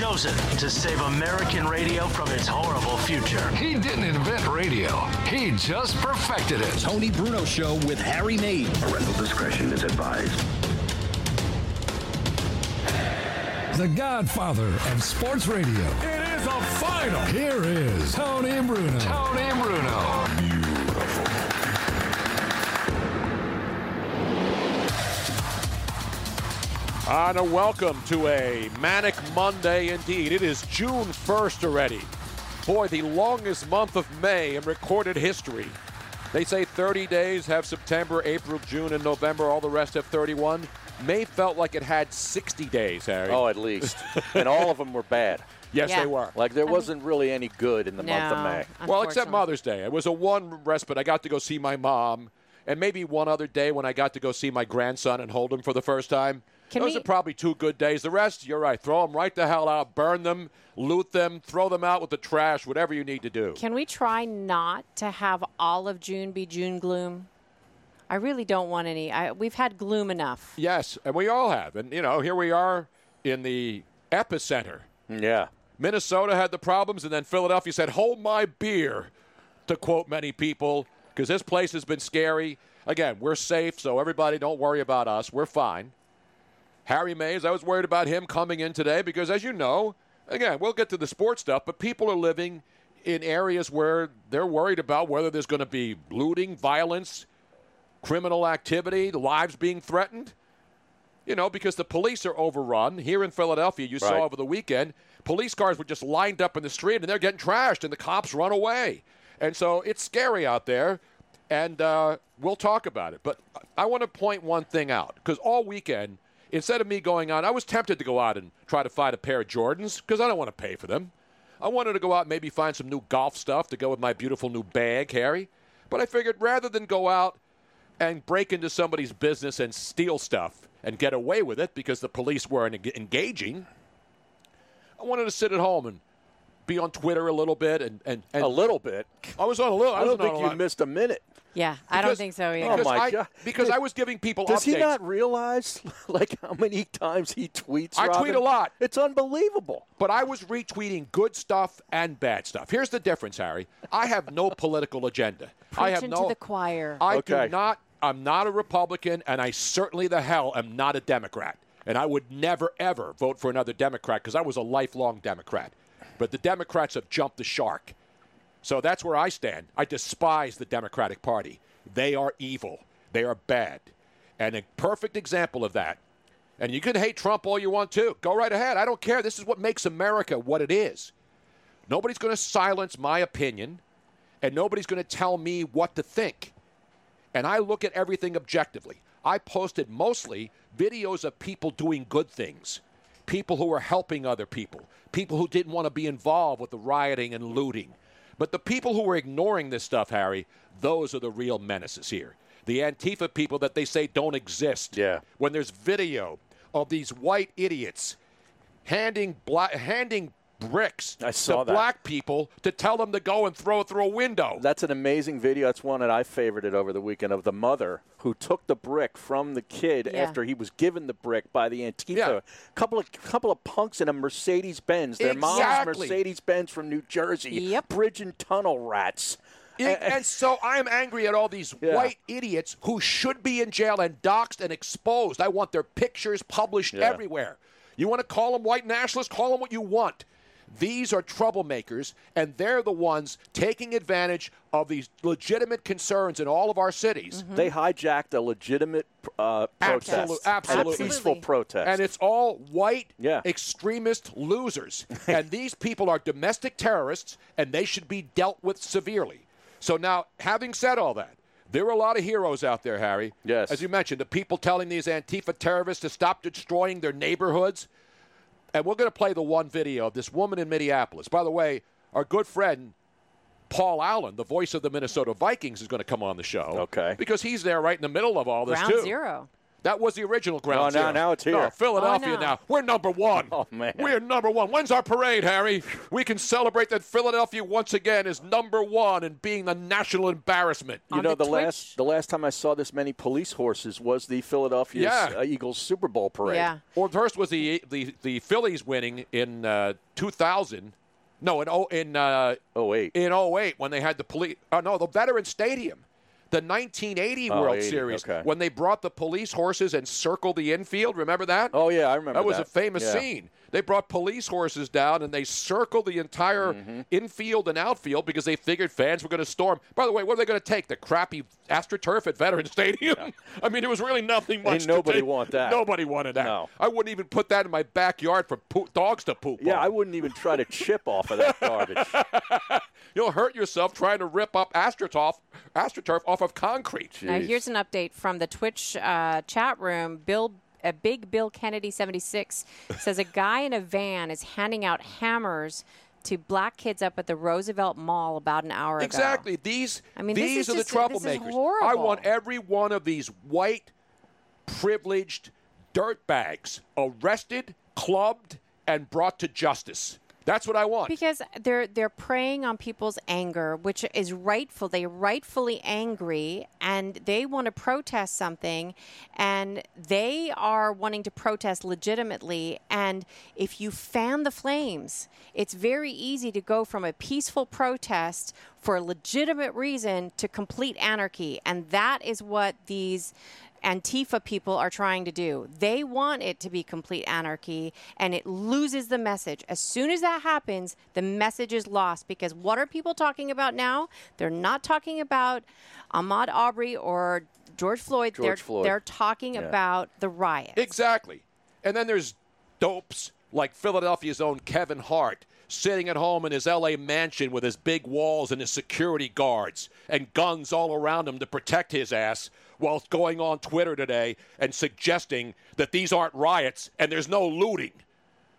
chosen to save American radio from its horrible future. He didn't invent radio, he just perfected it. Tony Bruno Show with Harry Mays. Parental discretion is advised. The godfather of sports radio. It is a final. Here is Tony Bruno. Tony Bruno. And a welcome to a manic Monday indeed. It is June 1st already. Boy, the longest month of May in recorded history. They say 30 days have September, April, June, and November. All the rest have 31. May felt like it had 60 days, Harry. Oh, at least. and all of them were bad. yes, Yeah. they were. Like there wasn't really any good in the month of No, May. Well, except. Mother's Day. It was a one respite. I got to go see my mom, and maybe one other day when I got to go see my grandson and hold him for the first time. Can Those we- are probably two good days. The rest, you're right. Throw them right the hell out, burn them, loot them, throw them out with the trash, whatever you need to do. Can we try not to have all of June be June gloom? I really don't want any. I, we've had gloom enough. yes, and we all have. And, you know, here we are in the epicenter. Yeah. Minnesota had the problems, and then Philadelphia said, Hold my beer, to quote many people, because this place has been scary. Again, we're safe, so everybody don't worry about us. We're fine. Harry Mays, I was worried about him coming in today because, as you know, again, we'll get to the sports stuff, but people are living in areas where they're worried about whether there's going to be looting, violence, criminal activity, lives being threatened. You know, because the police are overrun. Here in Philadelphia, you Right. saw over the weekend, police cars were just lined up in the street and they're getting trashed, and the cops run away. And so it's scary out there, and uh, we'll talk about it. But I want to point one thing out because all weekend, instead of me going out, I was tempted to go out and try to find a pair of Jordans because I don't want to pay for them. I wanted to go out and maybe find some new golf stuff to go with my beautiful new bag, Harry. But I figured rather than go out and break into somebody's business and steal stuff and get away with it because the police weren't engaging. I wanted to sit at home and be on Twitter a little bit and, and, and A little bit. I was on a little. I, I don't think you missed a minute. Yeah, I don't think so either. Oh, Because, my I, God. because I was giving people Does updates. he not realize like how many times he tweets? I tweet a lot. It's unbelievable. But I was retweeting good stuff and bad stuff. Here's the difference, Harry. I have no political agenda. I have Preaching no. to the choir. I Okay. do not. I'm not a Republican, and I certainly the hell am not a Democrat. And I would never ever vote for another Democrat because I was a lifelong Democrat. But the Democrats have jumped the shark. So that's where I stand. I despise the Democratic Party. They are evil. They are bad. And a perfect example of that. And you can hate Trump all you want to. Go right ahead. I don't care. This is what makes America what it is. Nobody's going to silence my opinion, and nobody's going to tell me what to think. And I look at everything objectively. I posted mostly videos of people doing good things, people who were helping other people, people who didn't want to be involved with the rioting and looting. But the people who were ignoring this stuff, Harry, those are the real menaces here. The Antifa people that they say don't exist. Yeah. When there's video of these white idiots handing black, handing bricks I saw to that. black people to tell them to go and throw it through a window. That's an amazing video. That's one that I favorited over the weekend of the mother who took the brick from the kid Yeah. after he was given the brick by the Antifa. Yeah. Couple of couple of punks in a Mercedes Benz. Their mom's Mercedes Benz from New Jersey. Yep. Bridge and tunnel rats. And, and so I'm angry at all these Yeah. white idiots who should be in jail and doxxed and exposed. I want their pictures published Yeah. everywhere. You want to call them white nationalists? Call them what you want. These are troublemakers, and they're the ones taking advantage of these legitimate concerns in all of our cities. They hijacked a legitimate uh, protest. Absolute- And absolutely. a peaceful protest. And it's all white Yeah. extremist losers. and these people are domestic terrorists, and they should be dealt with severely. So now, having said all that, there are a lot of heroes out there, Harry. Yes. As you mentioned, the people telling these Antifa terrorists to stop destroying their neighborhoods. And we're going to play the one video of this woman in Minneapolis. By the way, our good friend Paul Allen, the voice of the Minnesota Vikings, is going to come on the show. Okay. Because he's there right in the middle of all this, Ground too. zero. That was the original ground Oh, now- zero. now it's here. No, Philadelphia Oh, no. now. We're number one. Oh, man. We're number one. When's our parade, Harry? We can celebrate that Philadelphia once again is number one and being the national embarrassment. You On know, the the, last the last time I saw this many police horses was the Philadelphia Yeah. uh, Eagles Super Bowl parade. Yeah. Well, first was the the, the Phillies winning in uh, 2000. No, in oh, in uh, Oh wait. in 08 when they had the police. Oh no, the Veterans Stadium. The 1980 Oh, World 80, Series okay. when they brought the police horses and circled the infield. Remember that? Oh yeah, I remember that was that. a famous Yeah. scene. They brought police horses down and they circled the entire Mm-hmm. infield and outfield because they figured fans were going to storm. By the way, what are they going to take? The crappy AstroTurf at Veteran Stadium? I mean, there was really nothing much. Ain't to nobody take. want that. Nobody wanted that. No. I wouldn't even put that in my backyard for poo- dogs to poop. Yeah, on. I wouldn't even try to chip off of that garbage. You'll hurt yourself trying to rip up AstroTurf, AstroTurf off of concrete. Now, here's an update from the Twitch uh, chat room. Bill, a big Bill Kennedy 76 says a guy in a van is handing out hammers to black kids up at the Roosevelt Mall about an hour ago. Exactly. These I mean, these are the just- is troublemakers. I want every one of these white, privileged dirtbags arrested, clubbed, and brought to justice. That's what I want. Because they're they're preying on people's anger, which is rightful. They're rightfully angry, and they want to protest something, and they are wanting to protest legitimately. And if you fan the flames, it's very easy to go from a peaceful protest for a legitimate reason to complete anarchy, and that is what these Antifa people are trying to do. They want it to be complete anarchy and it loses the message. As soon as that happens, the message is lost because what are people talking about now? They're not talking about Ahmaud Arbery or George Floyd. George they're, Floyd. they're talking Yeah. about the riots. Exactly. And then there's dopes like Philadelphia's own Kevin Hart sitting at home in his LA mansion with his big walls and his security guards and guns all around him to protect his ass while going on Twitter today and suggesting that these aren't riots and there's no looting.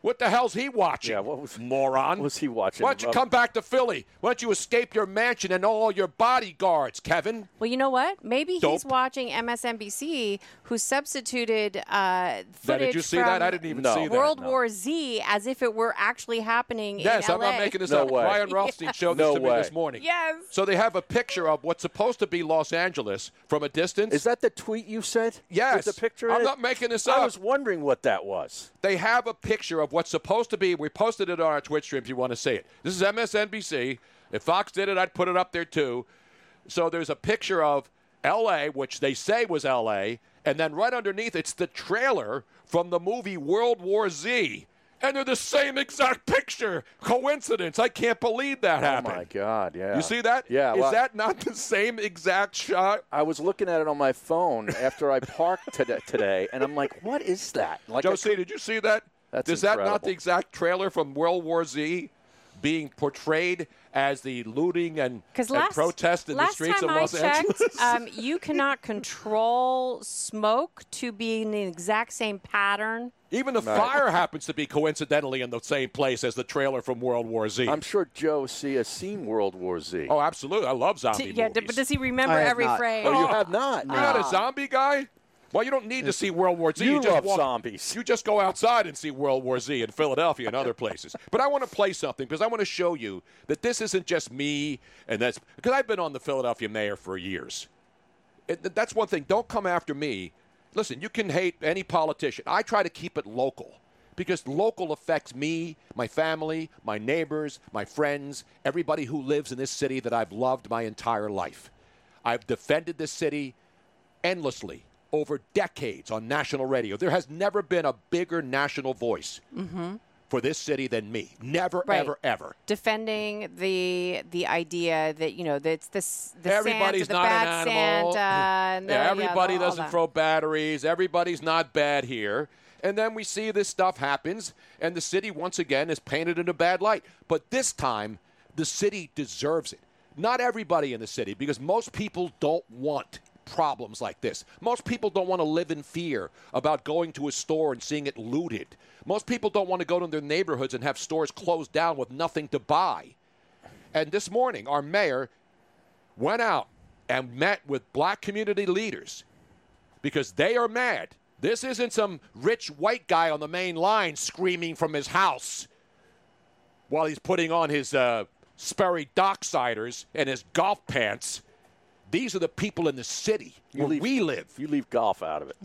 What the hell's he watching? Yeah, what was- moron? what was he watching? Why don't you come back to Philly? Why don't you escape your mansion and all your bodyguards, Kevin? Well, you know what? Maybe he's watching MSNBC, who substituted uh, Now, footage did you see from that? I didn't even No. see that. World no. War Z as if it were actually happening in LA. Yes, in I'm LA. not making this No up. way. Ryan Rothstein showed this No to me this morning. Yes. So they have a picture of what's supposed to be Los Angeles from a distance. Is that the tweet you sent? Yes. With the picture I'm it? not making this up. I was wondering what that was. they have a picture of what's supposed to be. We posted it on our Twitch stream if you want to see it. This is MSNBC. If Fox did it, I'd put it up there too. So there's a picture of L.A., which they say was L.A., and then right underneath it's the trailer from the movie World War Z. And they're the same exact picture. Coincidence. I can't believe that happened. Oh my God! Yeah. You see that? Yeah. Is well, that not the same exact shot? I was looking at it on my phone after I parked today, today, and I'm like, "What is that?" Like, I Josie, did you see that? That's Is that not the exact trailer from World War Z being portrayed as the looting and, and last, protest in the streets time of Los I checked, Angeles? um, you cannot control smoke to be in the exact same pattern. Even the fire happens to be coincidentally in the same place as the trailer from World War Z. I'm sure Joe C has seen World War Z. oh, absolutely. I love zombie To- yeah, d- but does he remember I every not. frame? Oh, you have not. You're not a zombie guy? Well, you don't need to see World War Z. You just love walk- zombies. You just go outside and see World War Z in Philadelphia and other places. But I want to play something because I want to show you that this isn't just me and that's because I've been on the Philadelphia mayor for years. It, that's one thing. Don't come after me. Listen, you can hate any politician. I try to keep it local because local affects me, my family, my neighbors, my friends, everybody who lives in this city that I've loved my entire life. I've defended this city endlessly over decades on national radio. There has never been a bigger national voice for this city than me. Never, Mm-hmm. Right. ever, ever. Defending the the idea that you know that's this the Everybody's Santa, the not bad an animal. Santa. the- yeah, yeah, everybody all doesn't throw batteries. Everybody's not bad here. And then we see this stuff happens, and the city once again is painted in a bad light. But this time, the city deserves it. Not everybody in the city, because most people don't want problems like this. Most people don't want to live in fear about going to a store and seeing it looted. Most people don't want to go to their neighborhoods and have stores closed down with nothing to buy. And this morning, our mayor went out and met with black community leaders because they are mad. This isn't some rich white guy on the main line screaming from his house while he's putting on his uh, Sperry Docksiders and his golf pants. These are the people in the city where leave- we live. You leave golf out of it.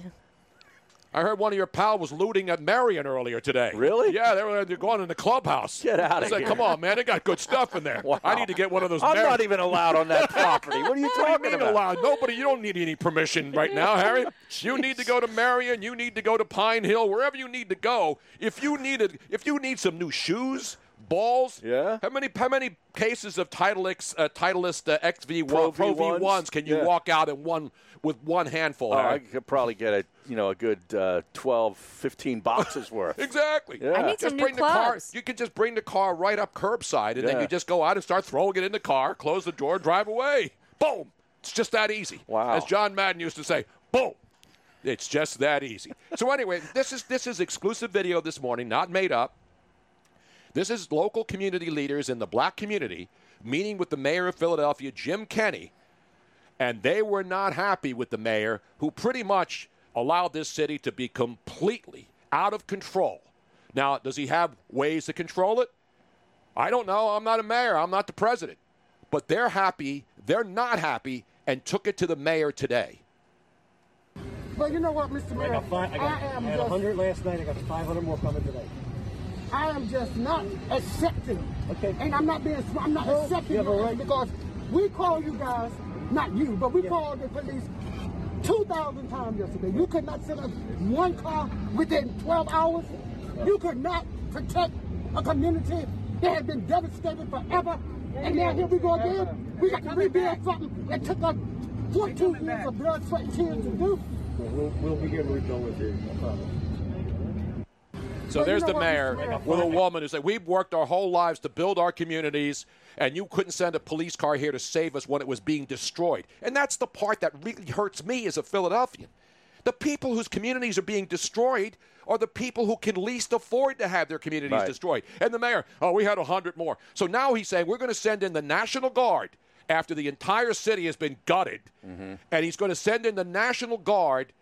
I heard one of your pals was looting at Merion earlier today. Really? Yeah, they were they're going in the clubhouse. Get outta I said, here. Come on, man, they got good stuff in there. Wow. I need to get one of those. I'm Merion- not even allowed on that property. What are you What do you talking mean about? allowed? Nobody. You don't need any permission right now, Harry. You need to go to Merion. You need to go to Pine Hill. Wherever you need to go. If you needed, if you need some new shoes, balls. Yeah. How many? How many cases of Titleist, uh, Titleist uh, XV Pro Pro, V1s? V1s can you Yeah. walk out in one with one handful? Harry? I could probably get a you know a good uh, 12, 15 boxes worth. Exactly. Yeah. I need just some new bring the car. clubs. You can just bring the car right up curbside, and then you just go out and start throwing it in the car, close the door, drive away. Boom. It's just that easy. Wow. As John Madden used to say, boom. It's just that easy. so anyway, this is this is exclusive video this morning, not made up. This is local community leaders in the black community meeting with the mayor of Philadelphia, Jim Kenney, and they were not happy with the mayor who pretty much allowed this city to be completely out of control. Now, does he have ways to control it? I don't know. I'm not a mayor. I'm not the president. But they're happy. They're not happy and took it to the mayor today. But you know what, Mr. Mayor? I got, five, I got, I am I had just, 100 last night. I got 500 more coming today. I am just not accepting. Okay. And I'm not being, I'm not No, accepting you have a this right. because we call you guys, not you, but we called the police 2,000 times yesterday. You could not send us one car within 12 hours. You could not protect a community that has been devastated forever. And now here we go again. We got to rebuild something that took us 14 years of blood, sweat, and tears to do. We'll, we'll begin to rebuild with you. So Well, you there's know the mayor with a woman who said, We've worked our whole lives to build our communities, and you couldn't send a police car here to save us when it was being destroyed. And that's the part that really hurts me as a Philadelphian. The people whose communities are being destroyed are the people who can least afford to have their communities Right. destroyed. And the mayor, oh, we had 100 more. So now he's saying, We're going to send in the National Guard after the entire city has been gutted, mm-hmm. and he's going to send in the National Guard.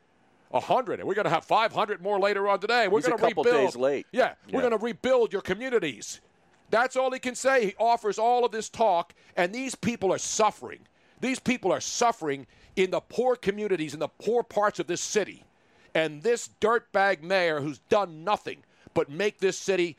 100 and we're going to have 500 more later on today. We're going to rebuild. days late. Yeah, we're Yeah. going to rebuild your communities. That's all he can say. He offers all of this talk, and these people are suffering. These people are suffering in the poor communities, in the poor parts of this city. And this dirtbag mayor who's done nothing but make this city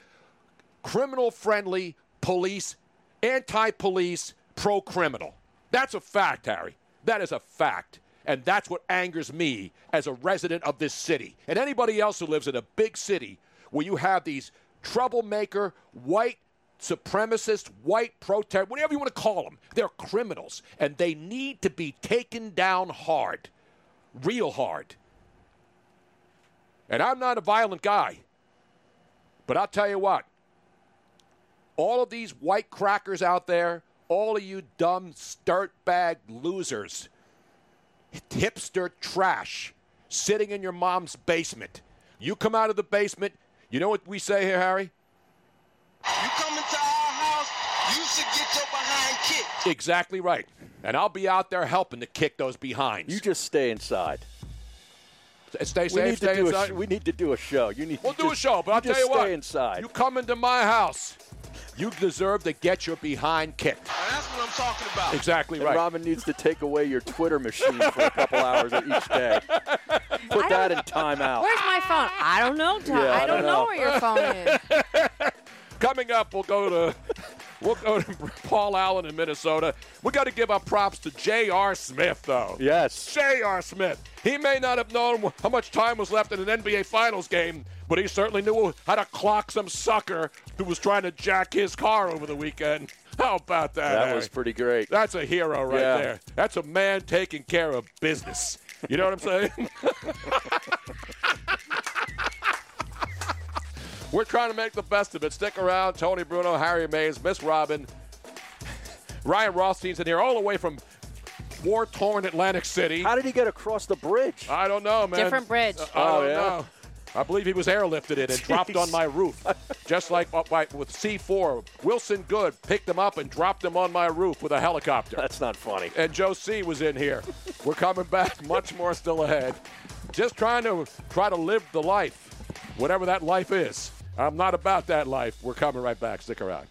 criminal friendly, police, anti police, pro criminal. That's a fact, Harry. That is a fact. And that's what angers me as a resident of this city. And anybody else who lives in a big city where you have these troublemaker, white supremacist, white protest, whatever you want to call them, they're criminals. And they need to be taken down hard, real hard. And I'm not a violent guy. But I'll tell you what, all of these white crackers out there, all of you dumb dirtbag losers, hipster trash, sitting in your mom's basement. You come out of the basement, you know what we say here, Harry? You come into our house, you should get your behind kicked. Exactly right. And I'll be out there helping to kick those behinds. You just stay inside. stay safe. we need stay to do inside. A, sh- we need to do a show. You need. We'll to do a show, but I'll you tell just you what. Stay inside. You come into my house, you deserve to get your behind kicked. And that's what I'm talking about. Exactly And right. Robin needs to take away your Twitter machine for a couple hours each day. Put that in timeout. Where's my phone? I don't know, Tom. Yeah, I I don't don't know know. where your phone is. Coming up, we'll go to we'll go to Paul Allen in Minnesota. We got to give our props to J.R. Smith, though. Yes. J.R. Smith. He may not have known how much time was left in an NBA Finals game, but he certainly knew how to clock some sucker who was trying to jack his car over the weekend. How about that? That Harry? was pretty great. That's a hero right Yeah. there. That's a man taking care of business. You know what I'm saying? We're trying to make the best of it. Stick around. Tony Bruno, Harry Mays, Miss Robin, Ryan Rothstein's in here, all the way from war torn Atlantic City. How did he get across the bridge? I don't know, man. Different bridge. I Oh, don't yeah? know. I believe he was airlifted in and dropped on my roof, just like uh, by- with C4. Wilson Goode picked him up and dropped him on my roof with a helicopter. That's not funny. And Joe C was in here. We're coming back. Much more still ahead. Just trying to try to live the life, whatever that life is. I'm not about that life. We're coming right back. Stick around.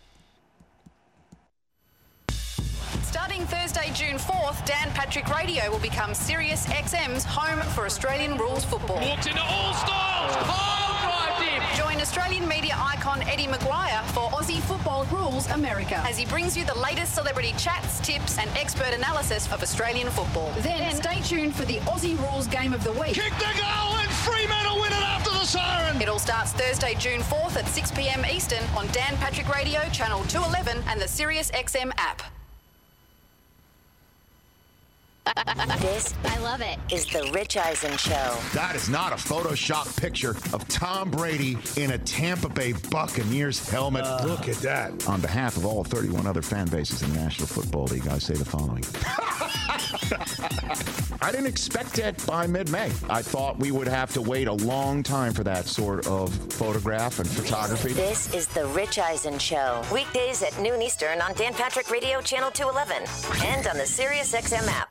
Starting Thursday, June 4th, Dan Patrick Radio will become Sirius XM's home for Australian rules football. Walks into all styles. Home oh. drive deep. Join Australian media icon Eddie McGuire for Aussie Football Rules America as he brings you the latest celebrity chats, tips, and expert analysis of Australian football. Then stay tuned for the Aussie Rules Game of the Week. Kick the goal and Freeman will win it after the siren. It all starts Thursday, June 4th at 6 p.m. Eastern on Dan Patrick Radio, Channel 211, and the Sirius XM app. This, I love it, is the Rich Eisen Show. That is not a Photoshop picture of Tom Brady in a Tampa Bay Buccaneers helmet. Uh, look at that. On behalf of all 31 other fan bases in the National Football League, I say the following. I didn't expect it by mid May. I thought we would have to wait a long time for that sort of photograph and photography. This is the Rich Eisen Show. Weekdays at noon Eastern on Dan Patrick Radio Channel 211 and on the Sirius XM app.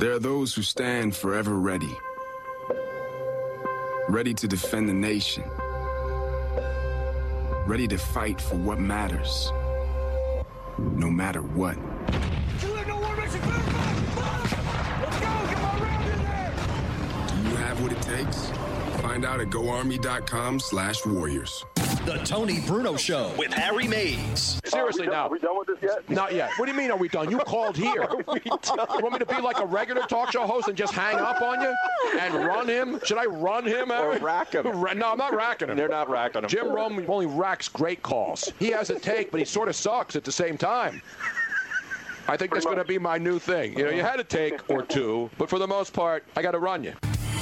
There are those who stand forever ready, ready to defend the nation, ready to fight for what matters, no matter what. Do you have what it takes? Find out at goarmy.com slash warriors. The Tony Bruno Show with Harry Mays. Seriously, now. Are we done with this yet? Not yet. What do you mean, are we done? You called here. you want me to be like a regular talk show host and just hang up on you and run him? Should I run him? Or rack him? No, I'm not racking him. They're not racking him. Jim Rome only racks great calls. He has a take, but he sort of sucks at the same time. I think that's going to be my new thing. You know, you had a take or two, but for the most part, I got to run you.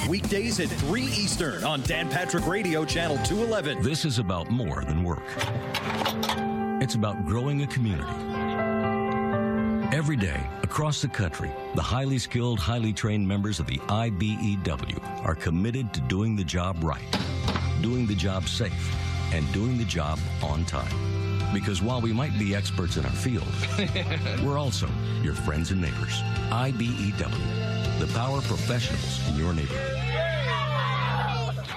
Weekdays at 3 Eastern on Dan Patrick Radio Channel 211. This is about more than work. It's about growing a community. Every day, across the country, the highly skilled, highly trained members of the IBEW are committed to doing the job right, doing the job safe, and doing the job on time. Because while we might be experts in our field, we're also your friends and neighbors. IBEW, the power professionals in your neighborhood.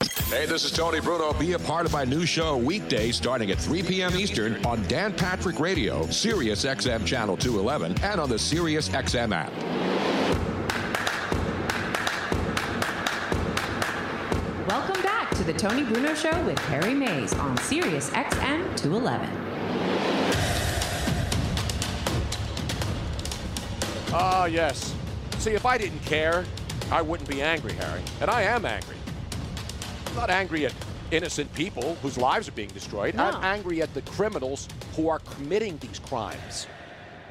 Hey, this is Tony Bruno. Be a part of my new show weekday starting at 3 p.m. Eastern on Dan Patrick Radio, Sirius XM Channel 211, and on the Sirius XM app. Welcome back to the Tony Bruno Show with Harry Mays on Sirius XM 211. Ah, yes. See, if I didn't care, I wouldn't be angry, Harry. And I am angry. I'm not angry at innocent people whose lives are being destroyed. No. I'm angry at the criminals who are committing these crimes.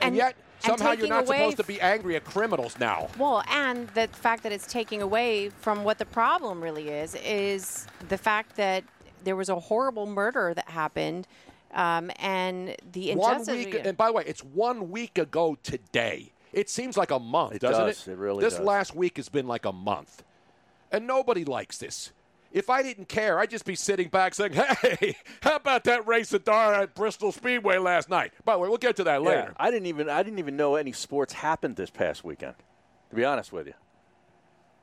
And, And- yet, and somehow you're not supposed to be angry at criminals now. Well, and the fact that it's taking away from what the problem really is, is the fact that there was a horrible murder that happened, um, and the One week, and by the way, it's one week ago today. It seems like a month, It doesn't does. it? It really This does. last week has been like a month, and nobody likes this. If I didn't care, I'd just be sitting back saying, "Hey, how about that race at Dar at Bristol Speedway last night?" By the way, we'll get to that Yeah, later. I didn't even I didn't even know any sports happened this past weekend. To be honest with you,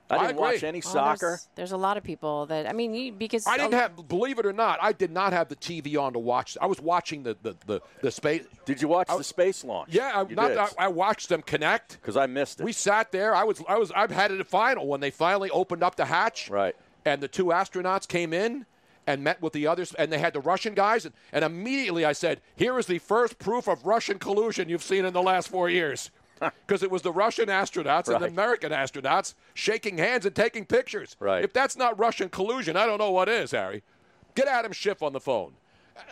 I I didn't watch agree. any Oh, soccer. There's, there's a lot of people that I mean, you, because I didn't have, believe it or not, I did not have the TV on to watch. I was watching the the the, the space. Did you watch the space launch? Yeah, I, not. I, I watched them connect because I missed it. We sat there. I was I was I've had it at final when they finally opened up the hatch. Right. And the two astronauts came in and met with the others, and they had the Russian guys, and, and immediately I said, "Here is the first proof of Russian collusion you've seen in the last four years." Because it was the Russian astronauts and the American astronauts shaking hands and taking pictures. Right. If that's not Russian collusion, I don't know what is, Harry. Get Adam Schiff on the phone.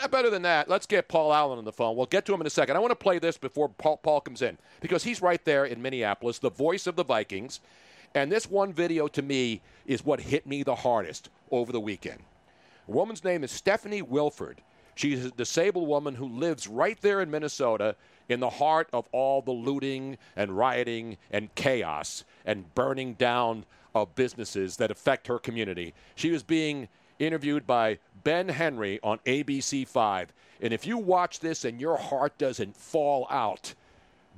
Uh, Better than that, let's get Paul Allen on the phone. We'll get to him in a second. I want to play this before Paul, Paul comes in because he's right there in Minneapolis, the voice of the Vikings. And this one video to me is what hit me the hardest over the weekend. A woman's name is Stephanie Wilford. She's a disabled woman who lives right there in Minnesota in the heart of all the looting and rioting and chaos and burning down of businesses that affect her community. She was being interviewed by Ben Henry on ABC5. And if you watch this and your heart doesn't fall out,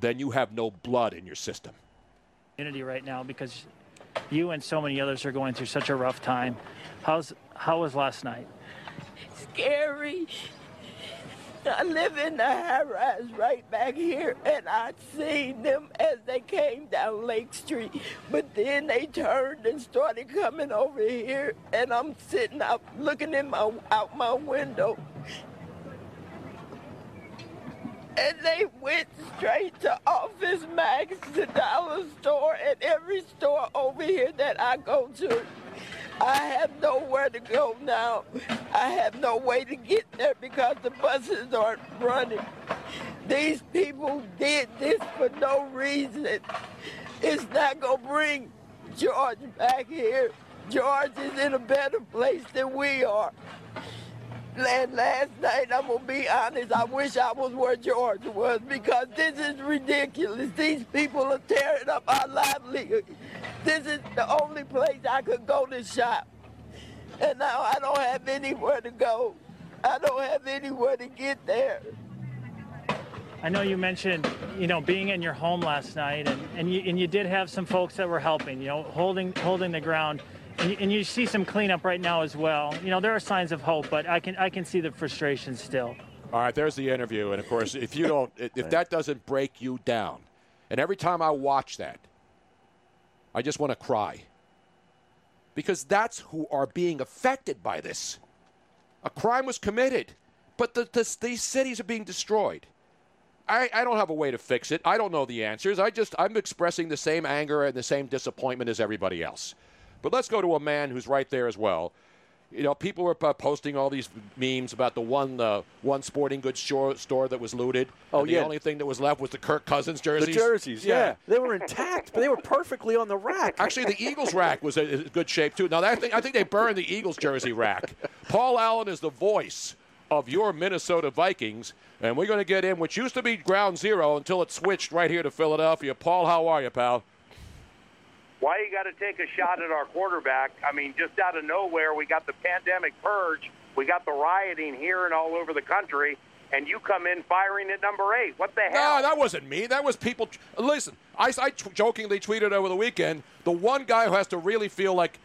then you have no blood in your system. Community right now because you and so many others are going through such a rough time. How's how was last night? scary. I live in the high rise right back here, and I seen them as they came down Lake Street. But then they turned and started coming over here, and I'm sitting out looking in my out my window. And they went straight to Office Max, the dollar store, and every store over here that I go to. I have nowhere to go now. I have no way to get there because the buses aren't running. These people did this for no reason. It's not going to bring George back here. George is in a better place than we are. And last night, I'm gonna be honest, I wish I was where George was because this is ridiculous. These people are tearing up our livelihood. This is the only place I could go to shop. And now I don't have anywhere to go. I don't have anywhere to get there. I know you mentioned, you know, being in your home last night, and, and you and you did have some folks that were helping, you know, holding holding the ground, and you, see some cleanup right now as well. You know, there are signs of hope, but I can I can see the frustration still. All right, there's the interview, and of course, if you don't, if that doesn't break you down, and every time I watch that, I just want to cry because that's who are being affected by this. A crime was committed, but the, the, these cities are being destroyed. I, I don't have a way to fix it. I don't know the answers. I just I'm expressing the same anger and the same disappointment as everybody else. But let's go to a man who's right there as well. You know, people were uh, posting all these memes about the one uh, one sporting goods store, that was looted. Oh, and the only thing that was left was the Kirk Cousins jerseys. The jerseys, yeah. They were intact, but they were perfectly on the rack. Actually, the Eagles rack was in good shape too. Now, that thing, I think they burned the Eagles jersey rack. Paul Allen is the voice of your Minnesota Vikings, and we're going to get in, which used to be ground zero until it switched right here to Philadelphia. Paul, how are you, pal? Why you got to take a shot at our quarterback? I mean, just out of nowhere, we got the pandemic purge, we got the rioting here and all over the country, and you come in firing at number eight. What the hell? No, that wasn't me. That was people. Listen, I, I t- jokingly tweeted over the weekend the one guy who has to really feel like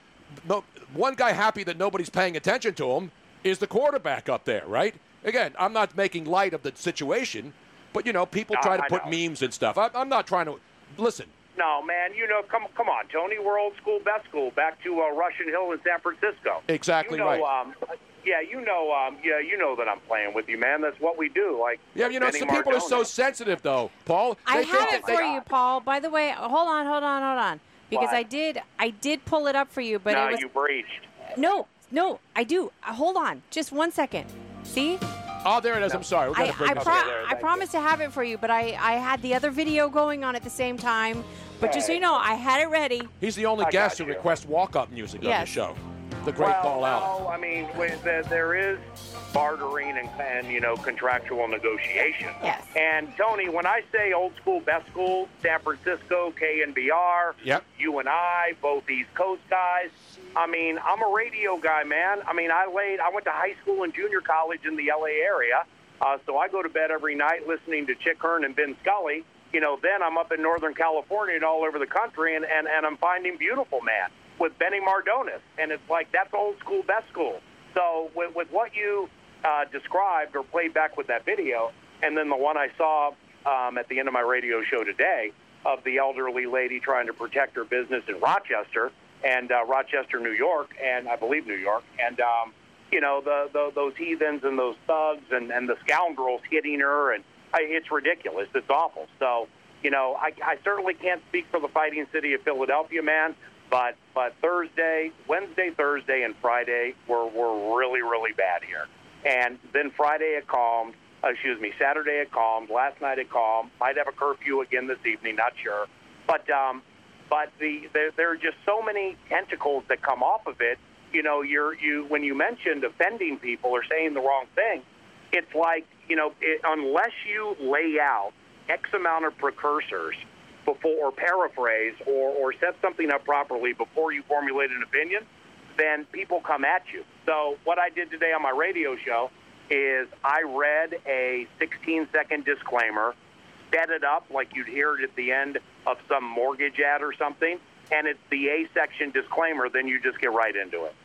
no, one guy happy that nobody's paying attention to him is the quarterback up there, right? Again, I'm not making light of the situation, but you know, people try to I put know. memes and stuff. I, I'm not trying to listen. No, man, you know, come come on, Tony. We're old school, best school. Back to uh, Russian Hill in San Francisco. Exactly you know, right. Um, yeah, you know, um, yeah, you know that I'm playing with you, man. That's what we do. Like, Yeah, you know, Benny some people are so sensitive, though, Paul. I They have it for they- you, Paul. By the way, hold on, hold on, hold on, because What? I did, I did pull it up for you, but no, it was you breached. no, no, I do. Uh, hold on, just one second. See, Oh, there it is. I'm sorry. We I, gotta bring I, this pro- up. I promised to have it for you, but I, I had the other video going on at the same time. But just so you know, I had it ready. He's the only I guest who you. requests walk-up music on Yes. the show. the great well, Paul Allen. No, I mean, with the, there is bartering and, and you know contractual negotiation. Yes. And Tony, when I say old school, best school, San Francisco, KNBR, Yep. you and I, both East Coast guys. I mean, I'm a radio guy, man. I mean, I laid. I went to high school and junior college in the LA area, uh, so I go to bed every night listening to Chick Hearn and Vin Scully. You know, then I'm up in Northern California and all over the country, and, and, and I'm finding beautiful man with Benny Mardonis, and it's like that's old school, best school. So with, with what you uh, described or played back with that video, and then the one I saw um, at the end of my radio show today of the elderly lady trying to protect her business in Rochester and uh, Rochester, New York, and I believe New York, and um, you know the, the those heathens and those thugs and, and the scoundrels hitting her, and it's ridiculous. It's awful. So you know, I, I certainly can't speak for the Fighting City of Philadelphia, man. But but Thursday, Wednesday, Thursday, and Friday were were really really bad here. And then Friday it calmed. Excuse me, Saturday it calmed. Last night it calmed. Might have a curfew again this evening. Not sure. But um, but the there, there are just so many tentacles that come off of it. You know, you're you when you mentioned offending people or saying the wrong thing, it's like you know it, unless you lay out X amount of precursors before or paraphrase or, or set something up properly before you formulate an opinion, then people come at you. So what I did today on my radio show is I read a 16 second disclaimer, set it up like you'd hear it at the end of some mortgage ad or something, and it's the A section disclaimer, then you just get right into it.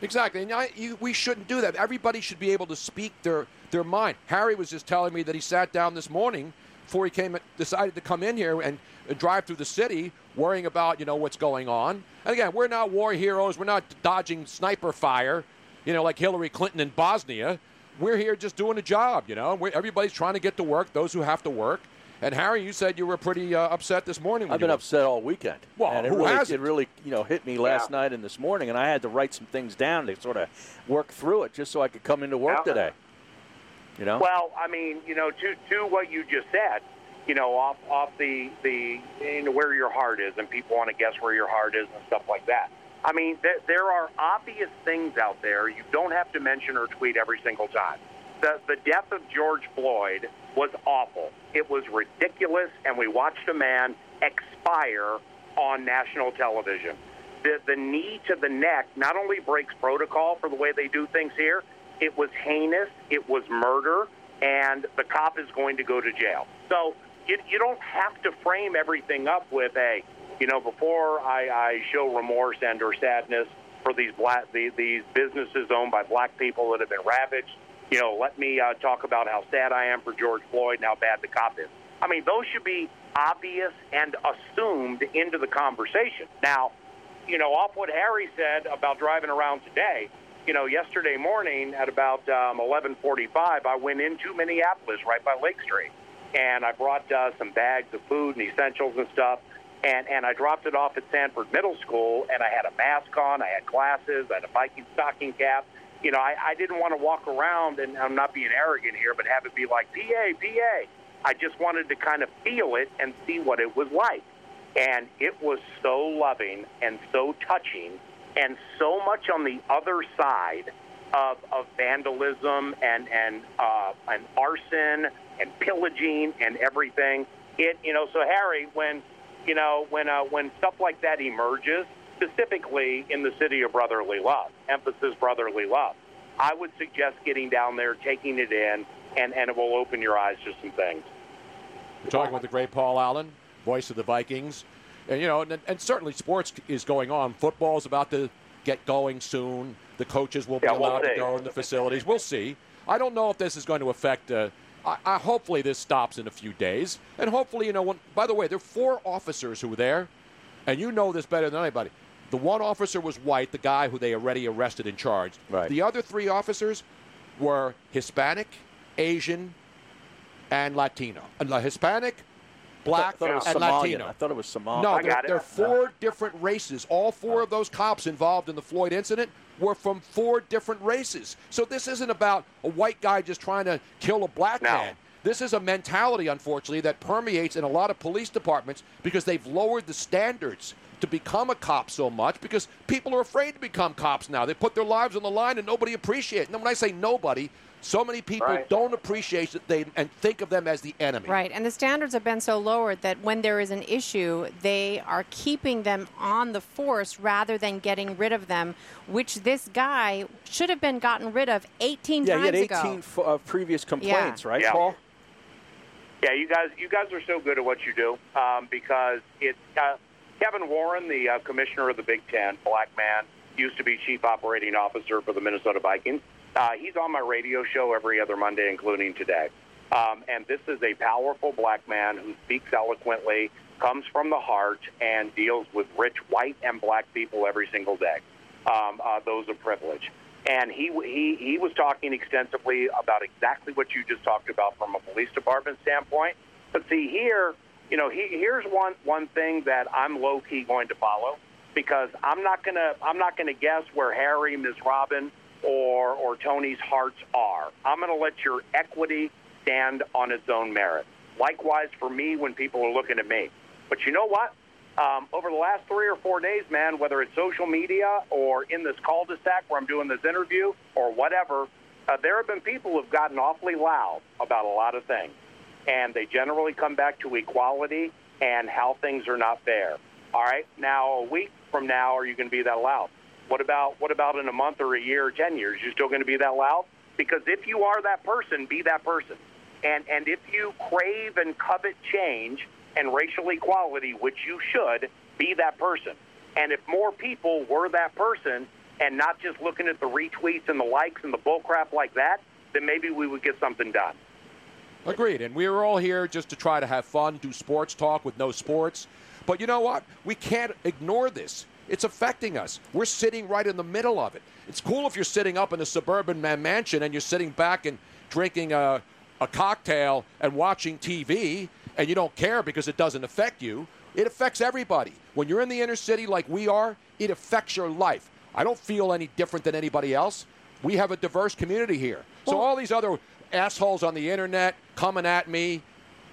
Exactly, and I, you, we shouldn't do that. Everybody should be able to speak their their mind. Harry was just telling me that he sat down this morning before he came decided to come in here and, and drive through the city, worrying about you know what's going on. And again, we're not war heroes. We're not dodging sniper fire, you know, like Hillary Clinton in Bosnia. We're here just doing a job, you know. We're, everybody's trying to get to work. Those who have to work. And Harry, you said you were pretty uh, upset this morning. I've been were- upset all weekend. Well, and it who really, hasn't? it really, you know, hit me last night and this morning, and I had to write some things down to sort of work through it, just so I could come into work Yeah. today. You know. Well, I mean, you know, to to what you just said, you know, off off the the you where your heart is, and people want to guess where your heart is and stuff like that. I mean, there, there are obvious things out there you don't have to mention or tweet every single time. The the death of George Floyd was awful. It was ridiculous, and we watched a man expire on national television. The the knee to the neck not only breaks protocol for the way they do things here, it was heinous, it was murder, and the cop is going to go to jail. So you, you don't have to frame everything up with a, you know, before I, I show remorse and or sadness for these black these, these businesses owned by black people that have been ravaged. You know, let me uh, talk about how sad I am for George Floyd and how bad the cop is. I mean, those should be obvious and assumed into the conversation. Now, you know, off what Harry said about driving around today, you know, yesterday morning at about um, 11:45, I went into Minneapolis right by Lake Street, and I brought uh, some bags of food and essentials and stuff, and and I dropped it off at Sanford Middle School, and I had a mask on, I had glasses, I had a Viking stocking cap. You know, I, I didn't want to walk around, and I'm not being arrogant here, but have it be like PA, PA. I just wanted to kind of feel it and see what it was like. And it was so loving and so touching and so much on the other side of, of vandalism and, and, uh, and arson and pillaging and everything. It, you know, so Harry, when, you know, when, uh, when stuff like that emerges, specifically in the city of brotherly love, emphasis brotherly love, I would suggest getting down there, taking it in, and, and it will open your eyes to some things. We're talking with the great Paul Allen, voice of the Vikings. And, you know, and, and certainly sports is going on. Football's about to get going soon. The coaches will be Yeah, we'll allowed to go in the facilities. We'll see. I don't know if this is going to affect. Uh, I, I, hopefully, this stops in a few days. And hopefully, you know, when, by the way, there are four officers who were there, and you know this better than anybody. The one officer was white, the guy who they already arrested and charged. Right. The other three officers were Hispanic, Asian, and Latino. And uh, Hispanic, black, I thought and Somalian. Latino. I thought it was Somalian. No, there, there are four uh-huh. different races. All four of those cops involved in the Floyd incident were from four different races. So this isn't about a white guy just trying to kill a black man. This is a mentality, unfortunately, that permeates in a lot of police departments because they've lowered the standards to become a cop so much because people are afraid to become cops now. They put their lives on the line and nobody appreciates. it. And when I say nobody, so many people Right. don't appreciate it they and think of them as the enemy. Right, and the standards have been so lowered that when there is an issue, they are keeping them on the force rather than getting rid of them, which this guy should have been gotten rid of 18 Yeah, he times had 18 f- uh, previous complaints, right, Yeah. Paul? Yeah, you guys, you guys are so good at what you do um, because it's uh, Kevin Warren, the uh, commissioner of the Big Ten, black man, used to be chief operating officer for the Minnesota Vikings. Uh, he's on my radio show every other Monday, including today. Um, and this is a powerful black man who speaks eloquently, comes from the heart, and deals with rich white and black people every single day. Um, uh, those of privilege. And he, he, he was talking extensively about exactly what you just talked about from a police department standpoint. But see, here, you know, he, here's one, one thing that I'm low key going to follow because I'm not gonna I'm not gonna guess where Harry, Ms. Robin, or or Tony's hearts are. I'm gonna let your equity stand on its own merit. Likewise for me when people are looking at me. But you know what? Um, over the last three or four days, man, whether it's social media or in this cul-de-sac where I'm doing this interview or whatever, uh, there have been people who've gotten awfully loud about a lot of things, and they generally come back to equality and how things are not fair. All right, now a week from now, are you going to be that loud? What about what about in a month or a year or ten years? You still going to be that loud? Because if you are that person, be that person. And and if you crave and covet change and racial equality, which you should, be that person. And if more people were that person and not just looking at the retweets and the likes and the bullcrap like that, then maybe we would get something done. Agreed. And we were all here just to try to have fun, do sports talk with no sports. But you know what? We can't ignore this. It's affecting us. We're sitting right in the middle of it. It's cool if you're sitting up in a suburban man- mansion and you're sitting back and drinking a, a cocktail and watching TV and you don't care because it doesn't affect you. It affects everybody. When you're in the inner city like we are, it affects your life. I don't feel any different than anybody else. We have a diverse community here. So all these other assholes on the internet coming at me,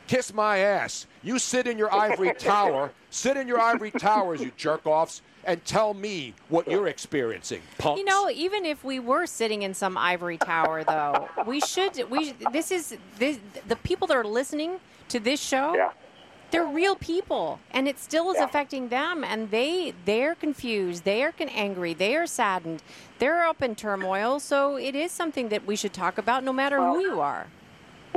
kiss my ass. You sit in your ivory tower, sit in your ivory towers, you jerk offs, and tell me what you're experiencing, punks. You know, even if we were sitting in some ivory tower, though, we should. We this is this, the people that are listening to this show. Yeah. They're real people, and it still is affecting them. And they they're confused, they are con- angry, they are saddened, they're up in turmoil. So it is something that we should talk about, no matter who you are.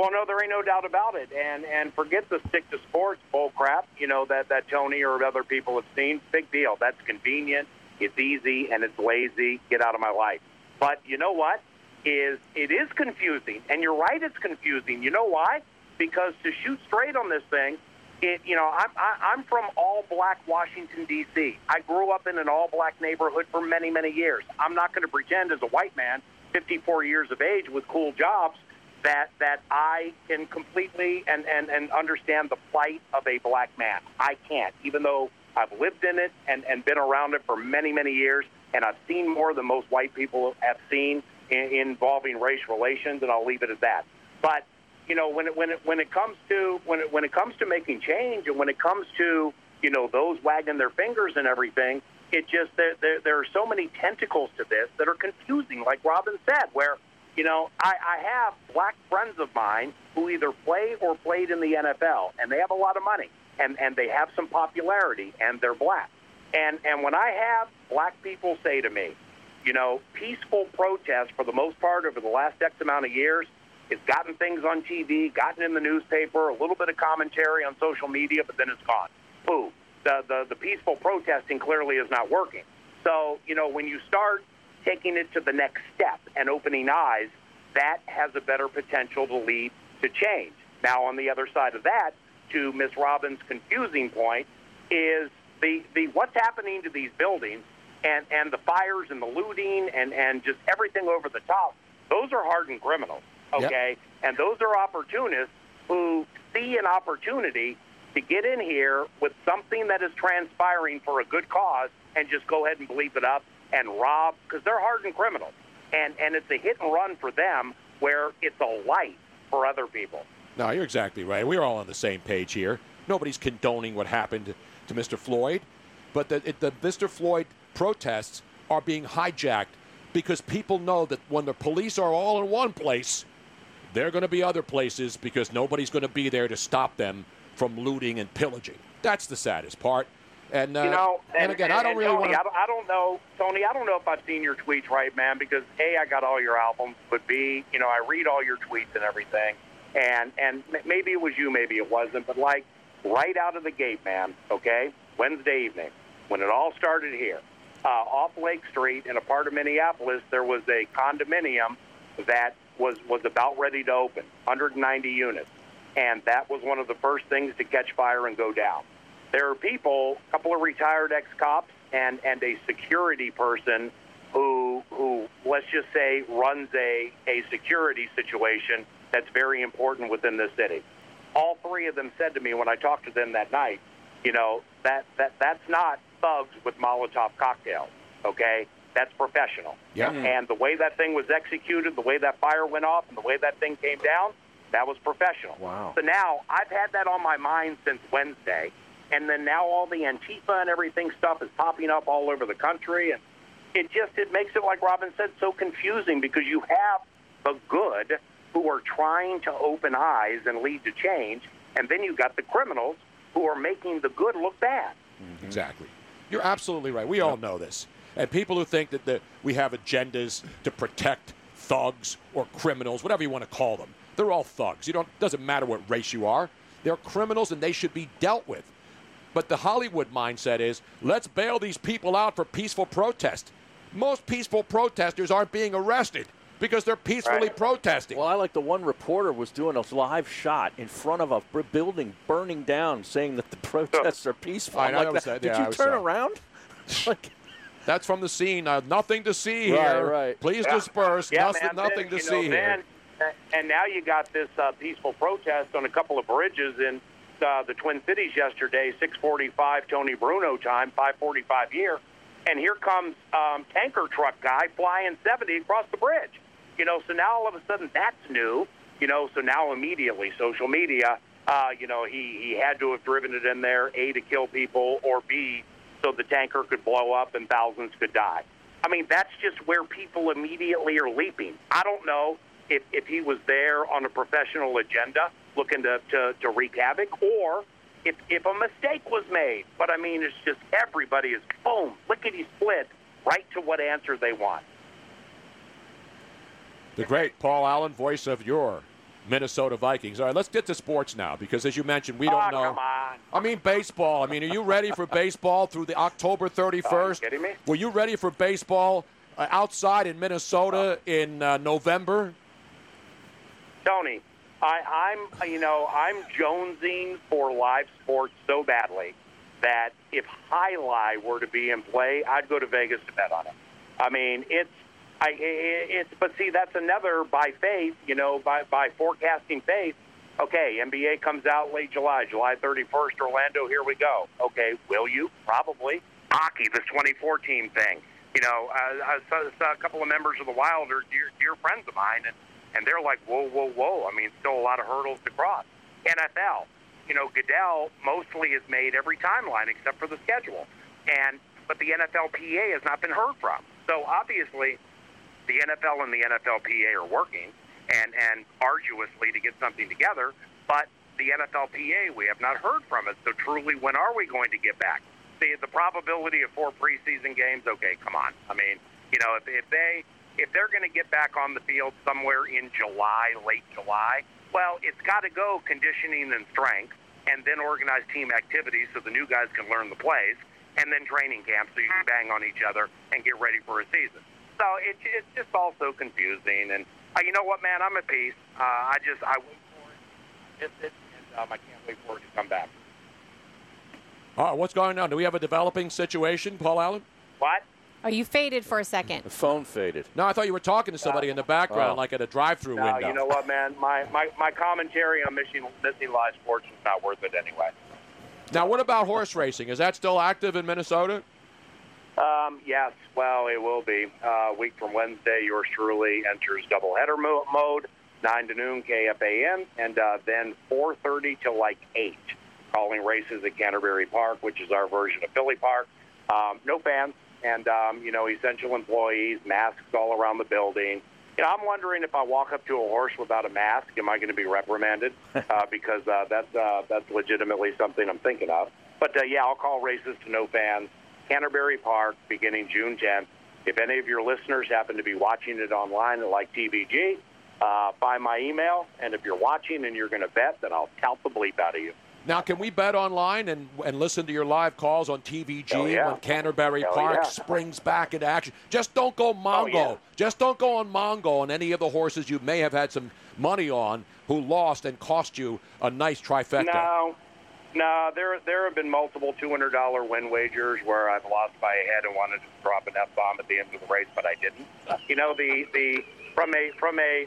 Well, no, there ain't no doubt about it. And and forget the stick to sports bull crap, you know, that, that Tony or other people have seen. Big deal. That's convenient, it's easy, and it's lazy. Get out of my life. But you know what? Is it is confusing. And you're right, it's confusing. You know why? Because to shoot straight on this thing, it, you know, I'm, I, I'm from all black Washington, D.C. I grew up in an all black neighborhood for many, many years. I'm not going to pretend as a white man, 54 years of age with cool jobs, that, that I can completely and, and, and understand the plight of a black man. I can't, even though I've lived in it and, and been around it for many, many years, and I've seen more than most white people have seen in, involving race relations, and I'll leave it at that. But you know, when it when it when it comes to when it when it comes to making change, and when it comes to you know those wagging their fingers and everything, it just there there, there are so many tentacles to this that are confusing. Like Robin said, where you know I, I have black friends of mine who either play or played in the NFL, and they have a lot of money, and and they have some popularity, and they're black. And and when I have black people say to me, you know, peaceful protest for the most part over the last X amount of years it's gotten things on TV, gotten in the newspaper, a little bit of commentary on social media, but then it's gone. Boo. The, the, the peaceful protesting clearly is not working. So, you know, when you start taking it to the next step and opening eyes, that has a better potential to lead to change. Now, on the other side of that, to Ms. Robbins' confusing point, is the, the what's happening to these buildings and, and the fires and the looting and, and just everything over the top, those are hardened criminals okay? And those are opportunists who see an opportunity to get in here with something that is transpiring for a good cause and just go ahead and bleep it up and rob because they're hardened criminals. And and it's a hit and run for them where it's a light for other people. No, you're exactly right. We're all on the same page here. Nobody's condoning what happened to Mr. Floyd. But the, it, the Mr. Floyd protests are being hijacked because people know that when the police are all in one place, they're going to be other places because nobody's going to be there to stop them from looting and pillaging. That's the saddest part. And, uh, you know, and, again, I don't really Tony, want I don't, I don't know, Tony. I don't know if I've seen your tweets right, man. Because a, I got all your albums, but b, you know, I read all your tweets and everything. And and maybe it was you, maybe it wasn't, but like right out of the gate, man. Okay, Wednesday evening when it all started here, uh, off Lake Street in a part of Minneapolis, there was a condominium that was was about ready to open, 190 units, and that was one of the first things to catch fire and go down. There are people, a couple of retired ex-cops, and and a security person who who let's just say runs a a security situation that's very important within the city. All three of them said to me when I talked to them that night, you know that that that's not thugs with Molotov cocktails, okay? That's professional. Yeah. Hmm. And the way that thing was executed, the way that fire went off, and the way that thing came down, that was professional. Wow. So now I've had that on my mind since Wednesday, and then now all the Antifa and everything stuff is popping up all over the country, and it just it makes it like Robin said so confusing because you have the good who are trying to open eyes and lead to change, and then you've got the criminals who are making the good look bad. Mm-hmm. Exactly. You're absolutely right. We all know this. And people who think that the, we have agendas to protect thugs or criminals, whatever you want to call them, they're all thugs. You don't doesn't matter what race you are. They're criminals and they should be dealt with. But the Hollywood mindset is let's bail these people out for peaceful protest. Most peaceful protesters aren't being arrested because they're peacefully protesting. Well, I like the one reporter was doing a live shot in front of a building burning down, saying that the protests are peaceful. I I'm know, like, that that- that- Did yeah, you was, turn around? like, That's from the scene. Uh, nothing to see Right, here. right. Please Yeah. disperse. Yeah, nothing man, nothing then, to see know, here. then- and now you got this uh, peaceful protest on a couple of bridges in uh, the Twin Cities yesterday, 6:45 Tony Bruno time, 5:45 here, and here comes um, tanker truck guy flying 70 across the bridge. You know, so now all of a sudden that's new. You know, so now immediately social media. Uh, you know, he he had to have driven it in there, a to kill people, or b so the tanker could blow up and thousands could die. I mean, that's just where people immediately are leaping. I don't know if, if he was there on a professional agenda looking to, to, to wreak havoc or if, if a mistake was made. But I mean, it's just everybody is boom, lickety split, right to what answer they want. The great Paul Allen, voice of your Minnesota Vikings. All right, let's get to sports now because, as you mentioned, we don't Oh, know. come on. I mean, baseball. I mean, are you ready for baseball through the October 31st? kidding me? Were you ready for baseball uh, outside in Minnesota in uh, November? Tony, I, I'm you know I'm jonesing for live sports so badly that if Highlight were to be in play, I'd go to Vegas to bet on it. I mean, it's I it's but see that's another by faith, you know, by by forecasting faith. Okay, NBA comes out late July, July 31st, Orlando. Here we go. Okay, will you? Probably. Hockey, this 2014 thing. You know, uh, I saw, saw a couple of members of the Wild are dear, dear friends of mine, and and they're like, whoa, whoa, whoa. I mean, still a lot of hurdles to cross. NFL, you know, Goodell mostly has made every timeline except for the schedule, and but the NFLPA has not been heard from. So obviously, the NFL and the NFLPA are working and and arduously to get something together, but the NFLPA we have not heard from it. So truly, when are we going to get back? The the probability of four preseason games. Okay, come on. I mean, you know, if, if they if they're going to get back on the field somewhere in July, late July, well, it's got to go conditioning and strength, and then organize team activities so the new guys can learn the plays, and then training camp so you can bang on each other and get ready for a season. So it, it's just all so confusing. And uh, you know what, man? I'm at peace. Uh, I just I wait for it. It's, and, um, I can't wait for it to come back. All right, what's going on? Do we have a developing situation, Paul Allen? What? Are you faded for a second? The phone faded. No, I thought you were talking to somebody in the background, Oh. like at a drive-through No, window. you know what, man? My, my, my commentary on missing, missing live sports is not worth it anyway. Now, what about horse racing? Is that still active in Minnesota? Um, yes, well, it will be. Uh, a week from Wednesday, yours truly enters doubleheader mo- mode, 9 to noon KFAN, and uh, then 4.30 to like 8, calling races at Canterbury Park, which is our version of Philly Park. Um, no fans, and um, you know, essential employees, masks all around the building. You know, I'm wondering if I walk up to a horse without a mask, am I going to be reprimanded? Uh, because uh, that's uh, that's legitimately something I'm thinking of. But uh, yeah, I'll call races to no fans. Canterbury Park, beginning June 10th. If any of your listeners happen to be watching it online at like TVG, uh, find my email. And if you're watching and you're going to bet, then I'll tout the bleep out of you. Now, can we bet online and, and listen to your live calls on TVG yeah. when Canterbury Park yeah. springs back into action? Just don't go Mongo. yeah. Just don't go on Mongo on any of the horses you may have had some money on who lost and cost you a nice trifecta. No, no, there there have been multiple two hundred dollar win wagers where I've lost by a head and wanted to drop an F bomb at the end of the race, but I didn't. You know, the the from a from a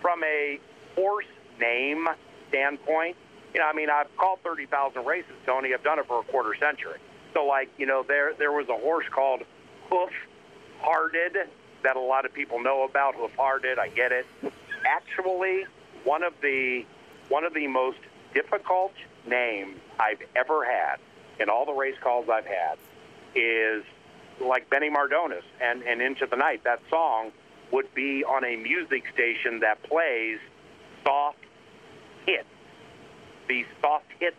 from a horse name standpoint, you know, I mean, I've called thirty thousand races, Tony. I've done it for a quarter century. So, like, you know, there there was a horse called Hoof Hearted that a lot of people know about. Hoof Hearted, I get it. Actually, one of the one of the most difficult names I've ever had in all the race calls I've had is like Benny Mardones and, and Into the Night. That song would be on a music station that plays soft hits. The soft hits,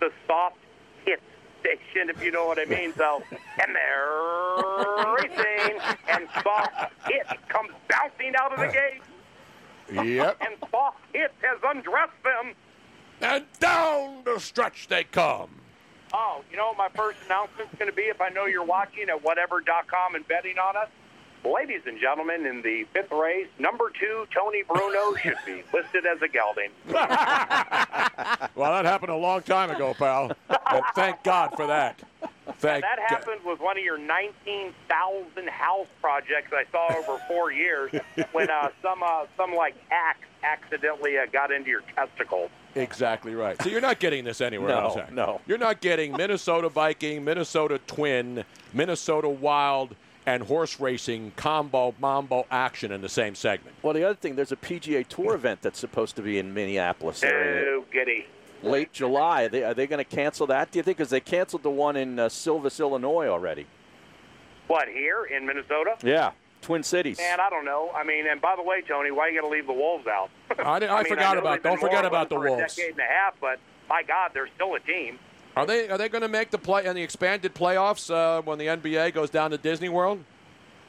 the soft hits station, if you know what I mean. So, and they're racing, and soft hits comes bouncing out of the gate. Yep. And soft hits has undressed them. And down the stretch they come. Oh, you know what my first announcement's going to be if I know you're watching at whatever.com and betting on us? Ladies and gentlemen, in the fifth race, number two, Tony Bruno should be listed as a gelding. Well, that happened a long time ago, pal. and thank God for that. Thank that God. happened with one of your 19,000 house projects I saw over four years when uh, some uh, some like axe accidentally uh, got into your testicles. Exactly right. So you're not getting this anywhere No, else. Hank. no. You're not getting Minnesota Viking, Minnesota Twin, Minnesota Wild, and horse racing combo mambo action in the same segment. Well, the other thing, there's a PGA Tour event that's supposed to be in Minneapolis. area. Oh, giddy. Late July. Are they, they going to cancel that? Do you think? Because they canceled the one in uh, Silvis, Illinois already. What, here in Minnesota? Yeah, Twin Cities. Man, I don't know. I mean, and by the way, Tony, why you got to leave the Wolves out? I, did- I mean, forgot know about. Don't forget about the for Wolves. A decade and a half, but my God, they're still a team. Are they are they going to make the play in the expanded playoffs uh, when the NBA goes down to Disney World?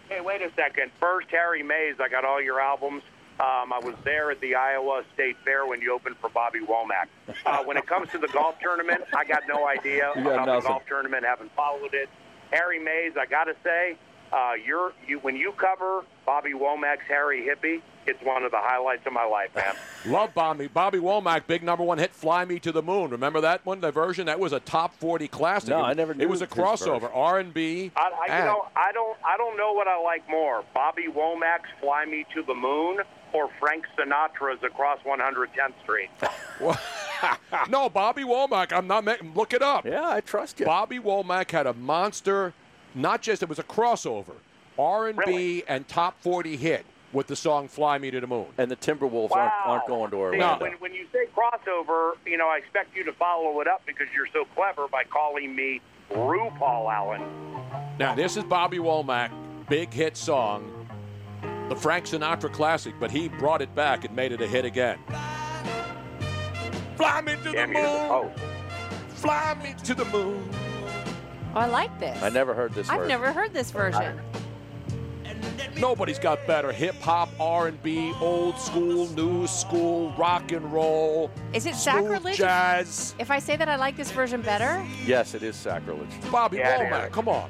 Hey, wait a second. First, Harry Mayes. I got all your albums. Um, I was there at the Iowa State Fair when you opened for Bobby Womack. Uh, when it comes to the golf tournament, I got no idea You got about the nothing. golf tournament. Haven't followed it. Harry Mayes. I got to say, uh, you're you when you cover Bobby Womack's Harry Hippie, it's one of the highlights of my life, man. Love Bobby. Bobby Womack, big number one hit, "Fly Me to the Moon." Remember that one? The version that was a top forty classic. No, It- I never It was a crossover. R and B. I, I, you know, I don't, I don't know what I like more: Bobby Womack's "Fly Me to the Moon" or Frank Sinatra's "Across 110th Street." no, Bobby Womack. I'm not. ma- Look it up. Yeah, I trust you. Bobby Womack had a monster. Not just it was a crossover, R and B and top forty hit with the song "Fly Me to the Moon." And the Timberwolves aren't, aren't going to See, Orlando. when, when you say crossover, you know, I expect you to follow it up because you're so clever by calling me RuPaul Allen. Now this is Bobby Womack, big hit song, the Frank Sinatra classic, but he brought it back and made it a hit again. Fly me to the moon. Oh, Fly me to the moon. Oh, I like this. I never heard this I've version. never heard this version. Nobody's got better hip hop, R and B, old school, new school, rock and roll. Is it smooth sacrilege? Jazz. If I say that I like this version better, Yes, it is sacrilege. Bobby Yeah, Womack, is. come on.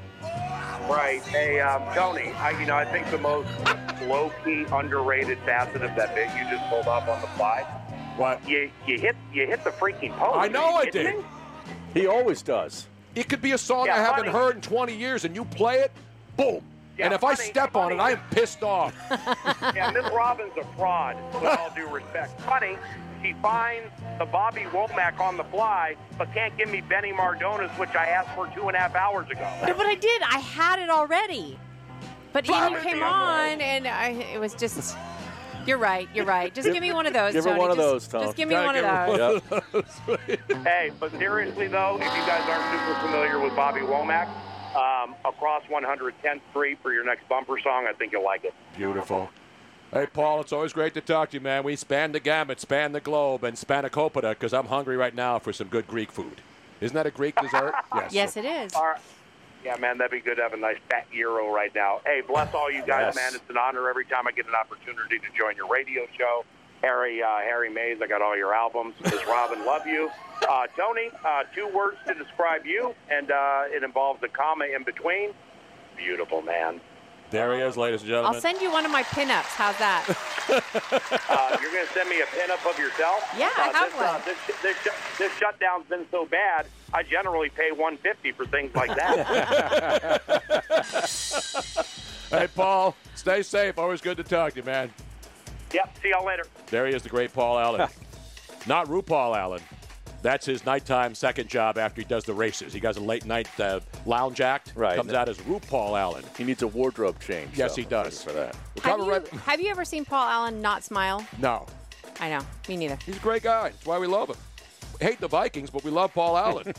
right. Hey, um, Tony, I, you know, I think the most low-key, underrated facet of that bit you just pulled off on the fly. What? You, you hit, you hit the freaking post. I know I did. me? He always does. It could be a song Yeah, I haven't funny. heard in 20 years, and you play it, boom. Yeah, and if I funny- step on it, I am pissed off. Yeah, Miss Robin's a fraud, with all due respect. Funny, she finds the Bobby Womack on the fly, but can't give me Benny Mardones, which I asked for two and a half hours ago. no, but I did. I had it already. But Fly Ian me came to the on, and I, it was just. You're right. You're right. Just give me one of those. Give her Tony. one of just, those, Tom. Just give me Gotta one of give her those. Yep. Hey, but seriously though, if you guys aren't super familiar with Bobby Womack, um, across 110th Street for your next bumper song. I think you'll like it. Beautiful. Hey, Paul, it's always great to talk to you, man. We span the gamut, span the globe, and span a spanakopita because I'm hungry right now for some good Greek food. Isn't that a Greek dessert? yes. Yes, it is. All right. Yeah, man, that'd be good to have a nice fat gyro right now. Hey, bless all you guys, Yes. man. It's an honor every time I get an opportunity to join your radio show. Harry, uh, Harry Mayes, I got all your albums. Miss Robin, love you. Uh, Tony, uh, two words to describe you, and uh, it involves a comma in between. Beautiful, man. There he is, ladies and gentlemen. I'll send you one of my pinups. How's that? Uh, you're going to send me a pinup of yourself? Yeah, I uh, have this, Uh, this, this, sh- this shutdown's been so bad. I generally pay 150 for things like that. hey, Paul, stay safe. Always good to talk to you, man. yep. See y'all later. There he is, the great Paul Allen. Not RuPaul Allen. That's his nighttime second job after he does the races. He does a late night uh, lounge act. Right. Comes out as RuPaul Allen. He needs a wardrobe change. Yes, so he does. For that. We're Have coming you, right- have you ever seen Paul Allen not smile? No. I know. Me neither. He's a great guy. That's why we love him. We hate the Vikings, but we love Paul Allen.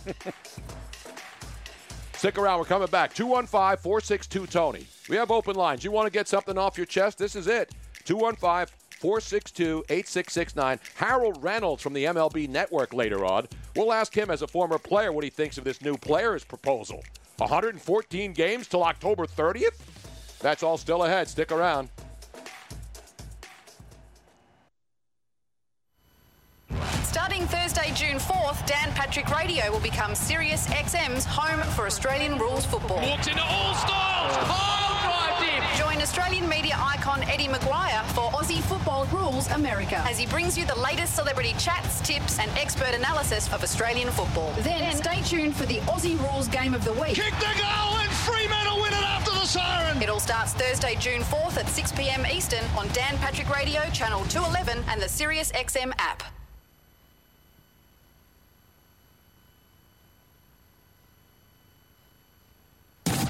Stick around. We're coming back. 215 462 Tony. We have open lines. You want to get something off your chest? This is it. 215 462 8669. Harold Reynolds from the MLB Network later on. We'll ask him, as a former player, what he thinks of this new players' proposal. 114 games till October 30th? That's all still ahead. Stick around. Starting Thursday, June 4th, Dan Patrick Radio will become Sirius XM's home for Australian rules football. Walks into all styles. Pile drive deep. Join Australian media icon Eddie McGuire for Aussie Football Rules America as he brings you the latest celebrity chats, tips, and expert analysis of Australian football. Then stay tuned for the Aussie Rules Game of the Week. Kick the goal and Fremantle win it after the siren. It all starts Thursday, June 4th at 6 p.m. Eastern on Dan Patrick Radio, Channel 211, and the Sirius XM app.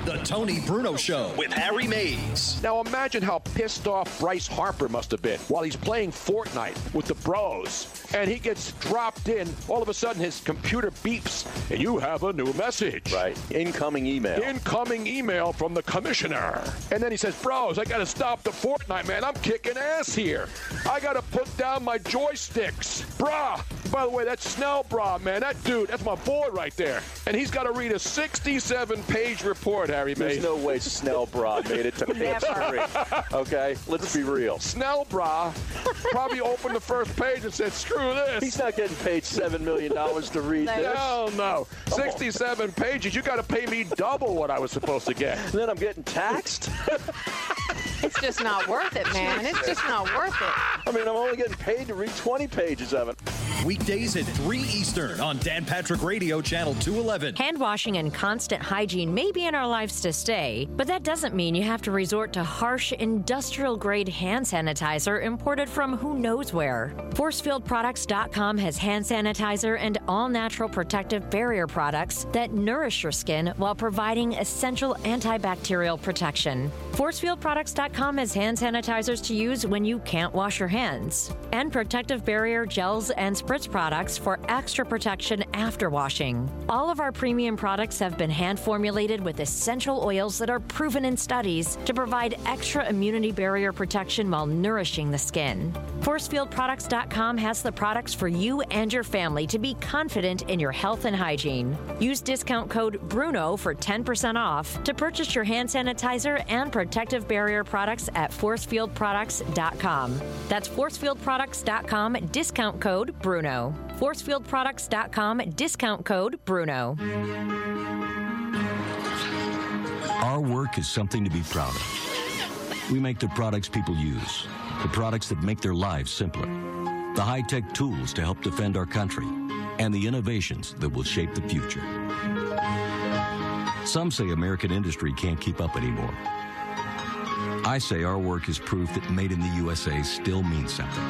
The Tony Bruno Show with Harry Mayes. Now imagine how pissed off Bryce Harper must have been while he's playing Fortnite with the bros. And he gets dropped in. All of a sudden, his computer beeps, and you have a new message. Right. Incoming email. Incoming email from the commissioner. And then he says, Bros, I got to stop the Fortnite, man. I'm kicking ass here. I got to put down my joysticks. Brah. By the way, that's Snell Bra, man. That dude, that's my boy right there. And he's got to read a 67 page report, Harry There's Mayes. no way Snell Bra made it to page three. Okay, let's be real. Snell Bra probably opened the first page and said, screw this. He's not getting paid seven million dollars to read this. Hell no. 67 pages. You got to pay me double what I was supposed to get. And then I'm getting taxed. It's just not worth it, man. It's just not worth it. I mean, I'm only getting paid to read 20 pages of it. Weekdays at 3 Eastern on Dan Patrick Radio, Channel 211. Hand washing and constant hygiene may be in our lives to stay, but that doesn't mean you have to resort to harsh industrial grade hand sanitizer imported from who knows where. ForcefieldProducts.com has hand sanitizer and all natural protective barrier products that nourish your skin while providing essential antibacterial protection. ForcefieldProducts.com has hand sanitizers to use when you can't wash your hands, and protective barrier gels and spritz products for extra protection after washing. All of our premium products have been hand formulated with essential oils that are proven in studies to provide extra immunity barrier protection while nourishing the skin. ForcefieldProducts.com has the products for you and your family to be confident in your health and hygiene. Use discount code BRUNO for 10% off to purchase your hand sanitizer and protective barrier products at ForcefieldProducts.com. That's ForcefieldProducts.com, discount code BRUNO. ForcefieldProducts.com, discount code BRUNO. Our work is something to be proud of. We make the products people use, the products that make their lives simpler, the high tech tools to help defend our country, and the innovations that will shape the future. Some say American industry can't keep up anymore. I say our work is proof that made in the USA still means something.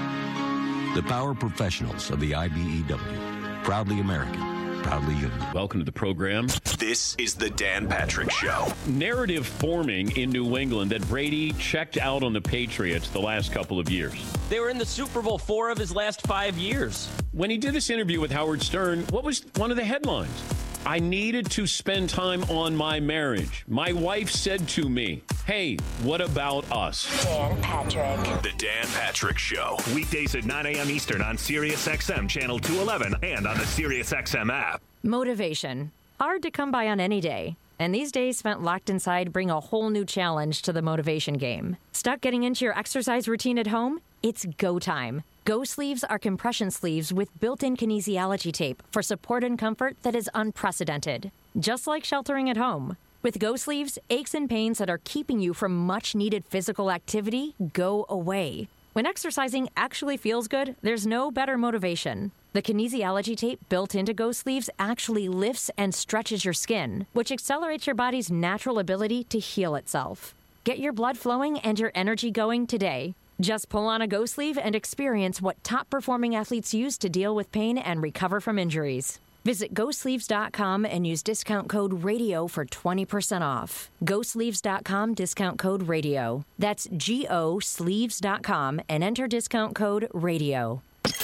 The power professionals of the IBEW, proudly American, proudly union. Welcome to the program. This is the Dan Patrick Show. Narrative forming in New England that Brady checked out on the Patriots the last couple of years. They were in the Super Bowl four of his last five years. When he did this interview with Howard Stern, what was one of the headlines? I needed to spend time on my marriage. My wife said to me, Hey, what about us? Dan Patrick. The Dan Patrick Show. Weekdays at 9 a.m. Eastern on SiriusXM Channel 211 and on the SiriusXM app. Motivation. Hard to come by on any day. And these days spent locked inside bring a whole new challenge to the motivation game. Stuck getting into your exercise routine at home? It's go time. Go sleeves are compression sleeves with built in kinesiology tape for support and comfort that is unprecedented. Just like sheltering at home. With Go Sleeves, aches and pains that are keeping you from much needed physical activity go away. When exercising actually feels good, there's no better motivation. The kinesiology tape built into Go Sleeves actually lifts and stretches your skin, which accelerates your body's natural ability to heal itself. Get your blood flowing and your energy going today. Just pull on a Go Sleeve and experience what top performing athletes use to deal with pain and recover from injuries. Visit GoSleeves.com and use discount code RADIO for 20% off. GoSleeves.com discount code RADIO. That's G O Sleeves.com and enter discount code RADIO.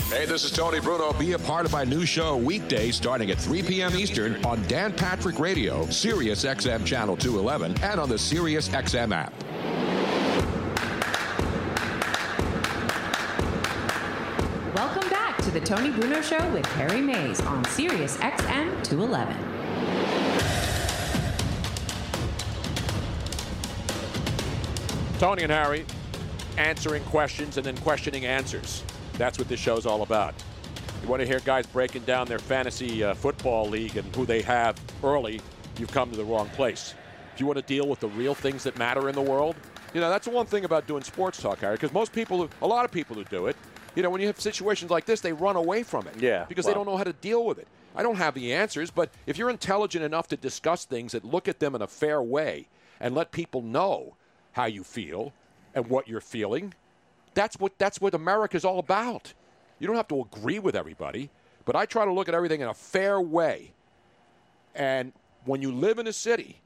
Hey, this is Tony Bruno. Be a part of my new show weekday starting at 3 p.m. Eastern on Dan Patrick Radio, Sirius XM Channel 211, and on the Sirius XM app. The Tony Bruno Show with Harry Mayes on Sirius XM 211. Tony and Harry answering questions and then questioning answers. That's what this show's all about. You want to hear guys breaking down their fantasy uh, football league and who they have early, you've come to the wrong place. If you want to deal with the real things that matter in the world, you know, that's the one thing about doing sports talk, Harry, because most people, a lot of people who do it, you know, when you have situations like this, they run away from it. Yeah, Because they don't know how to deal with it. I don't have the answers, but if you're intelligent enough to discuss things that look at them in a fair way and let people know how you feel and what you're feeling, that's what that's what America's all about. You don't have to agree with everybody, but I try to look at everything in a fair way. And when you live in a city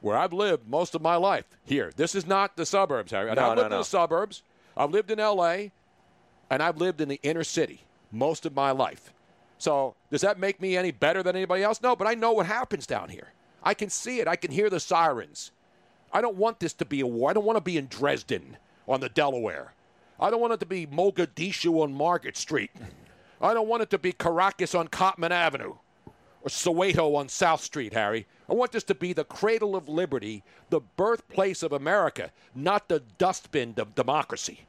where I've lived most of my life, here, this is not the suburbs, Harry. No, I've no, lived no. in the suburbs. I've lived in L.A. and I've lived in the inner city most of my life. So does that make me any better than anybody else? No, but I know what happens down here. I can see it. I can hear the sirens. I don't want this to be a war. I don't want to be in Dresden on the Delaware. I don't want it to be Mogadishu on Market Street. I don't want it to be Caracas on Cottman Avenue or Soweto on South Street, Harry. I want this to be the cradle of liberty, the birthplace of America, not the dustbin of democracy.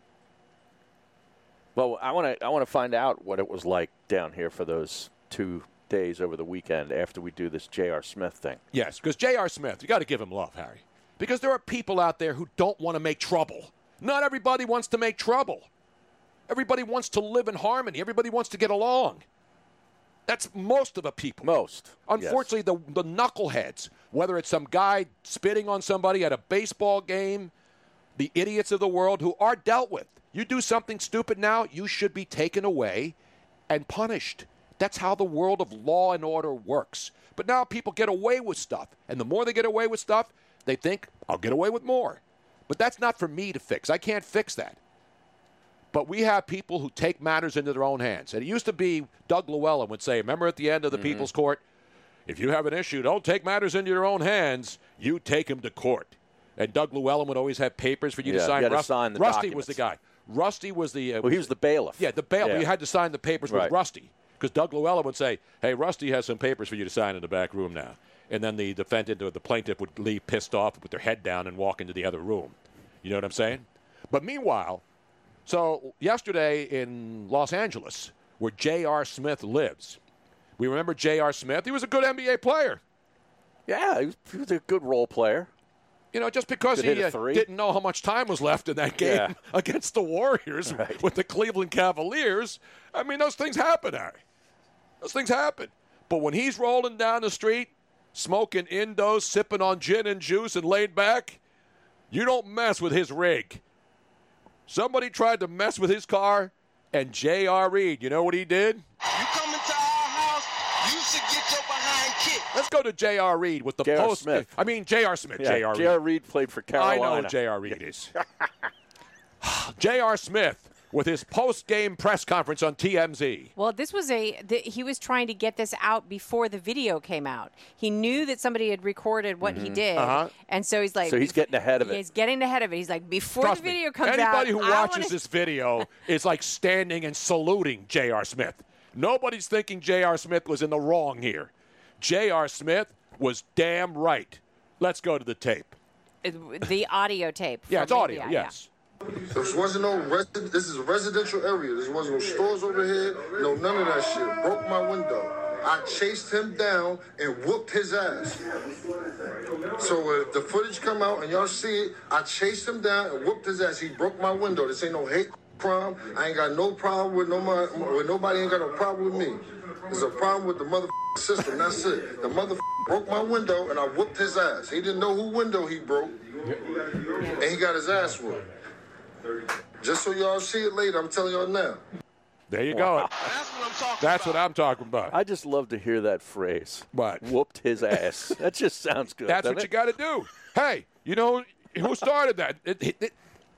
Well, I want to I want to find out what it was like down here for those two days over the weekend after we do this J.R. Smith thing. Yes, because J.R. Smith, you got to give him love, Harry. Because there are people out there who don't want to make trouble. Not everybody wants to make trouble. Everybody wants to live in harmony. Everybody wants to get along. That's most of the people. Most. Unfortunately, the, the knuckleheads, whether it's some guy spitting on somebody at a baseball game, the idiots of the world who are dealt with. You do something stupid now, you should be taken away and punished. That's how the world of law and order works. But now people get away with stuff. And the more they get away with stuff, they think, I'll get away with more. But that's not for me to fix. I can't fix that. But we have people who take matters into their own hands. And it used to be Doug Llewellyn would say, remember at the end of the mm-hmm. People's Court, if you have an issue, don't take matters into your own hands. You take them to court. And Doug Llewellyn would always have papers for you Yeah, to sign. you had to sign the Rusty was the guy. Rusty was the. Uh, Well, he was the bailiff. Yeah, the bailiff. Yeah. You had to sign the papers Right. with Rusty because Doug Llewellyn would say, "Hey, Rusty has some papers for you to sign in the back room now." And then the defendant or the plaintiff would leave pissed off with their head down and walk into the other room. You know what I'm saying? But meanwhile, so yesterday in Los Angeles, where J.R. Smith lives, we remember J.R. Smith. He was a good NBA player. Yeah, he was, he was a good role player. You know, just because Could he uh, didn't know how much time was left in that game Yeah. against the Warriors with the Cleveland Cavaliers, I mean, those things happen, Harry. Those things happen. But when he's rolling down the street, smoking Indos, sipping on gin and juice, and laid back, you don't mess with his rig. Somebody tried to mess with his car, and J.R. Reid, you know what he did? You come into our house, you should get your behind kicked. Let's go to J.R. Reid with the J.R. post. Smith. I mean, J.R. Smith. Yeah, J.R. Reid. Reed played for I Carolina. know who J.R. Reid is. J.R. Smith with his post-game press conference on TMZ. Well, this was a the, he was trying to get this out before the video came out. He knew that somebody had recorded what he Mhm. did, Uh-huh. and so he's like, So he's getting ahead of it. He's getting ahead of it. He's like, before Trust the me, video comes anybody out, anybody who watches wanna- this video is like standing and saluting J.R. Smith. Nobody's thinking J.R. Smith was in the wrong here. J.R. Smith was damn right. Let's go to the tape. the audio tape. Yeah, from it's audio. India, yes. This wasn't no resi- This is a residential area. This wasn't no stores over here. No, none of that shit. Broke my window. I chased him down and whooped his ass. So if the footage come out and y'all see it, I chased him down and whooped his ass. He broke my window. This ain't no hate crime. I ain't got no problem with nobody. With nobody ain't got no problem with me. There's a problem with the mother system. That's it. The mother broke my window and I whooped his ass. He didn't know who window he broke, and he got his ass whooped. Just so y'all see it later, I'm telling y'all now. There you go. That's what I'm talking about. I just love to hear that phrase. What? Whooped his ass. that just sounds good. That's doesn't what you got to do. Hey, you know who started that? It- it- it-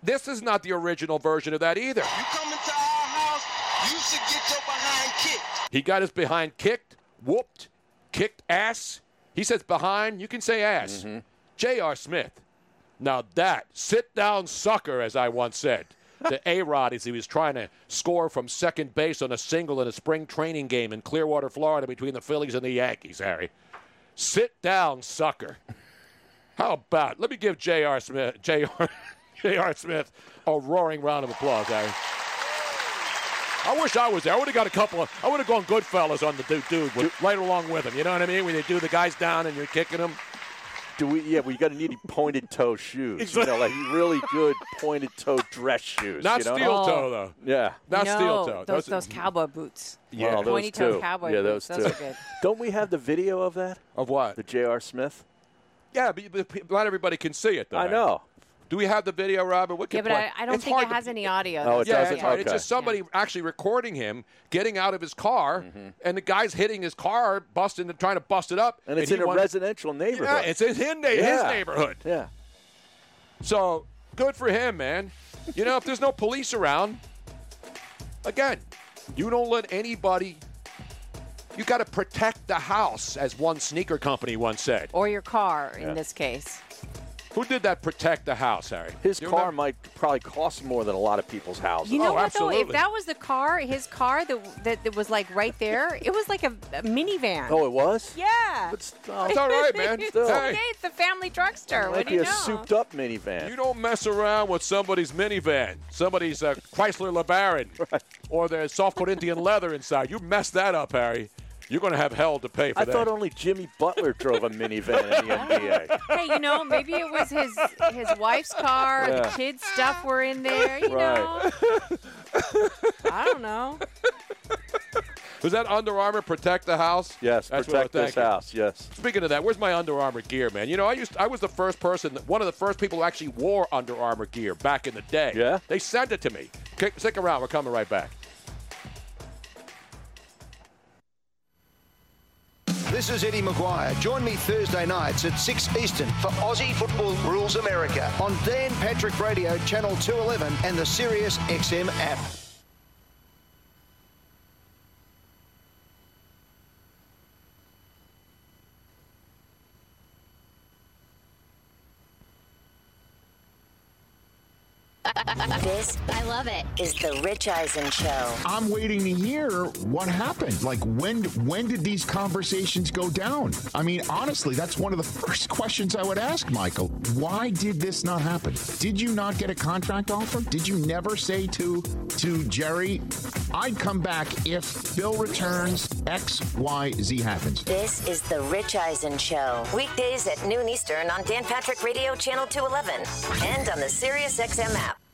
this is not the original version of that either. Come into our house, you should get your behind kicked. He got his behind kicked, whooped, kicked ass. He says behind, you can say ass. Mm-hmm. J.R. Smith. Now that, sit down sucker, as I once said to A Rod as he was trying to score from second base on a single in a spring training game in Clearwater, Florida, between the Phillies and the Yankees, Harry. Sit down, sucker. How about let me give J.R. Smith J.R. J.R. Smith a roaring round of applause, Harry. I wish I was there. I would have got a couple of. I would have gone Goodfellas on the dude, dude with, right along with him. You know what I mean? When they do the guys down and you're kicking them. Do we? Yeah, we got to need pointed toe shoes. You know, like really good pointed toe dress shoes. Not you know? steel toe oh. though. Yeah, Not no, steel toe. Those, those cowboy boots. Yeah, those Pointy toe cowboy yeah, boots. those Those are good. Don't we have the video of that? Of what? The J.R. Smith. Yeah, but, but not everybody can see it though. I know. Do we have the video, Robert? We can Yeah, but play. I, I don't It's think hard it to- has any audio. Oh, it yeah, doesn't? It's, hard. it's just somebody actually recording him getting out of his car, Mm-hmm. and the guy's hitting his car, busting, and trying to bust it up. And it's he in a wanted- residential neighborhood. Yeah, it's in his, na- his neighborhood. Yeah. So good for him, man. You know, if there's no police around, again, you don't let anybody. You got to protect the house, as one sneaker company once said. Or your car Yeah. in this case. Who did that? Protect the house, Harry. His You car remember? might probably cost more than a lot of people's houses. You know Oh, what though? If that was the car, his car that, that that was like right there, it was like a, a minivan. Oh, it was. Yeah. It's, It's all right, man. Still. Hey. Okay, it's the family drugstore. It What might do be you a know? souped-up minivan. You don't mess around with somebody's minivan, somebody's uh, Chrysler LeBaron, or there's soft Corinthian leather inside. You mess that up, Harry. You're going to have hell to pay for I that. I thought only Jimmy Butler drove a minivan in the NBA. hey, you know, maybe it was his his wife's car. Yeah. The kids' stuff were in there. You know, I don't know. Was that Under Armour protect the house? Yes, That's protect this house. Yes. Speaking of that, where's my Under Armour gear, man? You know, I used I was the first person, one of the first people who actually wore Under Armour gear back in the day. Yeah? They sent it to me. Okay, stick around. We're coming right back. This is Eddie McGuire. Join me Thursday nights at 6 Eastern for Aussie Football Rules America on Dan Patrick Radio, Channel 211 and the Sirius XM app. This I love it. is the Rich Eisen Show. I'm waiting to hear what happened. Like when when did these conversations go down? I mean, honestly, that's one of the first questions I would ask Michael. Why did this not happen? Did you not get a contract offer? Did you never say to to Jerry, I'd come back if Bill returns X, Y, Z happens? This is the Rich Eisen Show. Weekdays at noon Eastern on Dan Patrick Radio Channel 211 and on the Sirius XM app.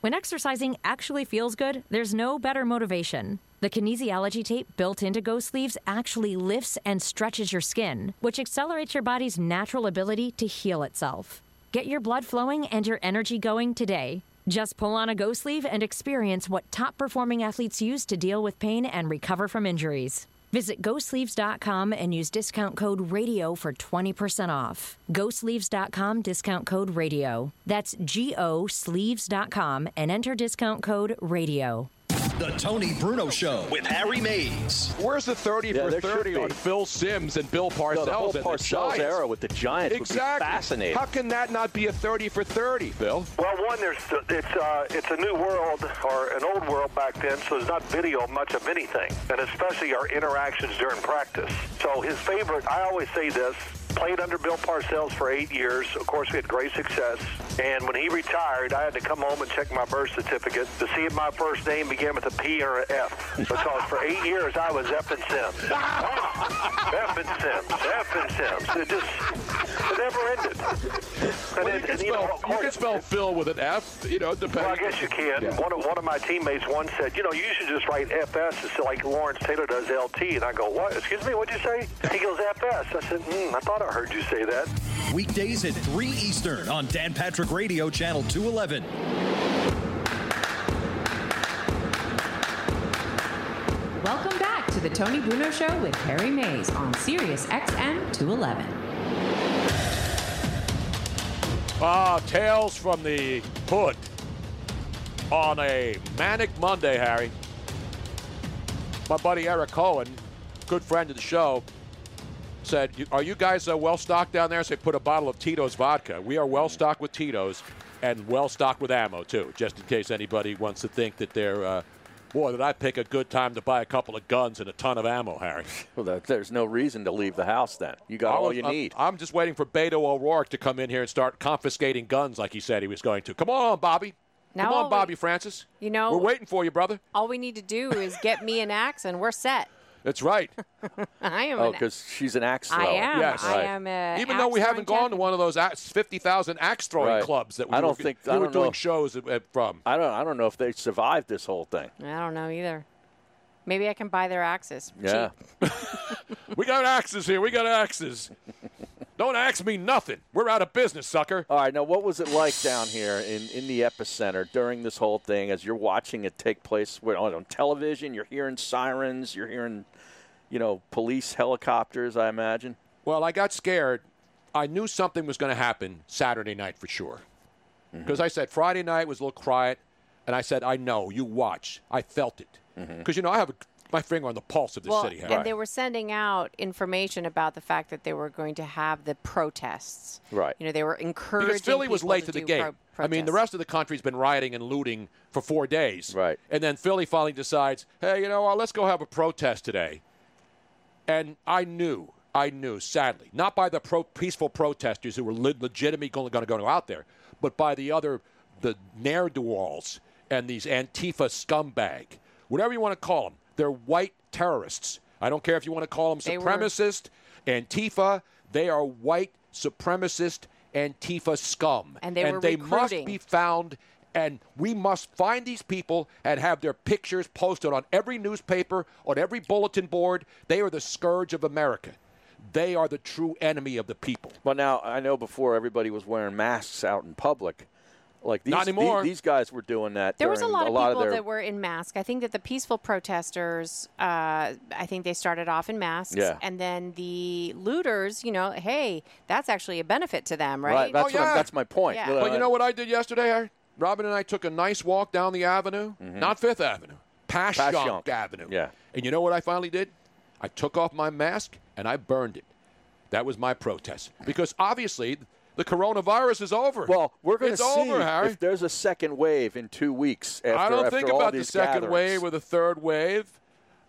When exercising actually feels good, there's no better motivation. The kinesiology tape built into Go Sleeves actually lifts and stretches your skin, which accelerates your body's natural ability to heal itself. Get your blood flowing and your energy going today. Just pull on a Go Sleeve and experience what top performing athletes use to deal with pain and recover from injuries. Visit GoSleeves.com and use discount code RADIO for 20% off. GoSleeves.com discount code RADIO. That's G O Sleeves.com and enter discount code RADIO. The Tony Bruno Show with Harry Mays. Where's the 30 Yeah, for there 30 should be. on Phil Simms and Bill Parcells? No, the whole and the Parcells era with the Giants would be exactly. fascinating. How can that not be a 30 for 30, Bill? Well, one, there's it's uh, it's a new world or an old world back then, so there's not video much of anything, and especially our interactions during practice. So his favorite, I always say this. Played under Bill Parcells for eight years. Of course, we had great success. And when he retired, I had to come home and check my birth certificate to see if my first name began with a P or an F. Because for eight years, I was F and Simms. F and Simms. F and Simms. It just, it never ended. And Well, you then- can and, you know, spell, of you can spell Phil with an F, you know, depending. well, I guess you can. Yeah. One, of, one of my teammates once said, you know, you should just write FS instead like Lawrence Taylor does LT. And I go, what? Excuse me, what'd you say? He goes, FS. I said, hmm, I thought I heard you say that. Weekdays at 3 Eastern on Dan Patrick Radio, Channel 211. Welcome back to the Tony Bruno Show with Harry Mayes on Sirius XM 211. Ah, tales from the hood on a manic Monday, Harry. My buddy Eric Cohen, good friend of the show, said, "Are you guys uh, well stocked down there?" So they put a bottle of Tito's vodka. We are well stocked with Tito's, and well stocked with ammo too, just in case anybody wants to think that they're. Uh, Boy, did I pick a good time to buy a couple of guns and a ton of ammo, Harry. Well, there's no reason to leave the house then. You got I all was- you I'm- need. I'm just waiting for Beto O'Rourke to come in here and start confiscating guns like he said he was going to. Come on, Bobby. Now come all on, we- Bobby Francis. You know, We're waiting for you, brother. all we need to do is get me an axe and we're set. That's right. I am. Oh, because she's an axe I thrower. am. Yes. I Right. am a Even though we haven't throwing gone to one of those axe, 50,000 axe throwing Right. clubs that we I don't were, think we I were don't doing know. shows at- at- from. I don't. I don't know if they survived this whole thing. I don't know either. Maybe I can buy their axes. Yeah. We got axes here. We got axes. Don't ask me nothing. We're out of business, sucker. All right. Now, what was it like down here in, in the epicenter during this whole thing as you're watching it take place on, on television? You're hearing sirens. You're hearing, you know, police helicopters. I imagine. Well, I got scared. I knew something was going to happen Saturday night for sure. Mm-hmm. Because I said Friday night was a little quiet, and I said, I know, you watch. I felt it. Mm-hmm. Because, you know, I have a, my finger on the pulse of the well, city. And they were sending out information about the fact that they were going to have the protests. Right. You know, they were encouraging Because Philly was late to, the game. pro- I mean, the rest of the country's been rioting and looting for four days. Right. And then Philly finally decides, hey, you know what? Let's go have a protest today. And I knew, I knew, sadly, not by the pro- peaceful protesters who were le- legitimately going to go out there, but by the other, the ne'er do wells and these Antifa scumbag, whatever you want to call them. They're white terrorists. I don't care if you want to call them They were- supremacist, Antifa. They are white supremacist Antifa scum, And they were they must be found. And we must find these people and have their pictures posted on every newspaper, on every bulletin board. They are the scourge of America. They are the true enemy of the people. Well, now I know before everybody was wearing masks out in public. Like these, Not anymore. These, these guys were doing that. There was a lot of people their, that were in masks. I think that the peaceful protesters, uh, I think they started off in masks, Yeah. and then the looters, you know, hey, that's actually a benefit to them, right? That's what I'm- that's my point. Yeah. But you know what I did yesterday? Harry? Robin and I took a nice walk down the avenue, not Fifth Avenue, Passyunk Passyunk. Avenue. Yeah. And you know what I finally did? I took off my mask and I burned it. That was my protest because obviously the coronavirus is over. Well, we're going to see over, Harry. if there's a second wave in two weeks. After, I don't think about the second gatherings. wave or the third wave.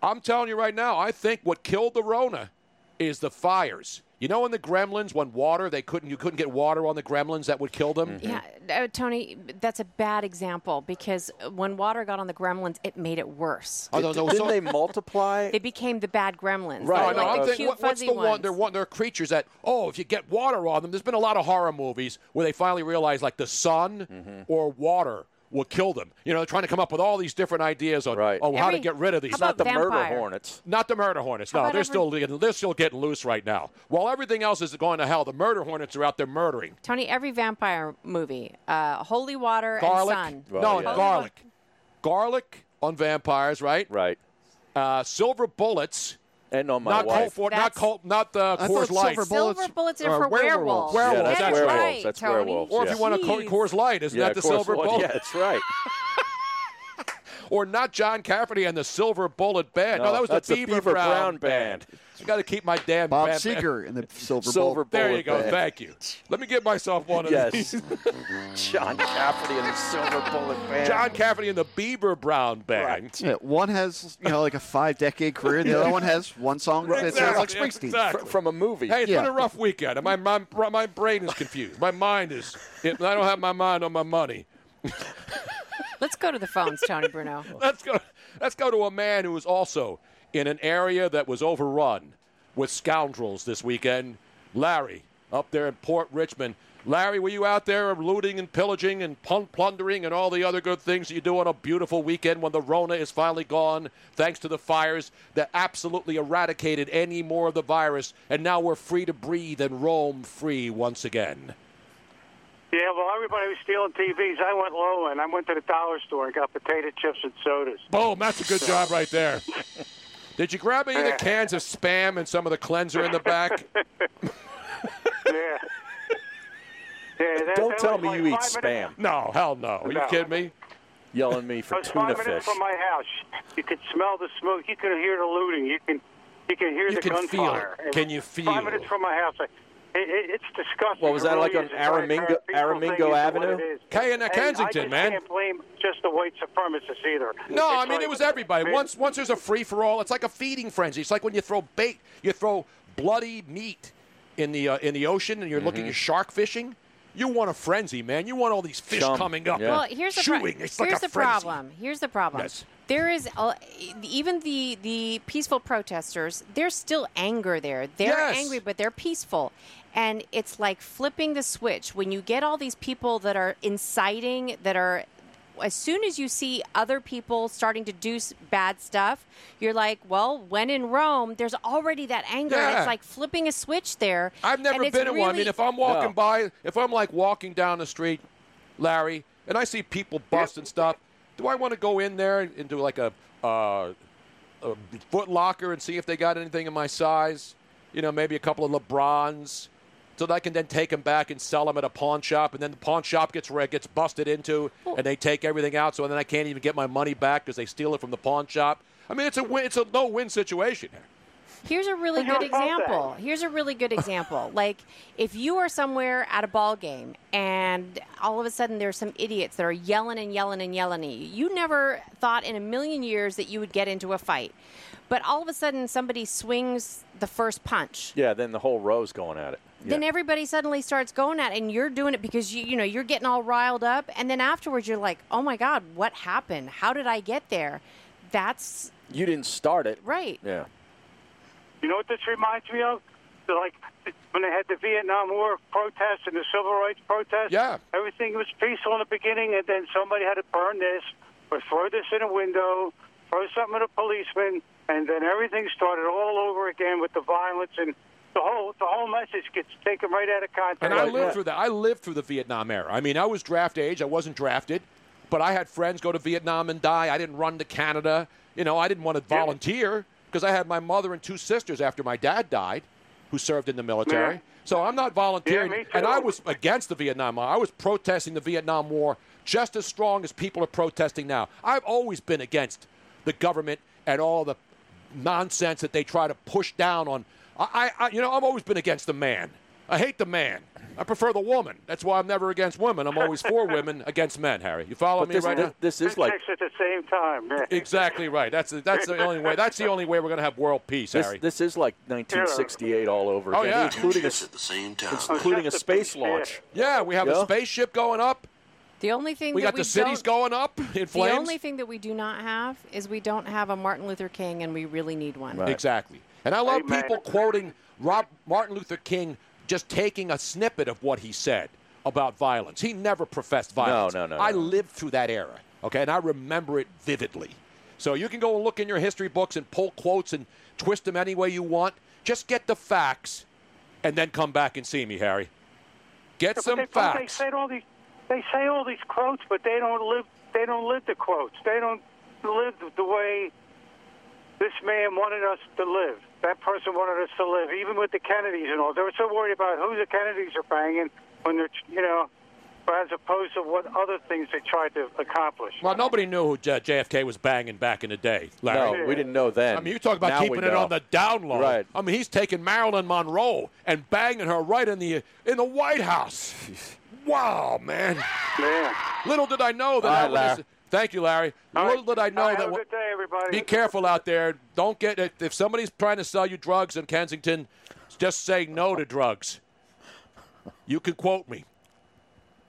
I'm telling you right now, I think what killed the Rona is the fires. You know, in the Gremlins, when water they couldn't, you couldn't get water on the Gremlins, that would kill them. Yeah, uh, Tony, that's a bad example because when water got on the gremlins, it made it worse. I don't know. Didn't so- they multiply? They became the bad gremlins. Right. They no, like I'm the thinking, cute what- what's fuzzy the one? ones. They're one. They're creatures that oh, if you get water on them, there's been a lot of horror movies where they finally realize like the sun Mm-hmm. or water will kill them. You know, they're trying to come up with all these different ideas on Right. oh how to get rid of these. how Not the murder hornets. Not the murder hornets. How No, they're every- still getting, they're still getting loose right now. While everything else is going to hell, the murder hornets are out there murdering. Tony, every vampire movie, uh, holy water Garlic. and sun. no, Holy garlic. Garlic on vampires, right? Right. Uh, silver bullets. And on my not wife. Colt, for, not That's- Colt, not the I Coors thought Light. silver bullets- Silver bullets are Uh, for werewolves. Werewolves. Yeah, that's that's werewolves. right. That's Tony. werewolves. Or if yeah. you want a Co- Coors Light, isn't Yeah, that the Coors silver bullet? Yeah, that's right. or not John Cafferty and the Silver Bullet Band. No, No, that was that's the the Beaver, Beaver Brown, Brown Band. I got to keep my damn Bob band- Seger and the Silver, Silver Bullet. There you go. Band. Thank you. Let me get myself one of Yes. these. John Cafferty and the Silver Bullet Band. John Cafferty and the Beaver Brown Band. Yeah, one has you know like a five decade career. The other one has one song that sounds like Springsteen. exactly. Fr- from a movie. Hey, it's Yeah. been a rough weekend. and My, my, my brain is confused. My mind is. It, I don't have my mind on my money. Let's go to the phones, Tony Bruno. Let's go. Let's go to a man who is also in an area that was overrun with scoundrels this weekend. Larry, up there in Port Richmond. Larry, were you out there looting and pillaging and plundering and all the other good things that you do on a beautiful weekend when the Rona is finally gone, thanks to the fires that absolutely eradicated any more of the virus, and now we're free to breathe and roam free once again? Yeah, well, everybody was stealing TVs. I went low and I went to the dollar store and got potato chips and sodas. Boom, that's a good job right there. Did you grab any of the cans of spam and some of the cleanser in the back? Yeah. Yeah, that, Don't that tell me like you eat spam. minutes- No, hell no. Are you No. kidding me? Yelling me for tuna five fish. minutes from my house. You could smell the smoke. You can hear the looting. You can, you can hear You the can feel it. Can you Five feel? minutes from my house. I- It, it, it's disgusting. What, was that like really on like a Aramingo- Aramingo thing is what Avenue? it is. Kay and And Kensington, I just man. can't blame just the white supremacists either. No, I mean like- it was everybody. Once once there's a free for all, it's like a feeding frenzy. It's like when you throw bait, you throw bloody meat in the uh, in the ocean, and you're looking at shark fishing. You want a frenzy, man. You want all these fish Chum. coming up. Yeah. Well, here's the pro- chewing. It's here's like a the problem. Here's the problem. Yes. There is uh, even the the peaceful protesters. There's still anger there. They're Yes. angry, but they're peaceful. And it's like flipping the switch when you get all these people that are inciting, that are as soon as you see other people starting to do bad stuff, you're like, well, when in Rome, there's already that anger. Yeah. it's like flipping a switch there. I've never And it's been in one. I mean, if I'm walking No. by, if I'm like walking down the street, Larry, and I see people busting stuff, do I want to go in there and do like a, uh, a Foot Locker and see if they got anything in my size? You know, maybe a couple of LeBrons, so that can then take them back and sell them at a pawn shop, and then the pawn shop gets where it gets busted into, and they take everything out, so then I can't even get my money back because they steal it from the pawn shop. I mean, it's a win, it's a no-win situation. Here. Here's a really good example. Here's a really good example. like if you are somewhere at a ball game and all of a sudden there's some idiots that are yelling and yelling and yelling at you. You never thought in a million years that you would get into a fight. But all of a sudden somebody swings the first punch. Yeah, then the whole row's going at it. Then everybody suddenly starts going at it and you're doing it because you you know you're getting all riled up and then afterwards you're like, "Oh my god, what happened? How did I get there?" That's You didn't start it. right. Yeah. You know what this reminds me of? Like when they had the Vietnam War protests and the civil rights protests. Yeah. Everything was peaceful in the beginning, and then somebody had to burn this or throw this in a window, throw something at a policeman, and then everything started all over again with the violence and the whole the whole message gets taken right out of context. And I lived through that. I lived through the Vietnam era. I mean, I was draft age. I wasn't drafted, but I had friends go to Vietnam and die. I didn't run to Canada. You know, I didn't want to volunteer because I had my mother and two sisters after my dad died, who served in the military. Yeah. So I'm not volunteering. Yeah, and. I was against the Vietnam War. I was protesting the Vietnam War just as strong as people are protesting now. I've always been against the government and all the nonsense that they try to push down on. I, I, you know, I've always been against the man. I hate the man. I prefer the woman. That's why I'm never against women. I'm always for women against men. Harry, you follow But me this, right this, now? this is like at the same time. Exactly right. That's the, that's the only way. That's the only way we're going to have world peace, this, Harry. this is like 1968 all over Oh, again, yeah. including a, at the same time. including a a space launch. yeah, we have Yeah. a spaceship going up. The only thing We that got we the cities going up in flames. The only thing that we do not have is we don't have a Martin Luther King, and we really need one. Right. Exactly. And I love Amen. people quoting Rob Martin Luther King just taking a snippet of what he said. about violence. He never professed violence. no, no, no. I no. lived through that era, okay, and I remember it vividly. So you can go and look in your history books and pull quotes and twist them any way you want. Just get the facts, and then come back and see me, Harry. Get But some they, facts. They say all these, they say all these quotes, but they don't live. They don't live the quotes. They don't live the way this man wanted us to live. That person wanted us to live, even with the Kennedys and all. They were so worried about who the Kennedys are banging when they're, you know, as opposed to what other things they tried to accomplish. Well, nobody knew who J- JFK was banging back in the day, Larry. No, we didn't know then. I mean, you talk about Now keeping it on the down low. Right. I mean, he's taking Marilyn Monroe and banging her right in the in the White House. wow, man. Man. Little did I know that. All right, I would- Larry. Thank you, Larry. Little did I know All right, that. have a good day, everybody. Be careful out there. Don't get if, if somebody's trying to sell you drugs in Kensington, just say no to drugs. You can quote me.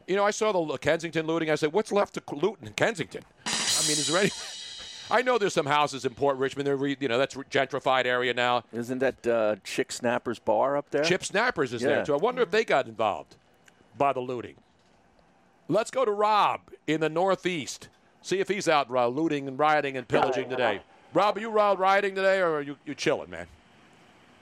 You know, I saw the Kensington looting. I said, "What's left to loot in Kensington?" I mean, is there any? I know there's some houses in Port Richmond. They're re, you know that's a gentrified area now. Isn't that uh, Chick Snappers Bar up there? Chip Snappers is Yeah. there too. I wonder if they got involved by the looting. Let's go to Rob in the Northeast. See if he's out uh, looting and rioting and pillaging today. Rob, are you out rioting today, or are you you chilling, man?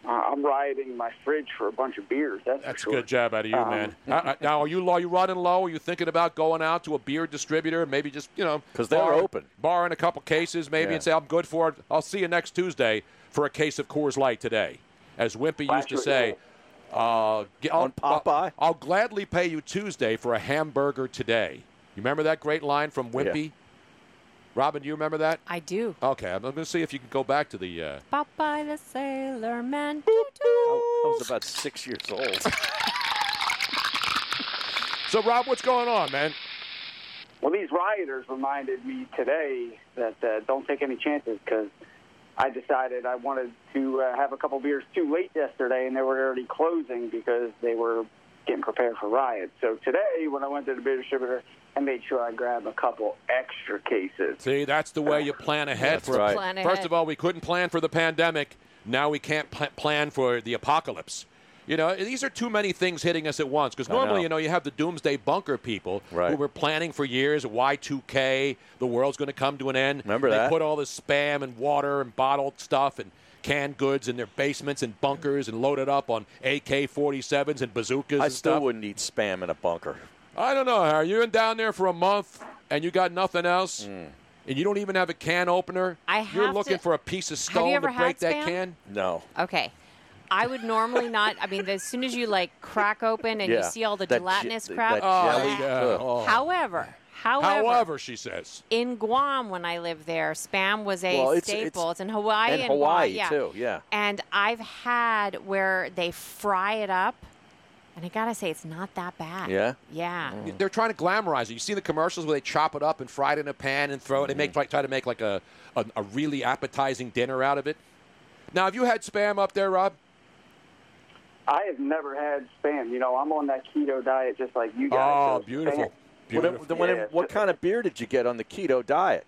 I'm rioting my fridge for a bunch of beers. That's, That's a for sure. good job out of you, Um, man. Uh, uh, now, are you are you running low? Are you thinking about going out to a beer distributor, maybe just you know 'Cause they're bar- open. borrowing a couple cases, maybe, Yeah. and say I'm good for it. I'll see you next Tuesday for a case of Coors Light today, as Wimpy used to say. Uh, get, I'll, I'll, I'll gladly pay you Tuesday for a hamburger today. You remember that great line from Wimpy? Robin, do you remember that? I do. Okay, I'm going to see if you can go back to the. Uh, Popeye the Sailor Man. I was about six years old. so, Rob, what's going on, man? Well, these rioters reminded me today that uh, don't take any chances because I decided I wanted to uh, have a couple beers too late yesterday, and they were already closing because they were getting prepared for riots. So today, when I went to the beer distributor, I made sure I grabbed a couple extra cases. See, that's the way you plan ahead. That's for right. Plan First ahead. of all, we couldn't plan for the pandemic. Now we can't pl- plan for the apocalypse. You know, these are too many things hitting us at once. Because I know. normally, you know, you have the doomsday bunker people Right. who were planning for years. Y2K, the world's going to come to an end. Remember they that? put all this spam and water and bottled stuff and canned goods in their basements and bunkers and loaded up on AK-47s and bazookas I and still stuff. wouldn't eat spam in a bunker. I don't know, Harry. You're in down there for a month and you got nothing else, Mm. and you don't even have a can opener. I have You're looking to- for a piece of Have stone to break that Spam? can. No. Okay. I would normally not. I mean, as soon as you like crack open and you see all the That gelatinous ge- crap. that Oh, jelly. yeah. Oh. However, however, However, she says. in Guam when I lived there, spam was a Well, it's- staple. it's- It's, in Hawaii and and Hawaii, Guam, yeah. too, yeah. And I've had where they fry it up, and I gotta say, it's not that bad. Yeah? Yeah. They're trying to glamorize it. You see the commercials where they chop it up and fry it in a pan and throw it. They Mm-hmm. make like, try to make like a, a a really appetizing dinner out of it. Now, have you had spam up there, Rob? I have never had spam. You know, I'm on that keto diet just like you guys. Oh, so beautiful. spam- What, then when- Yeah, what kind of beer did you get on the keto diet?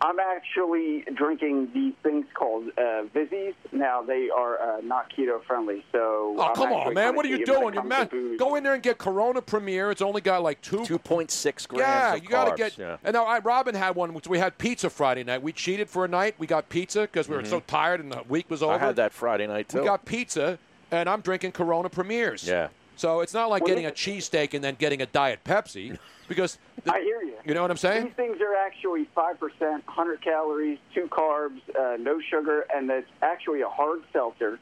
I'm actually drinking these things called uh, Vizzies. Now they are uh, not keto friendly, so. Oh, I'm come on, man. What are you doing? You're comes mad. Go in there and get Corona Premier. It's only got like two. 2.6 grams Yeah, of you got to get. yeah. And now I, Robin had one. Which we had pizza Friday night. We cheated for a night. We got pizza because we were Mhm. so tired and the week was over. I had that Friday night too. We got pizza, and I'm drinking Corona Premiers. Yeah. So it's not like Well, getting a cheesesteak and then getting a Diet Pepsi because. I hear you. You know what I'm saying? These things are actually 5%, 100 calories, two carbs, uh, no sugar, and it's actually a hard seltzer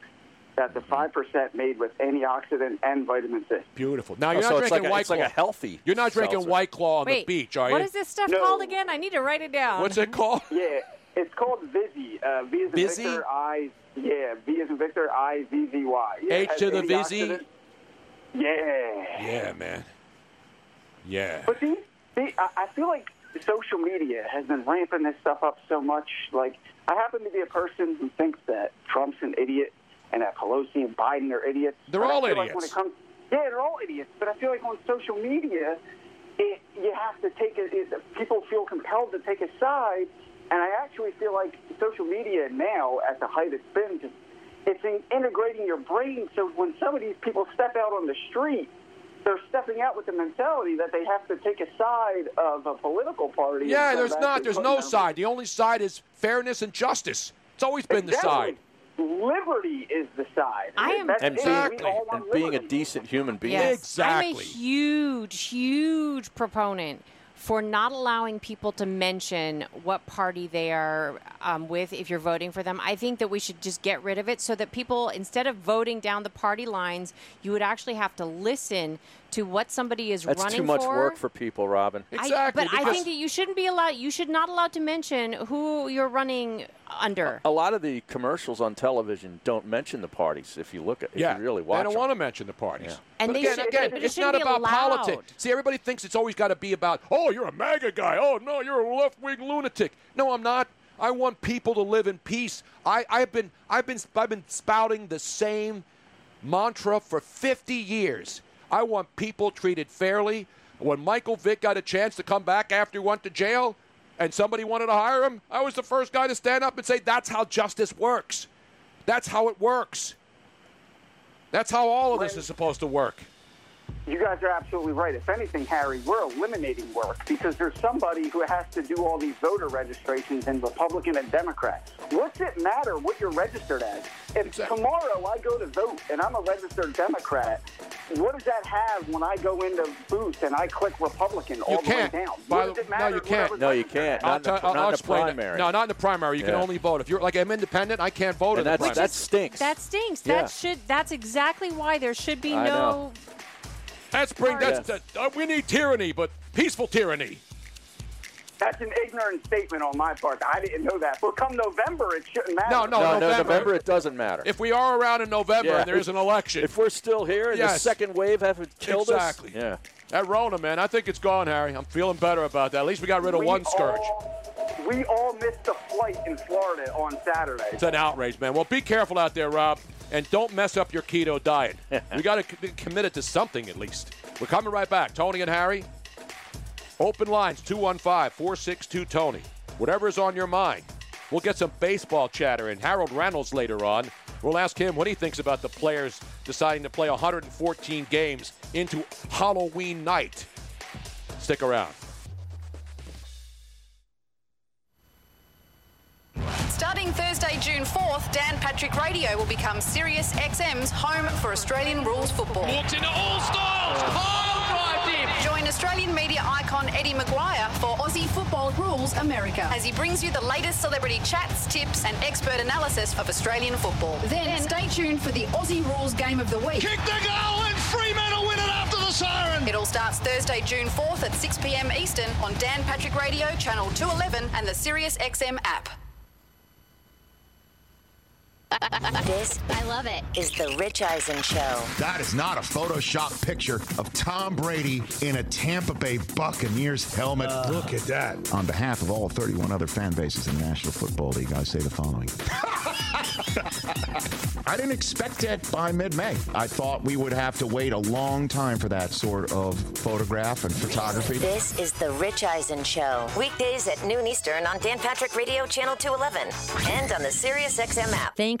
that's a 5% made with antioxidant and vitamin C. Beautiful. Now Oh, you're so not it's drinking like a- White it's like Claw. a healthy You're not drinking seltzer. White Claw on Wait, the beach, are what you? What is this stuff No. called again? I need to write it down. What's it called? Yeah, it's called Vizzy. Uh, V is in Vizzy? Victor, I, yeah, V as in Victor, I, Z, Z, Y. Yeah, H to the Vizzy? Yeah. Yeah, man. Yeah. But see, see I, I feel like social media has been ramping this stuff up so much. Like, I happen to be a person who thinks that Trump's an idiot and that Pelosi and Biden are idiots. They're But all feel Like when idiots. it comes, yeah, they're all idiots. But I feel like on social media, it, you have to take it, it. People feel compelled to take a side, and I actually feel like social media now, at the height it's been, just it's in integrating your brain. So when some of these people step out on the street they're stepping out with the mentality that they have to take a side of a political party. Yeah, there's not. There's no them- side. The only side is fairness and justice. It's always been the Exactly. side. Liberty is the side. I am- That's And it. being, We all want and being a decent human being. Yes. I'm a huge, huge proponent for not allowing people to mention what party they are um, with if you're voting for them. I think that we should just get rid of it so that people, instead of voting down the party lines, you would actually have to listen to what somebody is running? That's running too much for. work for people, Robin. I, but I think that you shouldn't be allowed. You should not allowed to mention who you're running under. A lot of the commercials on television don't mention the parties. If you look at, if you really watch they don't them. want to mention the parties. And But again, should- again, but it it's shouldn't be about allowed. politics. See, everybody thinks it's always got to be about, oh, you're a MAGA guy. Oh, no, you're a left-wing lunatic. No, I'm not. I want people to live in peace. I, I've been, I've been, I've been spouting the same mantra for 50 years. I want people treated fairly. When Michael Vick got a chance to come back after he went to jail, and somebody wanted to hire him, I was the first guy to stand up and say, "That's how justice works. That's how it works." That's how all of this is supposed to work. You guys are absolutely right. If anything, Harry, we're eliminating work because there's somebody who has to do all these voter registrations in Republican and Democrat. What's it matter what you're registered as? If tomorrow I go to vote and I'm a registered Democrat, what does that have when I go into booth and I click Republican all You the can't. way down? By What does it no, you can't. No, you can't. as? Not I'll, in the- tell- I'll not in the explain primary. it. No, not in the primary. You can only vote if you're like I'm independent. I can't vote in And the primary. that stinks. That stinks. Yeah. That should. That's exactly why there should be I no. know. That's bring. That's that, uh, we need tyranny, but peaceful tyranny. That's an ignorant statement on my part. I didn't know that. But come November, it shouldn't matter. No, no, no, no, November. November it doesn't matter. If we are around in November Yeah. and there is an election, If we're still here and the second wave haven't killed exactly. us, exactly. yeah. That Rona, man, I think it's gone, Harry. I'm feeling better about that. At least we got rid of We one scourge. All- we all missed a flight in Florida on Saturday. It's an outrage, man. Well, be careful out there, Rob, and don't mess up your keto diet. we got to be committed to something at least. We're coming right back. Tony and Harry. Open lines 215 462 Tony. Whatever is on your mind. We'll get some baseball chatter and Harold Reynolds later on. We'll ask him what he thinks about the players deciding to play 114 games into Halloween night. Stick around. Starting Thursday, June 4th, Dan Patrick Radio will become Sirius XM's home for Australian rules football. Walks into all styles. Pile oh. drive deep. Join Australian media icon Eddie McGuire for Aussie Football Rules America as he brings you the latest celebrity chats, tips, and expert analysis of Australian football. Then stay tuned for the Aussie Rules Game of the Week. Kick the goal and Fremantle win it after the siren. It all starts Thursday, June 4th at 6 p.m. Eastern on Dan Patrick Radio, Channel 211, and the Sirius XM app. This, I love it, is the Rich Eisen Show. That is not a Photoshop picture of Tom Brady in a Tampa Bay Buccaneers helmet. Uh, Look at that. On behalf of all 31 other fan bases in the National Football League, I say the following. I didn't expect it by mid May. I thought we would have to wait a long time for that sort of photograph and photography. This is the Rich Eisen Show. Weekdays at noon Eastern on Dan Patrick Radio Channel 211 and on the SiriusXM app. Thanks,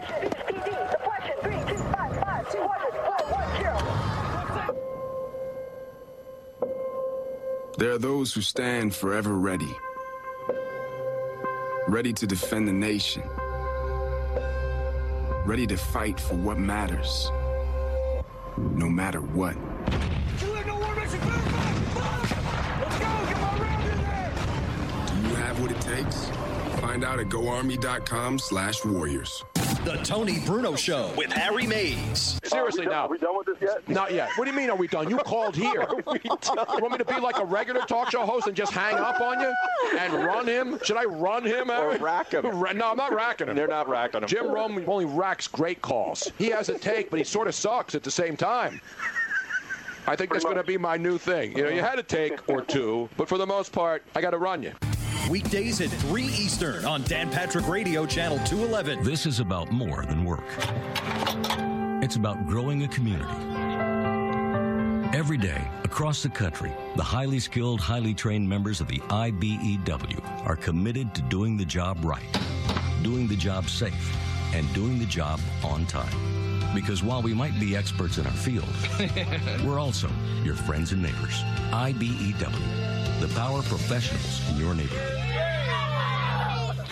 There are those who stand forever ready, ready to defend the nation, ready to fight for what matters, no matter what. Do you have what it takes? Find out at goarmy.com slash warriors. The Tony Bruno Show with Harry Mayes. Seriously now. Are we done with this yet? Not yet. What do you mean, are we done? You called here. You want me to be like a regular talk show host and just hang up on you and run him? Should I run him? Or rack him? No, I'm not racking him. They're not racking him. Jim Rome only racks great calls. He has a take, but he sort of sucks at the same time. I think that's going to be my new thing. You know, you had a take or two, but for the most part, I got to run you. Weekdays at 3 Eastern on Dan Patrick Radio, Channel 211. This is about more than work. It's about growing a community. Every day, across the country, the highly skilled, highly trained members of the IBEW are committed to doing the job right, doing the job safe, and doing the job on time. Because while we might be experts in our field, we're also your friends and neighbors. IBEW, the power professionals in your neighborhood.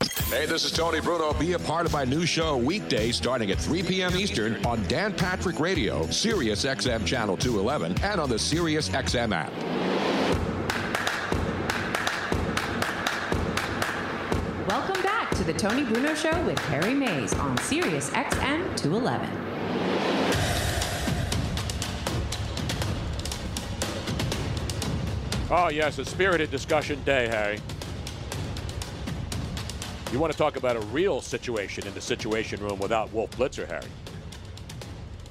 Hey, this is Tony Bruno. Be a part of my new show weekday starting at 3 p.m. Eastern on Dan Patrick Radio, Sirius XM Channel 211, and on the Sirius XM app. Welcome back to the Tony Bruno Show with Harry Mayes on Sirius XM 211. Oh, ah, yes, a spirited discussion day, Harry. You want to talk about a real situation in the Situation Room without Wolf Blitzer, Harry.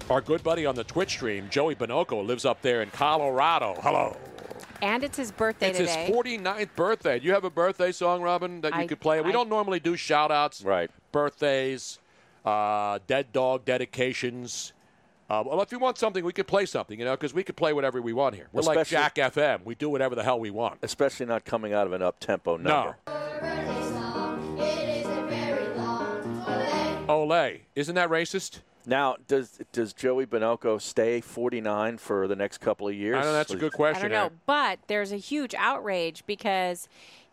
Our good buddy on the Twitch stream, Joey Bonocco, lives up there in Colorado. Hello. And it's his birthday It's today. his 49th birthday. Do you have a birthday song, Robin, that you I- could play? We I- don't normally do shout outs, right. birthdays, uh, dead dog dedications. Uh, well, if you want something, we could play something, you know, because we could play whatever we want here. We're like Especially- Jack FM. We do whatever the hell we want. Especially not coming out of an up tempo number. Olay. Isn't that racist? Now, does does Joey Bonocco stay 49 for the next couple of years? I know that's a good question. I don't know, but there's a huge outrage because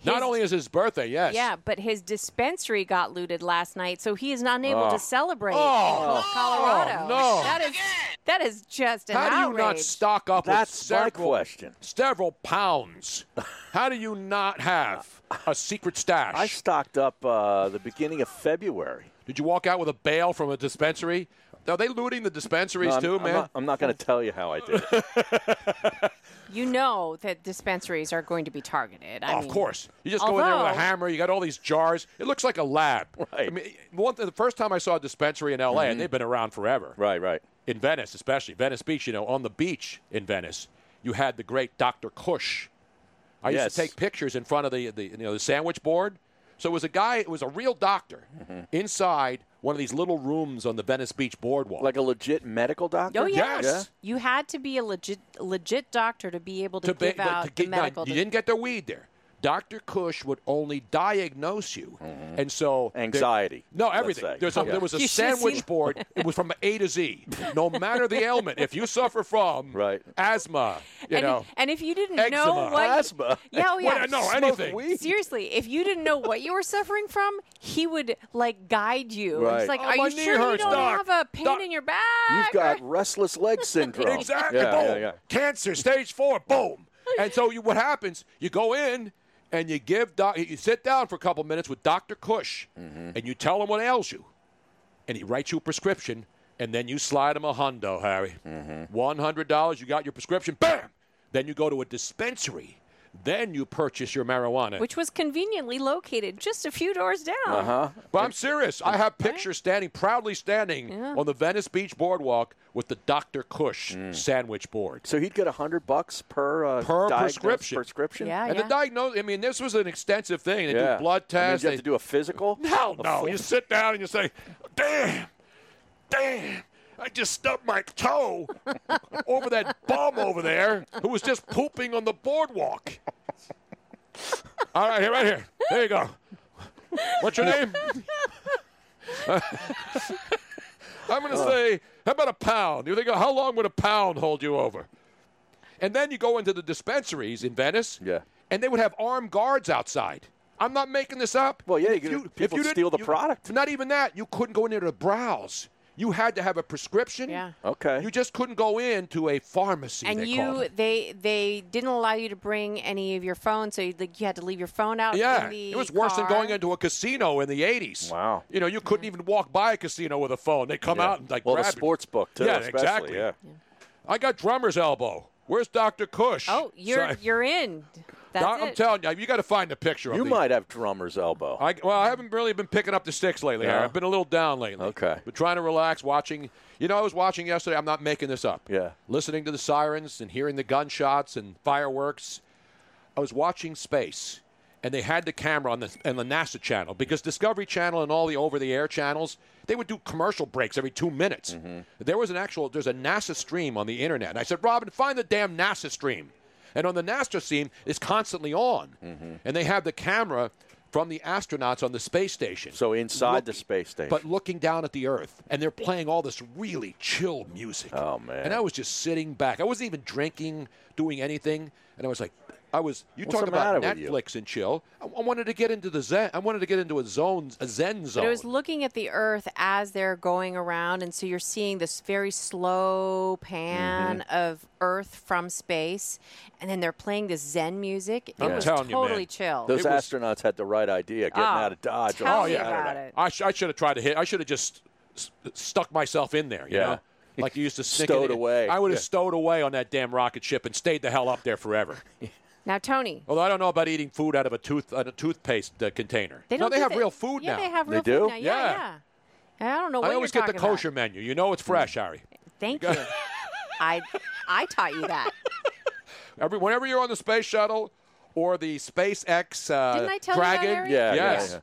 Not only is his birthday, yes. Yeah, but his dispensary got looted last night, so he is not able Oh. to celebrate Oh. in Colorado. Oh, no. That is that is just an How do you outrage. not stock up That's with my several, question. several pounds? How do you not have a secret stash? I stocked up uh, the beginning of February. Did you walk out with a bail from a dispensary? Are they looting the dispensaries No, I'm- too, I'm man? not- I'm not going to tell you how I did it. You know that dispensaries are going to be targeted. I Oh, of mean, course. You just go in there with a hammer. You got all these jars. It looks like a lab. Right. I mean, one, the first time I saw a dispensary in L.A., and they've been around forever. Mm-hmm. Right, right. In Venice, especially Venice Beach. You know, on the beach in Venice, you had the great Dr. Kush. I used to take pictures in front of the, the you know the sandwich board. So it was a guy. It was a real doctor Mm-hmm. inside one of these little rooms on the Venice Beach boardwalk. Like a legit medical doctor? Oh yes. Yes. You had to be a legit legit doctor to be able to, to give ba- out to the get- now, medical. you didn't get their weed there. Dr. Kush would only diagnose you, and so there- Mm-hmm. Anxiety, no, everything. There's a, Yeah. There was a You sandwich seen- board. It was from A to Z. No matter the ailment, if you suffer from right. asthma, you and, know, and if you didn't eczema. know what Asthma? yeah, oh, yeah, What- no, anything. weed. Seriously, if you didn't know what you were suffering from, he would like guide you. Right. It's like, Oh, are you knee sure you don't Doc. have a pain Doc. in your back? You've got restless leg syndrome. Exactly. Yeah, boom. yeah, yeah. Cancer, stage four. Boom. and so you, what happens? You go in and you give doc, you sit down for a couple minutes with Doctor Kush, Mm-hmm. and you tell him what ails you, and he writes you a prescription, and then you slide him a hundo, Harry. Mm-hmm. hundred dollars. You got your prescription. Bam. Then you go to a dispensary. Then you purchase your marijuana. Which was conveniently located just a few doors down. Uh-huh. But I'm serious. I have pictures standing, proudly standing Yeah. on the Venice Beach boardwalk with the Dr. Kush sandwich board. So he'd get a hundred bucks per uh, per diagnosed prescription. Prescription. and the diagnose. I mean, this was an extensive thing. They Yeah. do blood I mean, tests. did you have they- to do a physical? No, no. full- You sit down and you say, "Damn, damn." I just stubbed my toe over that bum over there who was just pooping on the boardwalk. All right, here, right here. There you go. What's your name? I'm going to uh. say, how about a pound? You think, how long would a pound hold you over? And then you go into the dispensaries in Venice, yeah. and they would have armed guards outside. I'm not making this up. Well, yeah, you If could- if people didn't- steal the you- product. Not even that. You couldn't go in there to browse. You had to have a prescription. Yeah. Okay. You just couldn't go into a pharmacy. and they you, they, they didn't allow you to bring any of your phone, so you, like, you had to leave your phone out. Yeah, in the it was worse than going into a casino in the '80s. Wow. You know, you couldn't even walk by a casino with a phone. They come Yeah. out and like well, grab it. sports book too. Yeah, especially, exactly. Yeah. I got drummer's elbow. Where's Doctor Kush? Oh, you're So- you're in. That's I'm it. telling you, you got to find a picture You these. might have drummer's elbow. I, well, I haven't really been picking up the sticks lately. No? Harry. I've been a little down lately. Okay. But trying to relax, watching. You know, I was watching yesterday. I'm not making this up. Yeah. Listening to the sirens and hearing the gunshots and fireworks. I was watching space, and they had the camera on the on the NASA channel because Discovery Channel and all the over-the-air channels they would do commercial breaks every two minutes. Mm-hmm. There was an actual there's a NASA stream on the internet. And I said, Robin, find the damn NASA stream. And on the NASA scene it's constantly on, mm-hmm. and they have the camera from the astronauts on the space station. So inside the space station. But looking down at the Earth, and they're playing all this really chill music. Oh man! And I was just sitting back. I wasn't even drinking, doing anything, and I was like, I was. You What's talk about matter you? Netflix and chill. I, I wanted to get into the zen. I wanted to get into a zone, a zen zone. But it was looking at the Earth as they're going around, and so you're seeing this very slow pan Mm-hmm. of Earth from space, and then they're playing this Zen music. It I'm was telling you, man. totally chill. Those was- astronauts had the right idea, getting Oh, out of Dodge. tell on me Saturday. about it. I, sh- I should have tried to hit. I should have just s- stuck myself in there. You Yeah. know? Like you used to stick Stowed it away. I would have Yeah. stowed away on that damn rocket ship and stayed the hell up there forever. Now, Tony, Although I don't know about eating food out of a tooth a toothpaste uh, container. they don't. they have that- real food yeah, now. they have They do? food now. Yeah, Yeah. yeah. I don't know what I always you're get the talking about. kosher menu. You know it's fresh, Harry. Thank you. I I taught you that. Every whenever you're on the space shuttle or the SpaceX uh, Didn't I tell you that, Dragon, Harry? Yeah, yeah, yes.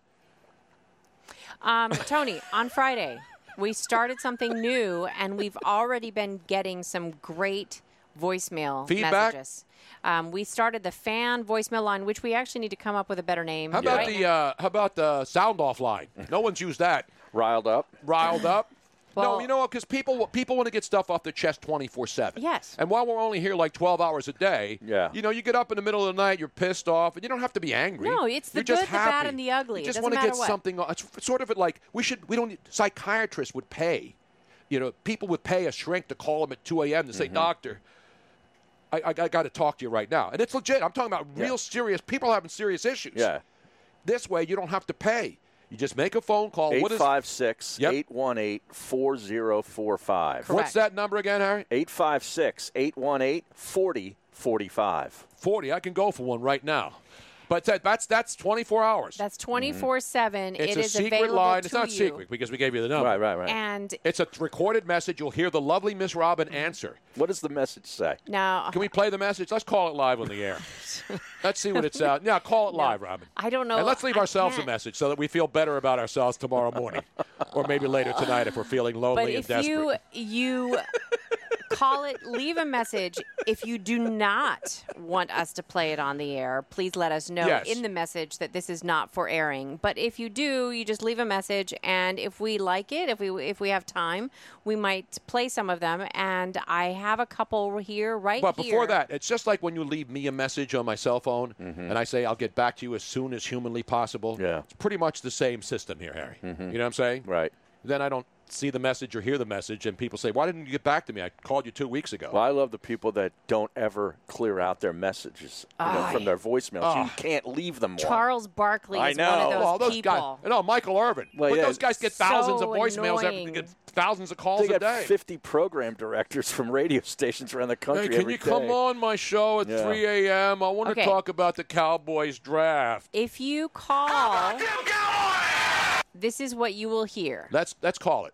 yeah. Um, Tony, on Friday, we started something new, and we've already been getting some great voicemail Feedback? messages. Um, we started the fan voicemail line, which we actually need to come up with a better name. How about right the uh, how about the sound off line? No one's used that. Riled up. Riled up. no, you know what? Because people people want to get stuff off their chest twenty four seven. Yes. And while we're only here like twelve hours a day, Yeah. you know, you get up in the middle of the night, you're pissed off, and you don't have to be angry. No, it's the You're just good, the bad, and the ugly. You just want to get what. something. It's sort of like we should. We don't. Need, psychiatrists would pay. You know, people would pay a shrink to call them at two a.m. to say, Mm-hmm. "Doctor, I, I, I got to talk to you right now," and it's legit. I'm talking about real serious people having serious issues. Yeah. This way, you don't have to pay. You just make a phone call. What is 856 Yep. 818 4045. what's that number again, Harry? 856 818 4045. Forty. I can go for one right now. But that, that's that's 24 hours. That's mm-hmm. 24 7. it's It a is secret available line. It's not you. secret because we gave you the number. Right, right, right. And It's a recorded message. You'll hear the lovely Miss Robin answer. What does the message say? now, Can we play the message? Let's call it live on the air. let's see what it's out. Yeah, call it live, Robin. I don't know. And let's leave I ourselves a can't. message so that we feel better about ourselves tomorrow morning, or maybe later tonight if we're feeling lonely But and if desperate. you you call it, leave a message. If you do not want us to play it on the air, please let us know Yes. in the message that this is not for airing. But if you do, you just leave a message, and if we like it, if we if we have time, we might play some of them. And I have a couple here right But here. before that, it's just like when you leave me a message on my cell phone Mm-hmm. and I say I'll get back to you as soon as humanly possible. Yeah. It's pretty much the same system here, Harry. You know what I'm saying? Right. Then I don't see the message or hear the message, and people say, "Why didn't you get back to me? I called you two weeks ago." Well, I love the people that don't ever clear out their messages you know, from their voicemails. You can't leave them one. Charles Barkley I is one of know. those, well, those people. guys, no, oh, Michael Irvin. Well, but yeah, those guys get thousands so of voicemails, every, annoying. get thousands of calls They a got day. 50 program directors from radio stations around the country. Hey, can every you come on my show at Yeah. 3 a.m.? I want Okay. to talk about the Cowboys draft. If you call, this is what you will hear. Let's let's call it.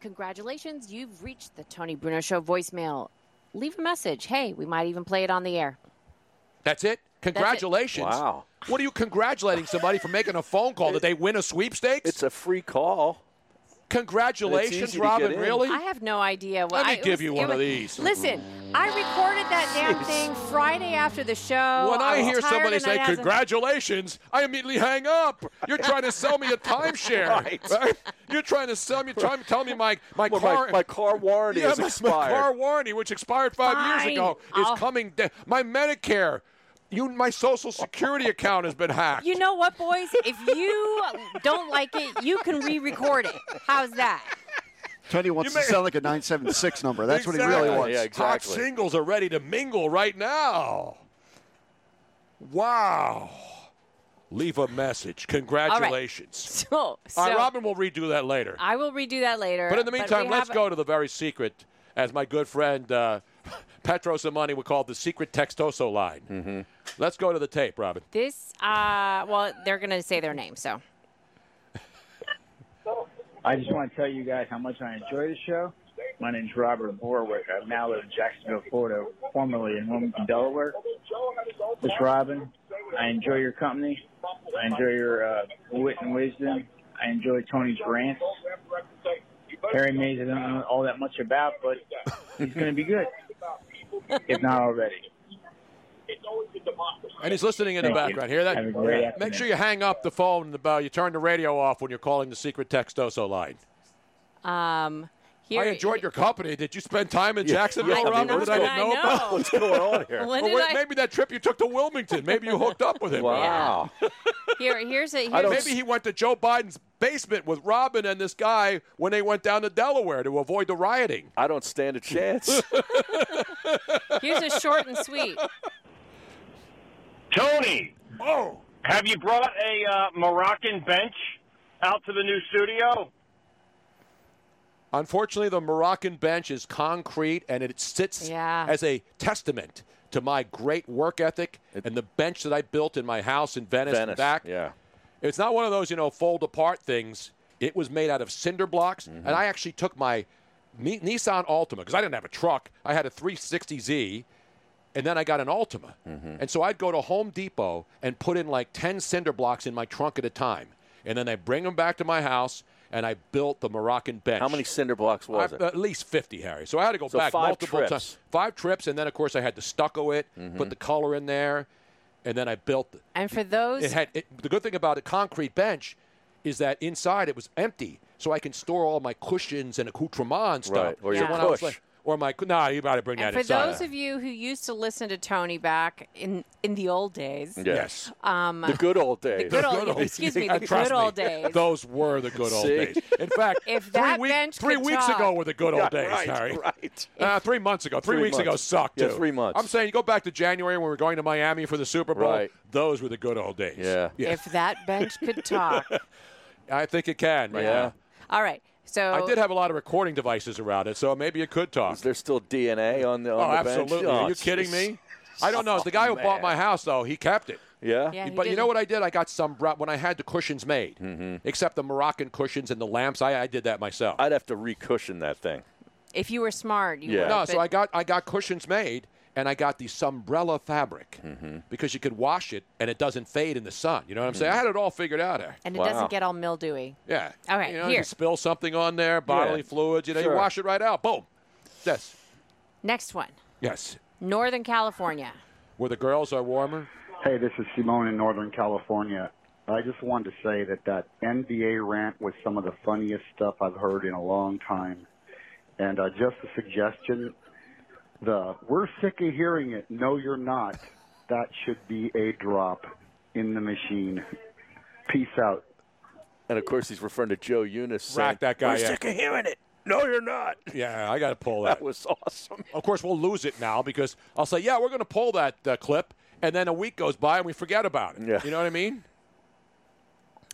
Congratulations, you've reached the Tony Bruno Show voicemail. Leave a message. Hey, we might even play it on the air. That's it. Congratulations. Wow. What are you congratulating somebody for making a phone call? Did they win a sweepstakes? It's a free call. Congratulations, Robin. Really? I have no idea. What Let me I, it give was- you it one of these. Listen, I recorded that damn thing Friday after the show. when I, was hear somebody say congratulations, I immediately hang up. You're trying to sell me a timeshare, Right. You're trying to sell me, trying to tell me my my Well, car my, my car warranty yeah, is my, my car warranty, which expired five Fine. years ago, is I'll- coming. Da- my Medicare, you, my Social Security account has been hacked. You know what, boys? If you don't like it, you can re-record it. How's that? Tony wants You may- to sound like a 976 number. That's what he really wants. Yeah, exactly. Hot singles are ready to mingle right now. Wow. Leave a message. Congratulations. So, All right, so Robin will redo that later. I will redo that later. But in the meantime, let's have- go to the very secret, as my good friend uh, Petros and Money would call it, the secret textoso line. Mm-hmm. Let's go to the tape, Robin. This, uh, well, they're going to say their name, so. I just want to tell you guys how much I enjoy the show. My name's Robert Borwick. I now live in Jacksonville, Florida, formerly in Wilmington, Delaware. This Robin, I enjoy your company. I enjoy your uh, wit and wisdom. I enjoy Tony's rants. Harry Mayes, I don't know all that much about, but he's going to be good, if not already. And he's listening in the Thank you. background. Hear that? Have a great Make afternoon. sure you hang up the phone. and, bell. You turn the radio off when you're calling the secret textoso line. Um, here, I enjoyed your company. Did you spend time in Yeah. Jacksonville, I Robin, know, that I didn't I know, know. about? What's going on here? When Or did wait, I- maybe that trip you took to Wilmington. Maybe you hooked up with him. Wow. Here, here's a. I don't- Here's, Maybe he went to Joe Biden's basement with Robin and this guy when they went down to Delaware to avoid the rioting. I don't stand a chance. here's a short and sweet. Tony. Oh. Have you brought a uh, Moroccan bench out to the new studio? Unfortunately, the Moroccan bench is concrete and it sits Yeah. as a testament to my great work ethic and the bench that I built in my house in Venice, Venice, back. yeah. It's not one of those, you know, fold apart things. It was made out of cinder blocks, Mm-hmm. and I actually took my Ni- Nissan Altima because I didn't have a truck. I had a 360Z, and then I got an Altima. Mm-hmm. And so I'd go to Home Depot and put in like 10 cinder blocks in my trunk at a time. And then I bring them back to my house, and I built the Moroccan bench. How many cinder blocks was I- it? At least 50, Harry. So I had to go So back five multiple trips. times. Five trips, and then, of course, I had to stucco it, Mhm. put the color in there, and then I built it. And for those, it had it, the good thing about a concrete bench is that inside it was empty, so I can store all my cushions and accoutrements and stuff. Right, or So your when I was like- or my nah, you got to bring and that for inside. those of you who used to listen to Tony back in in the old days, Yes. um, The good old days. The good old, excuse me, the And good old me, days. Those were the good old days. In fact, If three, that week- bench three weeks talk- ago were the good Yeah, old days, right, Harry. right. Uh, three months ago. Three, Three weeks ago months. sucked Yeah, three months. I'm saying you go back to January when we were going to Miami for the Super Bowl. Right. Those were the good old days. Yeah. If that bench could talk. I think it can. Right Yeah. now. All right. So I did have a lot of recording devices around it, so maybe it could talk. Is there still DNA on the on oh, the absolutely. Oh, Are you kidding jeez. me? I don't know. The guy who Oh, bought my house, though, he kept it. Yeah. Yeah, but you know what I did? I got some bra- when I had the cushions made, Mm-hmm. except the Moroccan cushions and the lamps. I, I did that myself. I'd have to recushion that thing. if you were smart, you Yeah. would. no, so I got I got cushions made, and I got the Sunbrella fabric Mm-hmm. because you could wash it and it doesn't fade in the sun. You know what I'm Mm. saying? I had it all figured out there. and it doesn't get all mildewy. Yeah. All right. You know, here. you spill something on there, bodily fluids. You know, Sure. you wash it right out. Boom. Yes. Next one, Yes. Northern California. Where the girls are warmer. Hey, this is Simone in Northern California. I just wanted to say that that NBA rant was some of the funniest stuff I've heard in a long time. And uh, just a suggestion, the "We're sick of hearing it." No, you're not. That should be a drop in the machine. Peace out. And of course, he's referring to Joe Eunice. saying, Rack that guy. We're yeah. sick of hearing it. No, you're not. Yeah, I got to pull that. That was awesome. Of course, we'll lose it now because I'll say, yeah, we're going to pull that uh, clip, and then a week goes by and we forget about it. Yeah. You know what I mean?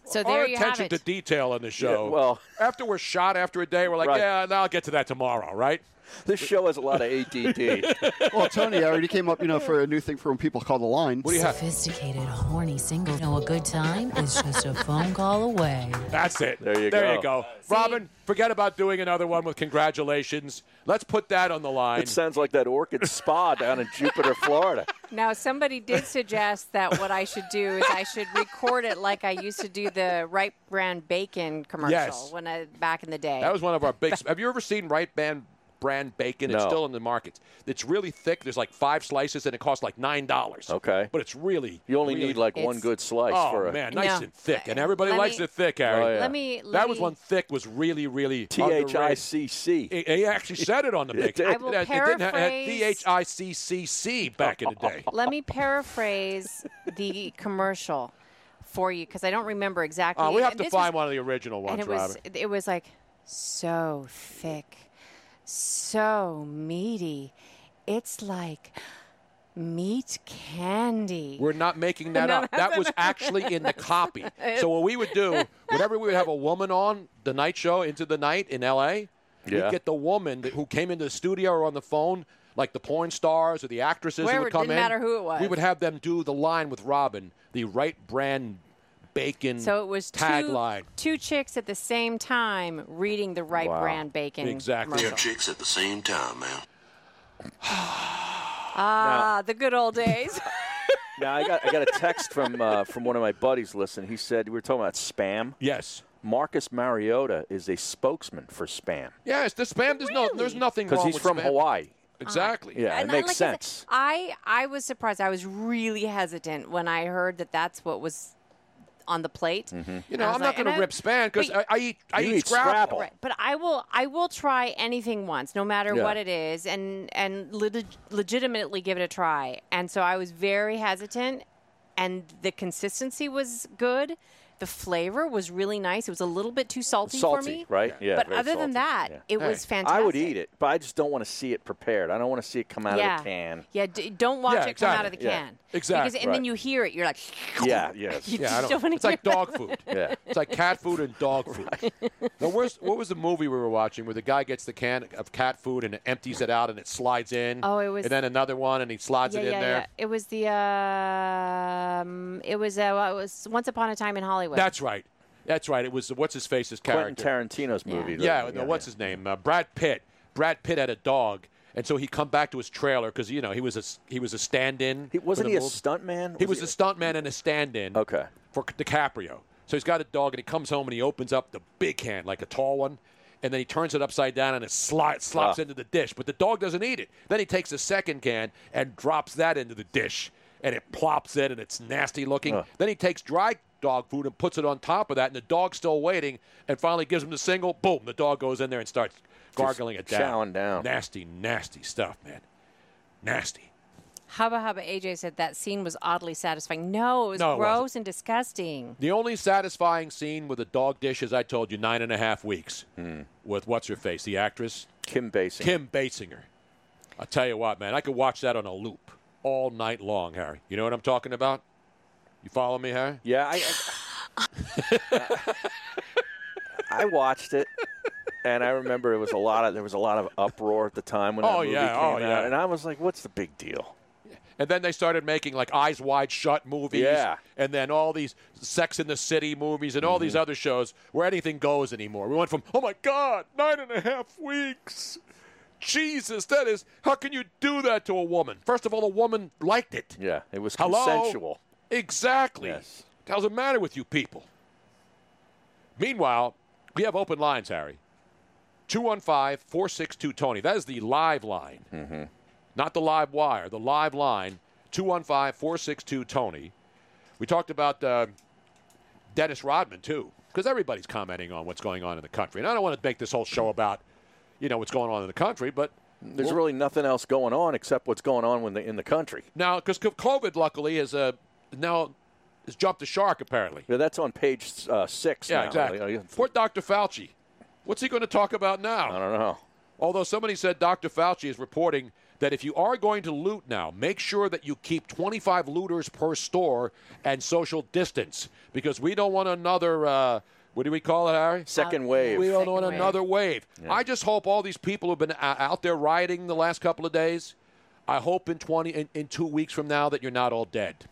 So Our there you have attention it. to detail in the show. Yeah, well- after we're shot after a day, we're like, Right. yeah, now I'll get to that tomorrow, right? This show has a lot of ADD. Well, Tony, I already came up, you know, for a new thing for when people call the line. What do you have? Sophisticated, horny singles know a good time is just a phone call away. That's it. There you go. there you go. Robin, forget about doing another one with congratulations. Let's put that on the line. It sounds like that Orchid Spa down in Jupiter, Florida. Now, somebody did suggest that what I should do is I should record it like I used to do the Wright Brand Bacon commercial Yes. when I back in the day. That was one of our big. have you ever seen Wright Band brand bacon? It's No. still in the market. It's really thick. There's like five slices, and it costs like nine dollars. Okay. but it's really You only really- need like one good slice Oh for a man, nice No. and thick, and everybody Let likes me- it thick, Harry. Oh, yeah. Let me. Let That was one thick was really, really T H I C C. He he actually said it on the It bacon. did. I will It didn't paraphrase- T H I C C C back in the day. Let me paraphrase the commercial for you because I don't remember exactly. Uh, we have And to find was- one of the original ones, and it was it was like so thick, so meaty. It's like meat candy. We're not making that No, up. That was actually in the copy. So what we would do, whenever we would have a woman on the night show into the night in L.A., Yeah. we'd get the woman that, who came into the studio or on the phone, like the porn stars or the actresses who would come didn't in. matter who it was. We would have them do the line with Robin, the Wright brand bacon So it was tagline. two chicks at the same time reading the right Wow. brand bacon. Exactly. commercial. chicks at the same time, man. Ah, the good old days. Now I got I got a text from uh, from one of my buddies. Listen, he said we were talking about spam. Yes. Marcus Mariota is a spokesman for spam Yes, the spam. There's no. There's nothing because he's with from spam. Hawaii. Exactly. Yeah, it makes like I said, sense. I I was surprised. I was really hesitant when I heard that that's what was on the plate. Mm-hmm. You know, I was I'm not like- going to rip Spam because I, I eat. I eat eat scrapple. scrapple. Right, but I will I will try anything once, no matter Yeah. what it is, and and leg- legitimately give it a try. And so I was very hesitant, and the consistency was good. The flavor was really nice. It was a little bit too salty, for Salty, me, right? Yeah. But very other than that, Yeah. it was fantastic. I would eat it, but I just don't want to see it prepared. I don't want to see it come out yeah. of the can. Yeah, d- don't watch Yeah, it come out of the. Yeah, can. exactly. Because, and then you hear it, you're like, Yeah, yes. You Yeah, just don't- don't it's like dog that. food. Yeah. It's like cat food and dog food. Now, where's, what was the movie we were watching where the guy gets the can of cat food and empties it out and it slides in? Oh, it was- And then another one and he slides yeah, it in yeah, there. yeah. It was the um, it was uh, it was Once Upon a Time in Hollywood. That's right. That's right. It was what's his face's Quentin character. Tarantino's movie. Yeah, the- no, what's his name? Uh, Brad Pitt. Brad Pitt had a dog, and so he come back to his trailer because you know he was a he was a stand-in. He, wasn't he the a movie. stuntman? He was a stuntman and a stand-in. Okay. For DiCaprio. So he's got a dog, and he comes home and he opens up the big can, like a tall one, and then he turns it upside down and it sli- slops Ah. into the dish. But the dog doesn't eat it. Then he takes a second can and drops that into the dish, and it plops in, and it's nasty looking. Ugh. Then he takes dry dog food and puts it on top of that, and the dog's still waiting, and finally gives him the single. Boom! The dog goes in there and starts gargling it down. chowing down. Nasty, nasty stuff, man. Nasty. Hubba Hubba AJ said that scene was oddly satisfying. No, it was No, it gross wasn't. and disgusting. The only satisfying scene with a dog dish, as I told you, nine and a half weeks hmm. with what's her face, the actress Kim Basinger. Kim Basinger. I'll tell you what, man, I could watch that on a loop all night long, Harry. You know what I'm talking about? You follow me, Harry? Yeah, I, I, I watched it, and I remember it was a lot of there was a lot of uproar at the time when that Oh, movie yeah, came oh, out, yeah. and I was like, "What's the big deal?" And then they started making like Eyes Wide Shut movies. Yeah. And then all these Sex in the City movies and all these Mhm. other shows where anything goes anymore. We went from, oh my God, nine and a half weeks. Jesus, that is, how can you do that to a woman? First of all, a woman liked it. Yeah, it was Hello? consensual. Exactly. Yes. The matter with you people? Meanwhile, we have open lines, Harry. 215 462 Tony. That is the live line, mm-hmm. not the live wire, the live line 215 462 Tony. We talked about uh, Dennis Rodman, too, because everybody's commenting on what's going on in the country. And I don't want to make this whole show about, you know, what's going on in the country, but There's really nothing else going on except what's going on in the, in the country. now, because COVID, luckily, is uh, now has jumped the shark, apparently. Yeah, that's on page uh, six. Yeah, now. exactly. Poor Dr. Fauci. What's he going to talk about now? I don't know. Although somebody said Dr. Fauci is reporting that if you are going to loot now, make sure that you keep 25 looters per store and social distance because we don't want another. Uh, what do we call it, Harry? Second wave. We don't Second want wave. another wave. Yeah. I just hope all these people who've been uh, out there rioting the last couple of days. I hope in 20 in, in two weeks from now that you're not all dead.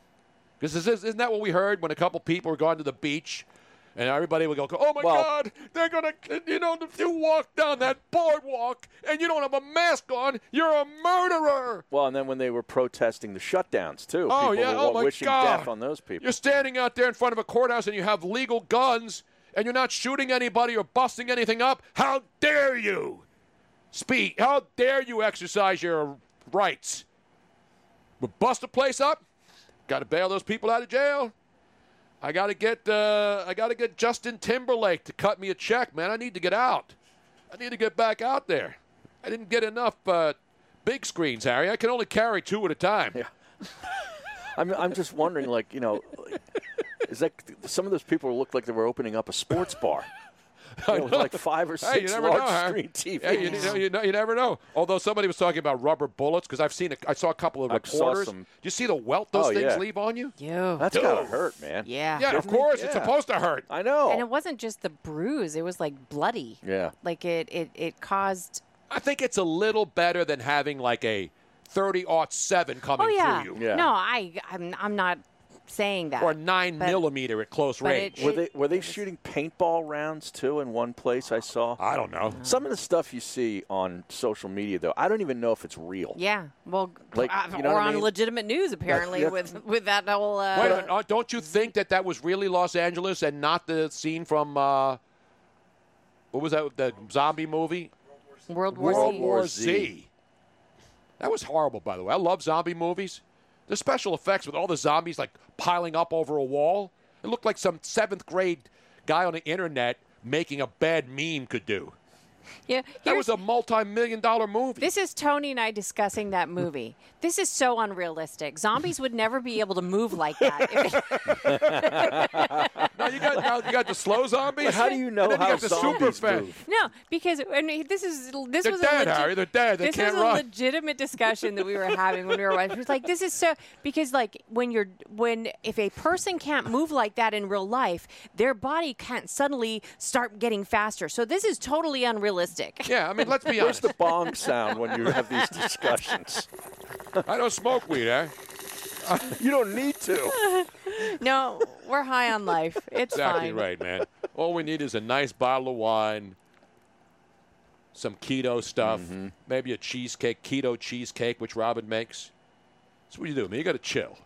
Because isn't that what we heard when a couple people were going to the beach? And everybody would go, oh my Well- God, they're going to, you know, if you walk down that boardwalk and you don't have a mask on, you're a murderer. Well, and then when they were protesting the shutdowns too, Oh, people yeah. were Oh, my wishing God. death on those people. You're standing out there in front of a courthouse and you have legal guns and you're not shooting anybody or busting anything up. How dare you speak? How dare you exercise your rights? We bust a place up. Got to bail those people out of jail. I got to get uh, I got to get Justin Timberlake to cut me a check, man. I need to get out. I need to get back out there. I didn't get enough uh, big screens, Harry. I can only carry two at a time. Yeah. I'm, I'm just wondering, like, you know, is that some of those people looked like they were opening up a sports bar? I with know. like five or Hey, six never large know, screen TVs. Yeah, you, know, you, know, you never know. Although somebody was talking about rubber bullets, because I've seen, a, I saw a couple of I saw reporters. Do you see the welt those Oh, things yeah. leave on you? Yeah. That's gotta hurt, man. Yeah. Yeah, of course. It's supposed to hurt. I know. And it wasn't just the bruise; it was like bloody. Yeah. Like it, it, it caused. I think it's a little better than having like a 30 aught 7 coming oh yeah. through you. Yeah. No, I, I'm, I'm not saying that. Or 9 But- millimeter at close range. it- Were they were they shooting paintball rounds too in one place? I saw. I don't know. Some of the stuff you see on social media, though, I don't even know if it's real. Yeah. Well, Like, uh, you know or what I on mean? legitimate news apparently yeah. with with that whole. Uh, Wait a minute. uh, Don't you think that that was really Los Angeles and not the scene from, uh, what was that, the zombie movie? World War World Z. War Z. That was horrible, by the way. I love zombie movies. The special effects with all the zombies like piling up over a wall. It looked like some seventh grade guy on the internet making a bad meme could do. Yeah. That was a multi-million dollar movie. This is Tony and I discussing that movie. This is so unrealistic. Zombies would never be able to move like that. no, you got now you got the slow zombies. But how do you know and then how you got the super zombies fast. move? no, because I mean, this is this They're was dead, a legit, Harry. They're dead. They this can't was a run. legitimate discussion that we were having when we were watching. It was like this is so because like when you're when if a person can't move like that in real life, their body can't suddenly start getting faster. So this is totally unrealistic. Yeah, I mean, let's be honest. Where's honest. the bong sound when you have these discussions? I don't smoke weed, eh? you don't need to. no, we're high on life. It's exactly fine. right, man. All we need is a nice bottle of wine, some keto stuff, Mm-hmm. maybe a cheesecake, keto cheesecake, which Robin makes. That's what you do, man. You got to chill.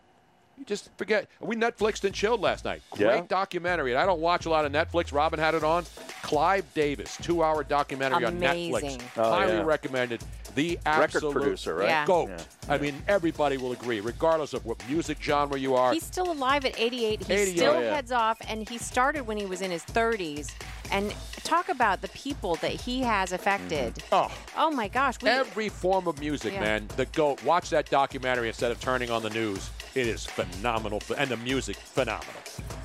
You just forget. We Netflixed and chilled last night. Great Yeah. documentary. And I don't watch a lot of Netflix. Robin had it on. Clive Davis, two-hour documentary on Netflix. Oh, Highly yeah. recommended. The Record producer, right? Yeah. goat. Yeah. I mean, everybody will agree, regardless of what music genre you are. He's still alive at 88. He 88. still Oh, yeah. heads off, and he started when he was in his 30s. And talk about the people that he has affected. Mm-hmm. oh. Oh my gosh. We, Every form of music, Yeah. man. The GOAT. Watch that documentary instead of turning on the news. It is phenomenal. And the music, phenomenal.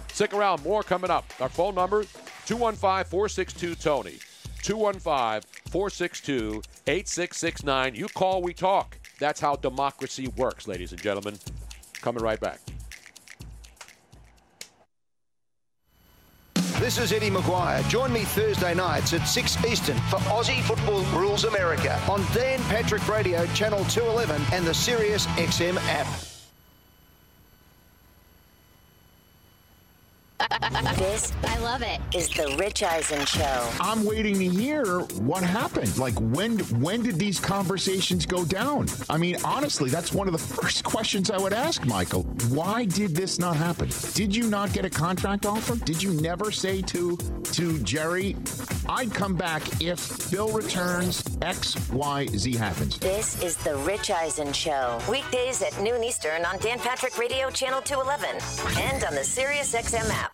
Stick around. More coming up. Our phone number, 215 462 Tony. 215 462 8669. You call, we talk. That's how democracy works, ladies and gentlemen. Coming right back. This is Eddie McGuire. Join me Thursday nights at 6 Eastern for Aussie Football Rules America on Dan Patrick Radio, Channel 211, and the Sirius XM app. This, I love it, is the Rich Eisen Show. I'm waiting to hear what happened. Like when when did these conversations go down? I mean, honestly, that's one of the first questions I would ask Michael. Why did this not happen? Did you not get a contract offer? Did you never say to to Jerry, I'd come back if Bill returns, X, Y, Z happens? This is the Rich Eisen Show. Weekdays at noon Eastern on Dan Patrick Radio Channel 211 and on the Sirius XM app.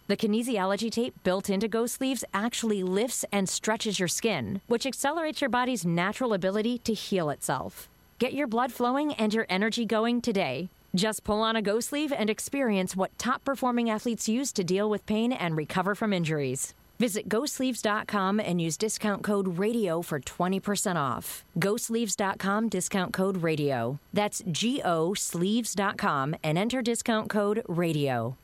The kinesiology tape built into Go Sleeves actually lifts and stretches your skin, which accelerates your body's natural ability to heal itself. Get your blood flowing and your energy going today. Just pull on a Go Sleeve and experience what top performing athletes use to deal with pain and recover from injuries. Visit GoSleeves.com and use discount code RADIO for 20% off. GoSleeves.com discount code RADIO. That's G O Sleeves.com and enter discount code RADIO.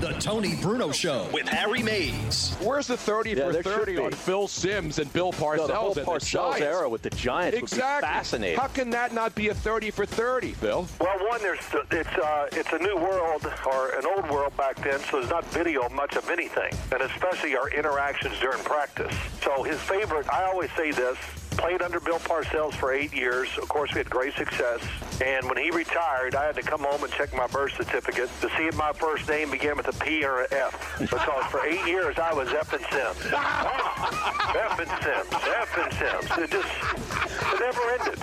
The Tony Bruno Show with Harry Mayes. Where's the 30 Yeah, for 30 on. Phil Simms and Bill Parcells? No, the whole and the Parcells era with the Giants would be Exactly. fascinating. How can that not be a 30 for 30, Bill? Well, one, there's it's uh, it's a new world or an old world back then, so there's not video much of anything, and especially our interactions during practice. So his favorite, I always say this, played under Bill Parcells for eight years. Of course, we had great success. And when he retired, I had to come home and check my birth certificate to see if my first name began with a P or an F. Because for eight years, I was F and Simms. F and Simms. F and Simms. It just, it never ended.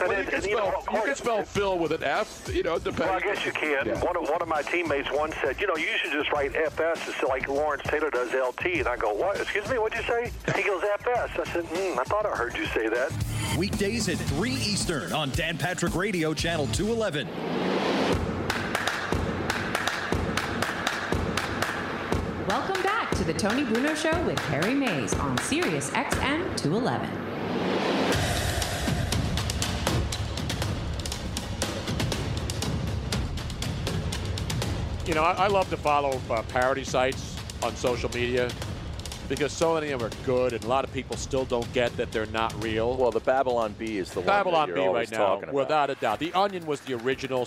And, Well, it- you, can and, you know, spell, you can spell Phil with an F, you know, depending. well. I guess you can. Yeah. One, of, one of my teammates once said, you know, you should just write FS it's like Lawrence Taylor does LT. And I go, what? Excuse me, what'd you say? He goes, FS. I said, hmm, I thought I heard you say that. Weekdays at 3 Eastern on Dan Patrick Radio, Channel 211. Welcome back to the Tony Bruno Show with Harry Mayes on Sirius XM 211. You know, I, I love to follow uh, parody sites on social media because so many of them are good, and a lot of people still don't get that they're not real. Well, the Babylon Bee is the one Babylon that B you're right always now, talking about. without a doubt. The Onion was the original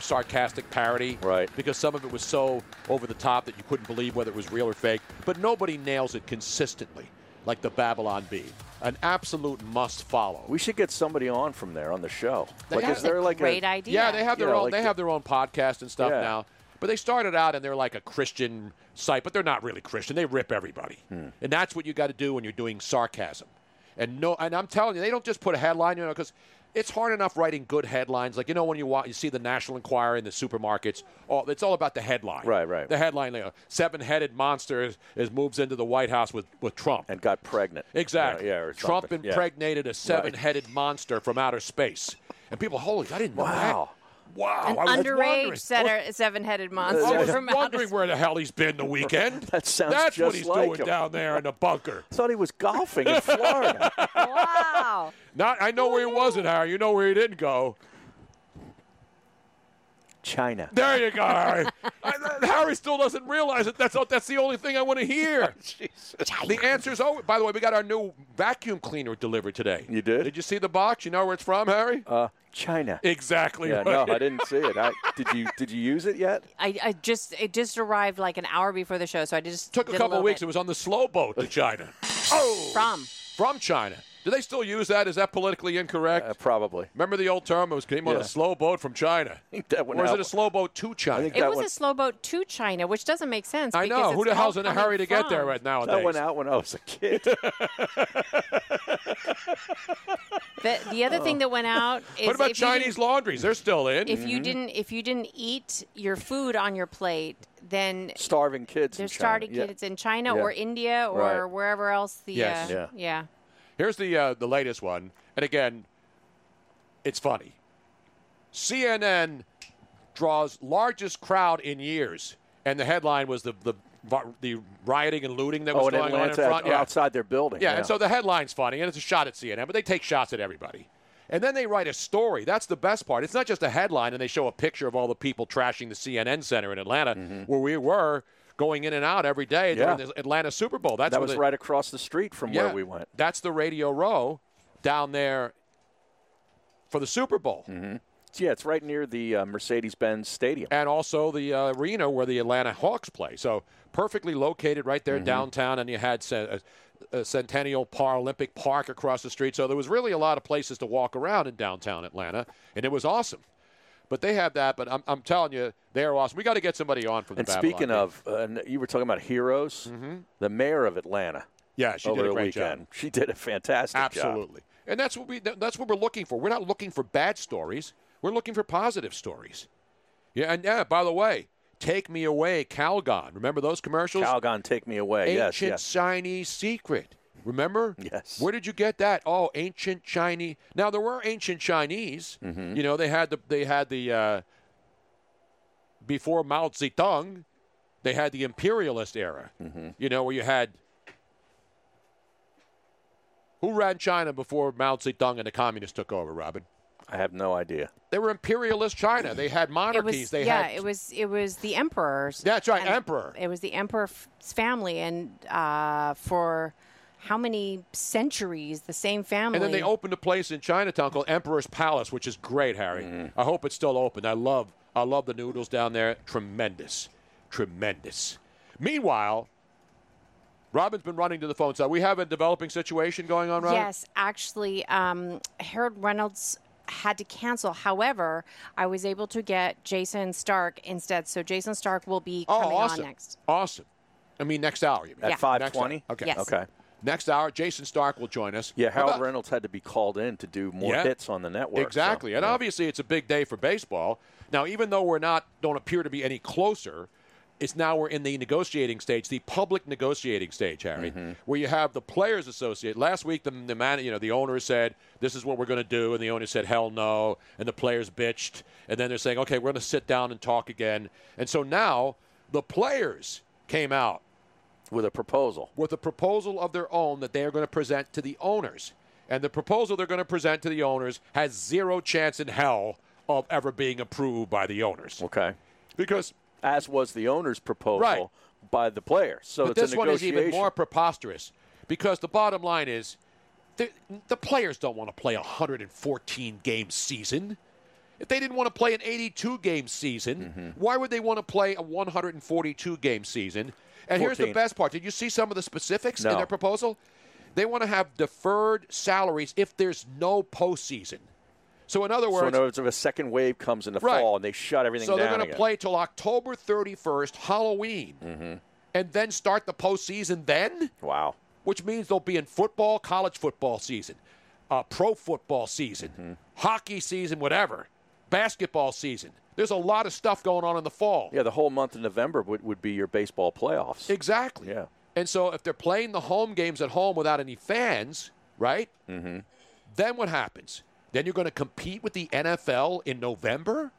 sarcastic parody, right? Because some of it was so over the top that you couldn't believe whether it was real or fake. But nobody nails it consistently like the Babylon Bee. An absolute must follow. We should get somebody on from there on the show. They Like, have- is there like a great idea. Yeah, they have their you know, own. like they the- have their own podcast and stuff Yeah. now. But they started out and they're like a Christian site, but they're not really Christian. They rip everybody, Hmm. and that's what you got to do when you're doing sarcasm. And no, and I'm telling you, they don't just put a headline, you know, because it's hard enough writing good headlines. Like you know, when you want, you see the National Enquirer in the supermarkets. Oh, it's all about the headline. Right, right. The headline: you know, seven-headed monster is, is moves into the White House with, with Trump and got pregnant. Exactly. Yeah, or Trump something. Yeah. impregnated a seven-headed monster from outer space, and people, holy, I didn't know Wow. that. Wow, An I underage wondering. setter, seven-headed monster. I was from outer wondering where the hell he's been the weekend. that sounds That's what he's like doing him. down there in the bunker. thought he was golfing in Florida. Wow. Not, I know where he wasn't, Harry. You know where he didn't go. China. There you go, Harry. I, Harry still doesn't realize it. That's that's the only thing I want to hear. the answer's over. By the way, we got our new vacuum cleaner delivered today. You did? Did you see the box? You know where it's from, Harry? Uh, China. Exactly. Yeah, right. no, I didn't see it. I, did you? Did you use it yet? I, I just it just arrived like an hour before the show, so I just Took a couple little of weeks. bit. It was on the slow boat to China. oh, from from China. Do they still use that? Is that politically incorrect? Uh, probably. Remember the old term? It was came on a slow boat from China. that went or is it a slow boat to China? It was a slow boat to China, which doesn't make sense. I know. Who the hell's in a hurry to get there from- right nowadays? That went out when I was a kid. The, the other thing that went out is what about if you didn't- Chinese laundries? They're still in. If you didn't, if you didn't eat your food on your plate, then Starving kids. they're in China. starting Yeah. kids in China Yeah. or India or Right. wherever else the Yes. uh, Yeah. yeah. Here's the uh, the latest one, and again, it's funny. CNN draws largest crowd in years, and the headline was the the the rioting and looting that was Oh, in going on in front. Yeah. outside their building. Yeah, and so the headline's funny, and it's a shot at CNN, but they take shots at everybody. And then they write a story. That's the best part. It's not just a headline, and they show a picture of all the people trashing the CNN Center in Atlanta, where we were going in and out every day Mm-hmm. Yeah. during the Atlanta Super Bowl. That's that was the- right across the street from yeah, where we went. That's the Radio Row down there for the Super Bowl. Mm-hmm. Yeah, it's right near the uh, Mercedes-Benz Stadium. And also the uh, arena where the Atlanta Hawks play. So perfectly located right there Mhm. downtown, and you had uh, uh, Centennial Paralympic Park across the street. So there was really a lot of places to walk around in downtown Atlanta, and it was awesome. But they have that. But I'm, I'm telling you, they're awesome. We got to get somebody on from the And Babylon speaking of, uh, you were talking about heroes. The mayor of Atlanta. Yeah, she over did a the great job. She did a fantastic job. Absolutely. And that's what we that's what we're looking for. We're not looking for bad stories. We're looking for positive stories. Yeah, and yeah, by the way, Take Me Away, Calgon. Remember those commercials? Calgon, Take Me Away. yes, Ancient yes. Chinese secret. Remember? Yes. Where did you get that? Oh, ancient Chinese. Now there were ancient Chinese. Mm-hmm. You know, they had the they had the uh, before Mao Zedong, they had the imperialist era. Mm-hmm. You know, where you had who ran China before Mao Zedong and the communists took over, Robin? I have no idea. They were imperialist China. They had monarchies. was they yeah, had it was it was the emperors. That's right, emperor. It was the emperor's family, and uh, for how many centuries the same family. And then they opened a place in Chinatown called Emperor's Palace, which is great, Harry. Mm-hmm. I hope it's still open. I love I love the noodles down there. Tremendous. Tremendous. Meanwhile, Robin's been running to the phone. So we have a developing situation going on, Robin? Yes, actually, um, Harold Reynolds had to cancel. However, I was able to get Jayson Stark instead. So Jayson Stark will be Oh, coming awesome. on next. Awesome. I mean, next hour. You mean. At Yeah. 5:20? Okay. Yes. Okay. Next hour, Jayson Stark will join us. Yeah, Harold Reynolds had to be called in to do more Yeah. hits on the network. so, Exactly. and yeah. obviously it's a big day for baseball. Now, even though we're not don't appear to be any closer, it's now we're in the negotiating stage, the public negotiating stage, Harry, Mm-hmm. where you have the players associate. Last week the, the man, you know, the owner said this is what we're going to do and the owner said hell no and the players bitched and then they're saying okay, we're going to sit down and talk again. And so now the players came out with a proposal. With a proposal of their own that they are going to present to the owners. And the proposal they're going to present to the owners has zero chance in hell of ever being approved by the owners. Okay. Because as was the owner's proposal Right. by the players. So but it's this one is even more preposterous because the bottom line is the, the players don't want to play a 114 game season. If they didn't want to play an 82 game season, Mm-hmm. why would they want to play a 142 game season? And here's the best part. Did you see some of the specifics in their proposal? They want to have deferred salaries if there's no postseason. So in other so words, in other words, if a second wave comes in the Right. fall and they shut everything so down so they're going to play till October 31st, Halloween, Mm-hmm. and then start the postseason then? Wow. Which means they'll be in football, college football season, uh, pro football season, Mm-hmm. hockey season, whatever, basketball season. There's a lot of stuff going on in the fall. Yeah, the whole month of November would, would be your baseball playoffs. Exactly. Yeah. And so if they're playing the home games at home without any fans, right? Mm-hmm. Then what happens? Then you're going to compete with the NFL in November?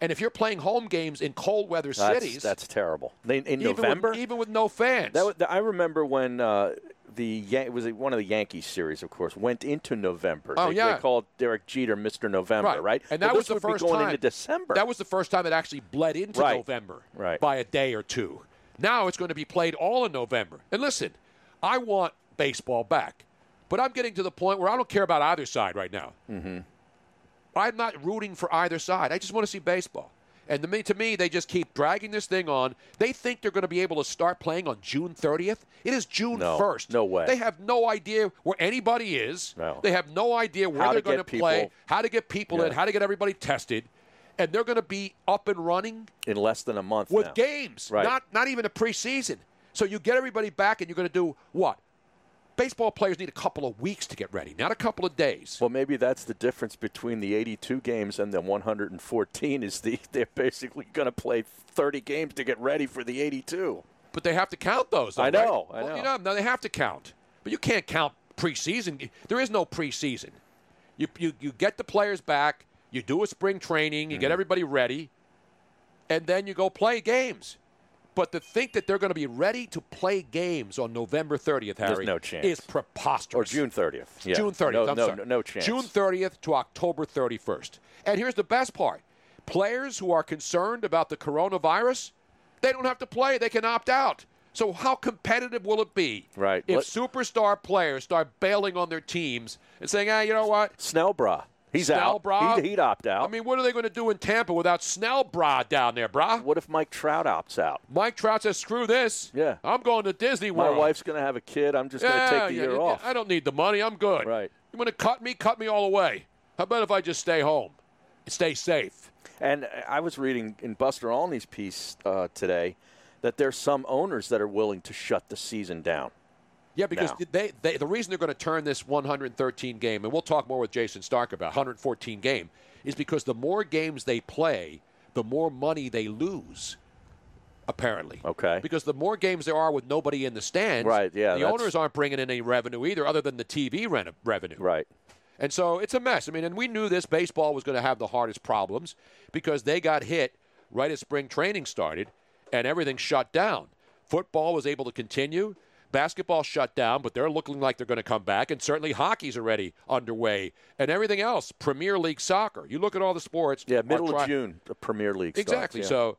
And if you're playing home games in cold weather That's, cities, that's terrible. They, in even November, with, even with no fans. That, wa- I remember when uh, the Yan- it was one of the Yankees series, of course, went into November. Oh, they, yeah. they called Derek Jeter Mr. November, right? And But that was the first going time into December. That was the first time it actually bled into Right. November Right. by a day or two. Now it's going to be played all in November. And listen, I want baseball back, but I'm getting to the point where I don't care about either side right now. Mm-hmm. I'm not rooting for either side. I just want to see baseball. And to me, to me, they just keep dragging this thing on. They think they're going to be able to start playing on June 30th. It is June No, 1st. no way. They have no idea where anybody is. No. They have no idea where How they're to going to get play, how to get people in, how to get everybody tested. And they're going to be up and running in less than a month with now. games, Right. not not even a preseason. So you get everybody back, and you're going to do what? Baseball players need a couple of weeks to get ready, not a couple of days. Well, maybe that's the difference between the 82 games and the 114 is the they're basically going to play 30 games to get ready for the 82. But they have to count those. Though, I know, right? I Well, know. you know, no, they have to count. But you can't count preseason. There is no preseason. You you you get the players back. You do a spring training. You Mm-hmm. get everybody ready, and then you go play games. But to think that they're going to be ready to play games on November 30th, Harry, There's no chance. is preposterous. Or June 30th. Yeah. June 30th. No, I'm no, sorry. no, chance. June 30th to October 31st. And here's the best part players who are concerned about the coronavirus, they don't have to play, they can opt out. So, how competitive will it be Right. if Let- superstar players start bailing on their teams and saying, ah, you know what? Snellbra. He's out. He'd, he'd opt out. I mean, what are they going to do in Tampa without Snellbra down there, brah? What if Mike Trout opts out? Mike Trout says, screw this. Yeah. I'm going to Disney World. My wife's going to have a kid. I'm just going to take the yeah, year yeah, off. I don't need the money. I'm good. Right. You want to cut me? Cut me all away. How about if I just stay home? Stay safe. And I was reading in Buster Olney's piece uh, today that there's some owners that are willing to shut the season down. Yeah, because now. they, they the reason they're going to turn this 113 game, and we'll talk more with Jayson Stark about 114 game, is because the more games they play, the more money they lose. Apparently, Okay. because the more games there are with nobody in the stands, Right, yeah, the owners aren't bringing in any revenue either, other than the TV rent- revenue. Right. And so it's a mess. I mean, and we knew this baseball was going to have the hardest problems because they got hit right as spring training started and everything shut down. Football was able to continue. Basketball shut down, but they're looking like they're going to come back. And certainly hockey's already underway. And everything else, Premier League soccer. You look at all the sports. Yeah, middle try- of June, the Premier League starts, Exactly. yeah. So,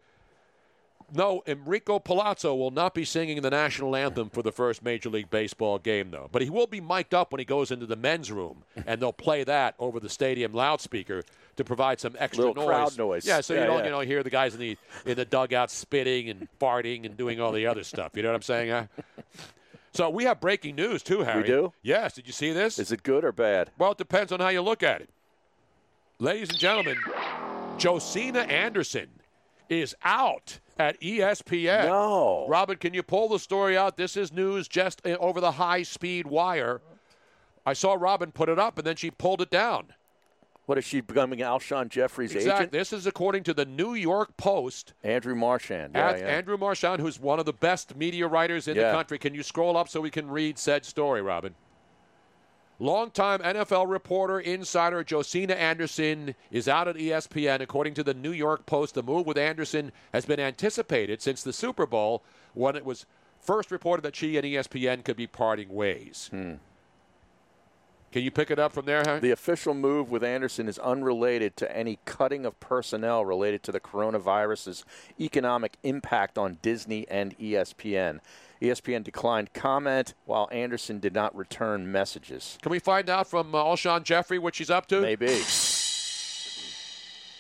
no, Enrico Palazzo will not be singing the national anthem for the first Major League Baseball game, though. But he will be mic'd up when he goes into the men's room, and they'll play that over the stadium loudspeaker to provide some extra Little noise. crowd noise. Yeah, so Yeah, you don't yeah. you know hear the guys in the in the dugout spitting and farting and doing all the other stuff. You know what I'm saying? Huh? So we have breaking news too, Harry. We do? Yes. Did you see this? Is it good or bad? Well, it depends on how you look at it. Ladies and gentlemen, Josina Anderson is out at ESPN. No. Robin, can you pull the story out? This is news just uh, over the high speed wire. I saw Robin put it up and then she pulled it down. What is she becoming Alshon Jeffery's Exactly. agent? This is according to the New York Post. Andrew Marchand. Yeah, yeah. Andrew Marchand, who's one of the best media writers in Yeah. the country. Can you scroll up so we can read said story, Robin? Longtime NFL reporter insider Josina Anderson is out at ESPN. According to the New York Post, the move with Anderson has been anticipated since the Super Bowl when it was first reported that she and ESPN could be parting ways. Hmm. Can you pick it up from there, Harry? The official move with Anderson is unrelated to any cutting of personnel related to the coronavirus's economic impact on Disney and ESPN. ESPN declined comment, while Anderson did not return messages. Can we find out from uh, Alshon Jeffery what she's up to? Maybe.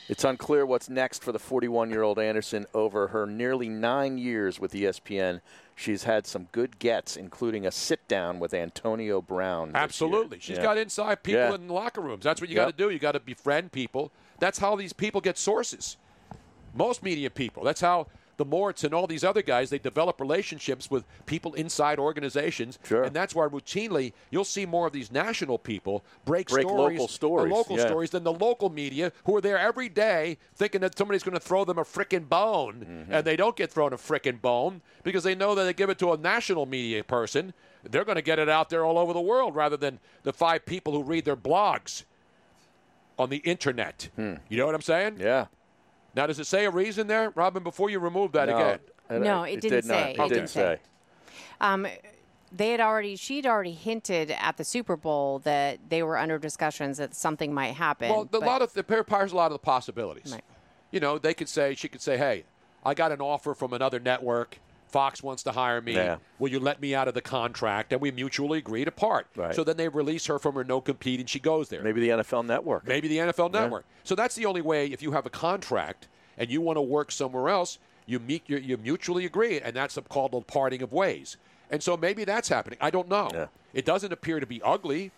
It's unclear what's next for the 41 year old Anderson over her nearly nine years with ESPN. She's had some good gets, including a sit down with Antonio Brown. Absolutely. she's Yeah. got inside people Yeah. in locker rooms. That's what you Yep. got to do. You got to befriend people. That's how these people get sources. Most media people. That's how the Morts and all these other guys they develop relationships with people inside organizations. Sure. And that's why routinely you'll see more of these national people break, Break stories, local stories, local yeah. stories than the local media who are there every day thinking that somebody's going to throw them a frickin' bone, Mm-hmm. and they don't get thrown a frickin' bone because they know that they give it to a national media person. They're going to get it out there all over the world rather than the five people who read their blogs on the internet. You know what I'm saying? Hmm. Yeah. Now, does it say a reason there, Robin? Before you remove that No, again? it- No, it didn't did say. It It didn't didn't say. say. Um, they had already, she'd already hinted at the Super Bowl that they were under discussions that something might happen. Well, a but- lot of the pair pairs a lot of the possibilities. You know, they could say she could say, "Hey, I got an offer from another network. Fox wants to hire me. Yeah. Will you let me out of the contract?" And we mutually agree to part. Right. So then they release her from her no compete, and she goes there. Maybe the NFL Network. Maybe the NFL Yeah. Network. So that's the only way. If you have a contract and you want to work somewhere else, you meet you, you mutually agree, and that's called a parting of ways. And so maybe that's happening. I don't know. It doesn't appear to be ugly,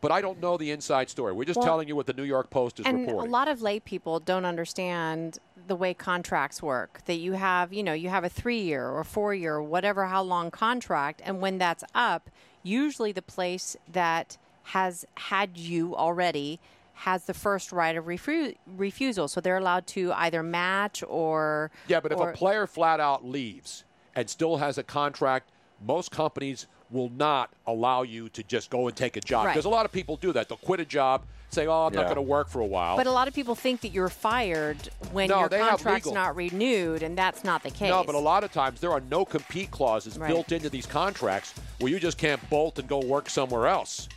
but I don't know the inside story. We're just Well, telling you what the New York Post is and reporting. a lot of lay people don't understand the way contracts work. That you have, you know, you have a three-year or four-year, whatever how long contract, and when that's up, usually the place that has had you already has the first right of refu- refusal, so they're allowed to either match or Yeah, but if a player flat out leaves and still has a contract, most companies will not allow you to just go and take a job Right. because a lot of people do that. They'll quit a job, say, "Oh, I'm not going to work for a while." But a lot of people think that you're fired when No, your they have contract's not renewed, and that's not the case. No, but a lot of times there are no compete clauses Right. built into these contracts where you just can't bolt and go work somewhere else.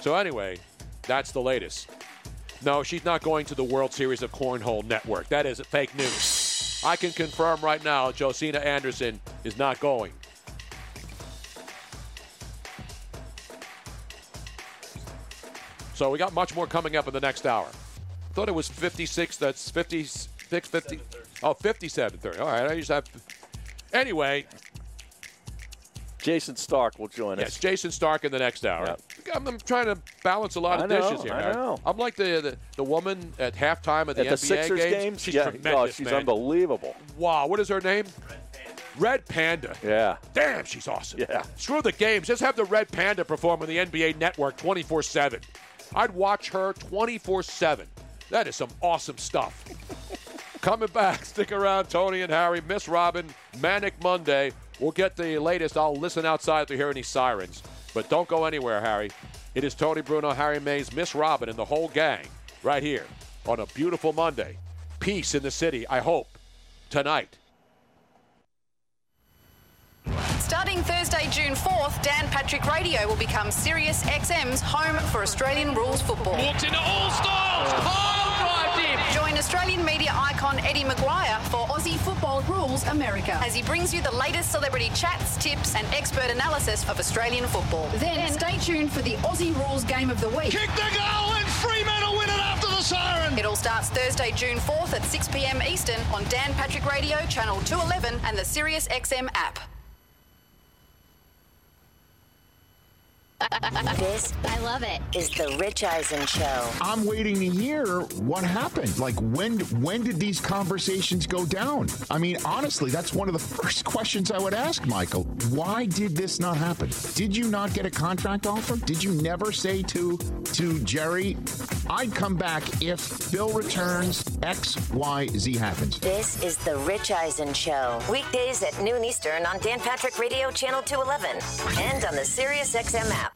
So anyway, that's the latest. No, she's not going to the World Series of Cornhole Network. That is fake news. I can confirm right now Josina Anderson is not going. So we got much more coming up in the next hour. Thought it was 56. That's 56, 50. Oh, 57 30. All right. I just have. Anyway, Jayson Stark will join yes, us. Yes, Jayson Stark in the next hour. I'm, I'm trying to balance a lot of know, dishes here. I know. I'm like the, the the woman at halftime of the At the NBA Sixers games. games? She's Yeah, oh, tremendous, oh, she's man. unbelievable. Wow, what is her name? Red Panda. Yeah. Damn, she's awesome. Yeah. Screw the games. Just have the Red Panda perform on the NBA Network 24 7. I'd watch her 24 7. That is some awesome stuff. Coming back, stick around, Tony and Harry. Miss Robin, Manic Monday. We'll get the latest. I'll listen outside to hear any sirens. But don't go anywhere, Harry. It is Tony Bruno, Harry Mayes, Miss Robin, and the whole gang right here on a beautiful Monday. Peace in the city, I hope, tonight. Starting Thursday, June 4th, Dan Patrick Radio will become Sirius XM's home for Australian rules football. Walked into all styles. Pile oh. drived in. Join Australian media icon Eddie McGuire for Aussie Football Rules America as he brings you the latest celebrity chats, tips, and expert analysis of Australian football. Then stay tuned for the Aussie Rules Game of the Week. Kick the goal and Fremantle win it after the siren. It all starts Thursday, June 4th at 6 p.m. Eastern on Dan Patrick Radio, Channel 211, and the Sirius XM app. This, I love it, is the Rich Eisen Show. I'm waiting to hear what happened. Like when when did these conversations go down? I mean, honestly, that's one of the first questions I would ask Michael. Why did this not happen? Did you not get a contract offer? Did you never say to to Jerry, I'd come back if Bill returns X, Y, Z happens? This is the Rich Eisen Show. Weekdays at noon Eastern on Dan Patrick Radio Channel 211 and on the SiriusXM app.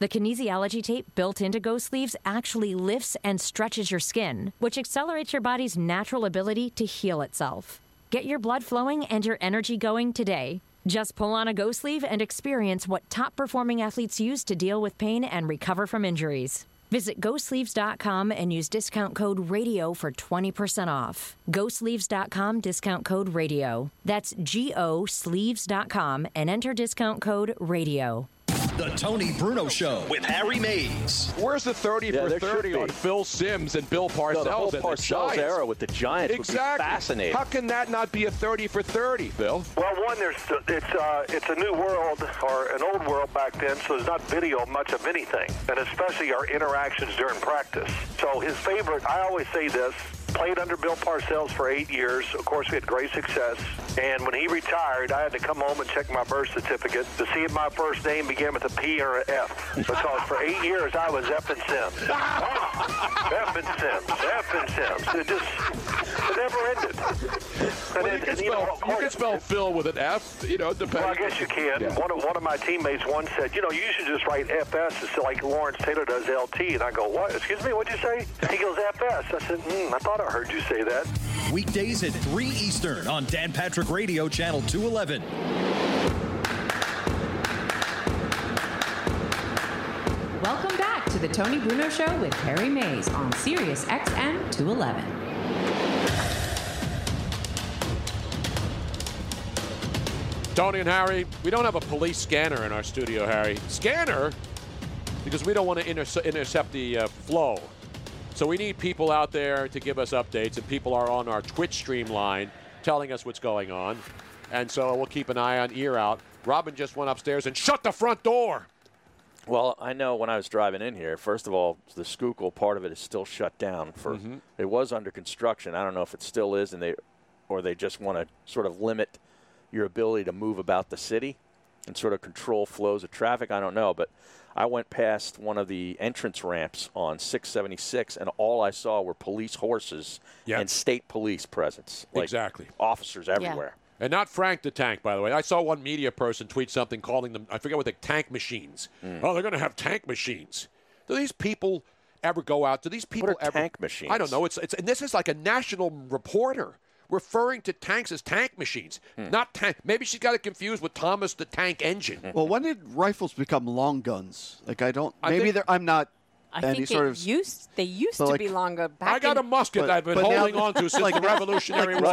The kinesiology tape built into Go Sleeves actually lifts and stretches your skin, which accelerates your body's natural ability to heal itself. Get your blood flowing and your energy going today. Just pull on a Go Sleeve and experience what top performing athletes use to deal with pain and recover from injuries. Visit GoSleeves.com and use discount code RADIO for 20% off. GoSleeves.com discount code RADIO. That's G O Sleeves.com and enter discount code RADIO. The Tony Bruno Show with Harry Mayes. Where's the 30 Yeah, for 30 on Phil Simms and Bill Parcells? No, the whole Parcells era with the Giants would be exactly. fascinating. How can that not be a 30 for 30, Bill? Well, one, there's it's uh, it's a new world or an old world back then, so there's not video much of anything, and especially our interactions during practice. So his favorite, I always say this. Played under Bill Parcells for eight years. Of course, we had great success. And when he retired, I had to come home and check my birth certificate to see if my first name began with a P or an F. Because for eight years, I was F and Simms. F and Simms. F and Simms. It just, it never ended. And, Well, it- you, can and, you know, spell, of you can spell Phil with an F, you know, depending. well, I guess you can. Yeah. One, of, one of my teammates once said, you know, you should just write FS instead like Lawrence Taylor does LT. And I go, what? Excuse me, what'd you say? He goes, FS. I said, hmm, I thought I heard you say that. Weekdays at 3 Eastern on Dan Patrick Radio Channel 211. Welcome back to the Tony Bruno Show with Harry Mayes on Sirius XM 211. Tony and Harry, we don't have a police scanner in our studio, Harry. Scanner? Because we don't want to interce- intercept the uh, flow. So we need people out there to give us updates, and people are on our Twitch stream line telling us what's going on. And so we'll keep an eye on ear out. Robin just went upstairs and shut the front door. Well, I know when I was driving in here, first of all, the Schuylkill part of it is still shut down. For Mhm. it was under construction. I don't know if it still is, and they or they just want to sort of limit your ability to move about the city and sort of control flows of traffic. I don't know, but I went past one of the entrance ramps on 676, and all I saw were police horses Yeah. and state police presence. Like Exactly. officers everywhere. And not Frank the Tank, by the way. I saw one media person tweet something calling them, I forget what the tank machines. Mm. Oh, they're going to have tank machines. Do these people ever go out? Do these people are ever. tank machines? I don't know. It's, it's And this is like a national reporter referring to tanks as tank machines, Hmm. not tank. Maybe she's got it confused with Thomas the Tank Engine. Well, when did rifles become long guns? Like I don't. I Maybe think- they're, I'm not. I any think sort they of. used they used to like- be longer. Back I got in, a musket but- that I've been but now- holding on to since like- the Revolutionary like, War.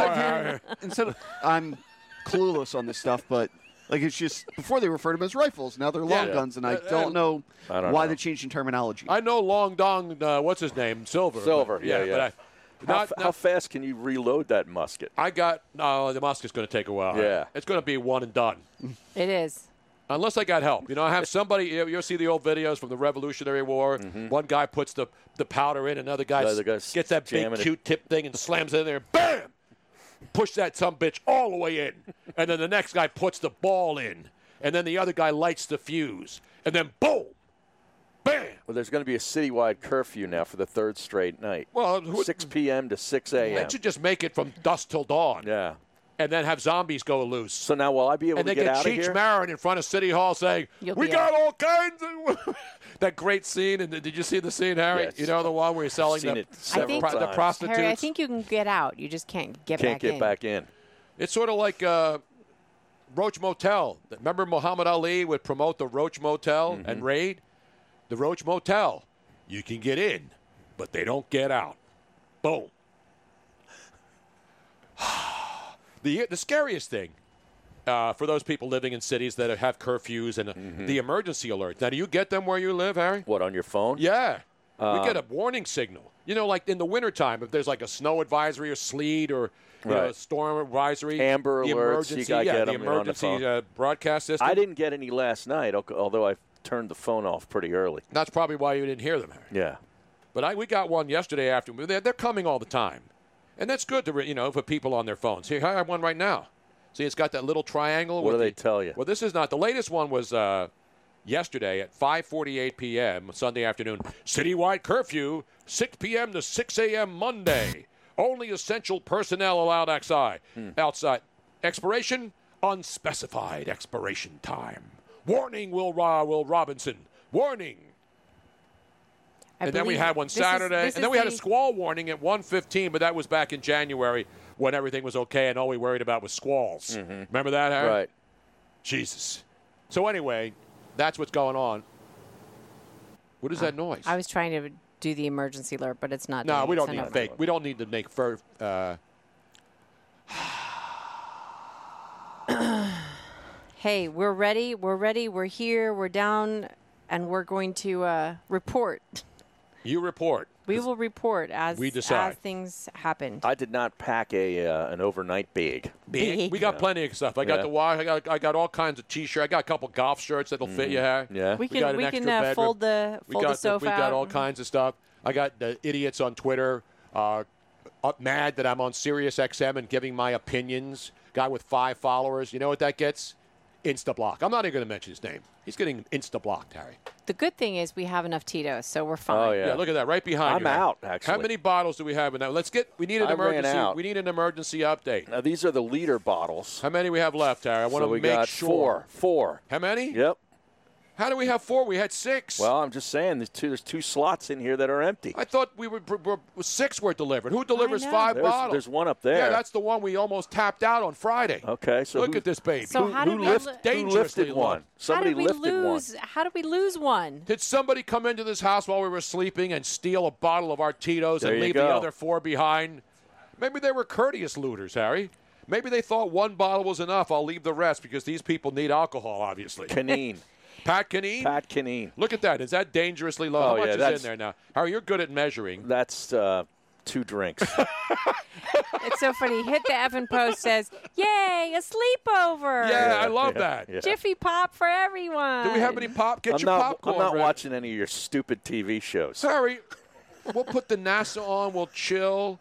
right. Instead of, I'm clueless on this stuff, but like it's just before they referred to them as rifles, now they're long Yeah. guns, and I Uh, don't know I don't why know. they changed in terminology. I know Long Dong, uh, what's his name? Silver. but- Silver, yeah, yeah. But How, not, not- how fast can you reload that musket? I got no. The musket's going to take a while. Yeah. it's going to be one and done. it is. Unless I got help. You know, I have somebody. You you'll see the old videos from the Revolutionary War. Mm-hmm. One guy puts the, the powder in, another guy The s- gets that big jamming it. Q-tip thing and slams it in there. Bam! Push that some bitch all the way in, and then the next guy puts the ball in, and then the other guy lights the fuse, and then boom, bam. Well, there's going to be a citywide curfew now for the third straight night. Well, who- 6 p.m. to 6 a.m. That should just make it from dusk till dawn. Yeah. And then have zombies go loose. So now, will I be able and to they get, get out of here? And they get Cheech? Marin in front of City Hall saying, You'll "We got out. all kinds of." that great scene. And did you see the scene, Harry? Yes. You know the one where he's selling Seen the, it I several think pro- the prostitutes. Harry, I think you can get out. You just can't get Can't back get in. back in. It's sort of like uh, Roach Motel. Remember Muhammad Ali would promote the Roach Motel Mm-hmm. and raid the Roach Motel. You can get in, but they don't get out. Boom. the the scariest thing uh, for those people living in cities that have curfews and uh, the emergency alerts. Now, do you get them where you live, Harry? What on your phone? Yeah. we Um, get a warning signal. You know, like in the wintertime, if there's like a snow advisory or sleet or you know, a storm advisory, Amber the alerts, you emergency, yeah, get the 'em, they're on the emergency phone. uh, broadcast system. I didn't get any last night, although I turned the phone off pretty early. That's probably why you didn't hear them, Harry. Yeah. But I, we got one yesterday afternoon. They're, they're coming all the time, and that's good to you know for people on their phones. Here, I have one right now. See, it's got that little triangle. What do they the- tell you? Well, this is not the latest one. Was uh, yesterday at 5:48 p.m. Sunday afternoon. Citywide curfew 6 p.m. to 6 a.m. Monday. Only essential personnel allowed outside. Hmm. Outside. Expiration unspecified expiration time. Warning, Will Ra- Will Robinson. Warning. I and then we had one this is- Saturday, and then is we had a squall warning at 1:15, but that was back in January when everything was okay, and all we worried about was squalls. Remember that, Harry? Mm-hmm. Right. Jesus. So anyway, that's what's going on. What is that noise? I was trying to do the emergency alert, but it's not. No, doing we don't so need no. fake. We don't need to make fur. Uh, Hey, we're ready. We're ready. We're here. We're down, and we're going to uh, report. you report. We will report as We decide. as things happen. I did not pack a uh, an overnight bag. Big. We got plenty of stuff. I got Yeah. the watch. I got I got all kinds of t-shirts. I got a couple golf shirts that'll fit you, Harry. Mm-hmm. Yeah. We can- got an we can, uh, fold the- we fold got the sofa We got out. all kinds of stuff. I got the idiots on Twitter uh, mad that I'm on Sirius XM and giving my opinions. Guy with five followers. You know what that gets? Insta block. I'm not even going to mention his name. He's getting insta blocked, Harry. The good thing is we have enough Tito's, so we're fine. Oh, Yeah, look at that right behind me. I'm you. Harry. out, How many bottles do we have in that? Let's get. We need an I ran emergency. out. We need an emergency update. Now these are the liter bottles. How many we have left, Harry? I want So to we make got sure. four. Four. How many? Yep. How do we have four? We had six. Well, I'm just saying there's two there's two slots in here that are empty. I thought we were, were, were six were delivered. Who delivers know. five There's- bottles? there's one up there. Yeah, that's the one we almost tapped out on Friday. Okay, so look who- at this baby. So how did we lift- li- who lifted one? Somebody how did we lifted one. lose? How did we lose one? Did somebody come into this house while we were sleeping and steal a bottle of our Tito's There and you leave the other four behind? Maybe they were courteous looters, Harry. Maybe they thought one bottle was enough. I'll leave the rest because these people need alcohol, obviously. Canine. Pat Canine? Pat Canine. Look at that. Is that dangerously low? Oh, How much yeah, is in there now? Harry, you're good at measuring. That's uh, two drinks. It's so funny. Hit the effing post says, "Yay, a sleepover!" Yeah, I love yeah, that. yeah. Jiffy pop for everyone. Do we have any pop? Get I'm your not, popcorn. I'm not ready. watching any of your stupid TV shows. Sorry, we'll put the NASA on. We'll chill.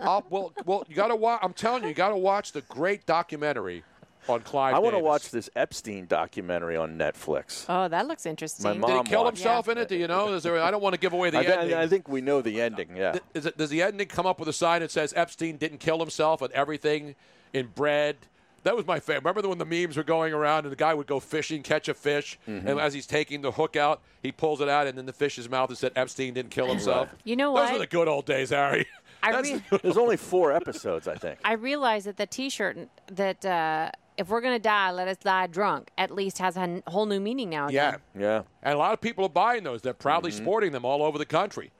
I'll, well, well, you got to watch. I'm telling you, you got to watch the great documentary on Clive. I want to watch this Epstein documentary on Netflix. Oh, that looks interesting. My Did he kill watched himself in it? Do you know? Is there, I don't want to give away the I, thi- ending. I think we know the ending. Yeah. Th- is it, does the ending come up with a sign that says Epstein didn't kill himself and everything in bread? That was my favorite. Remember when the memes were going around and the guy would go fishing, catch a fish, Mm-hmm. and as he's taking the hook out, he pulls it out, and then the fish's mouth it said Epstein didn't kill himself. You know Those what? were the good old days, Harry. I re- There's only four episodes, I think. I realize that the T-shirt that uh, if we're gonna die, let us die drunk. At least has a whole new meaning now. Yeah. Yeah. And a lot of people are buying those. They're proudly Mm-hmm. sporting them all over the country.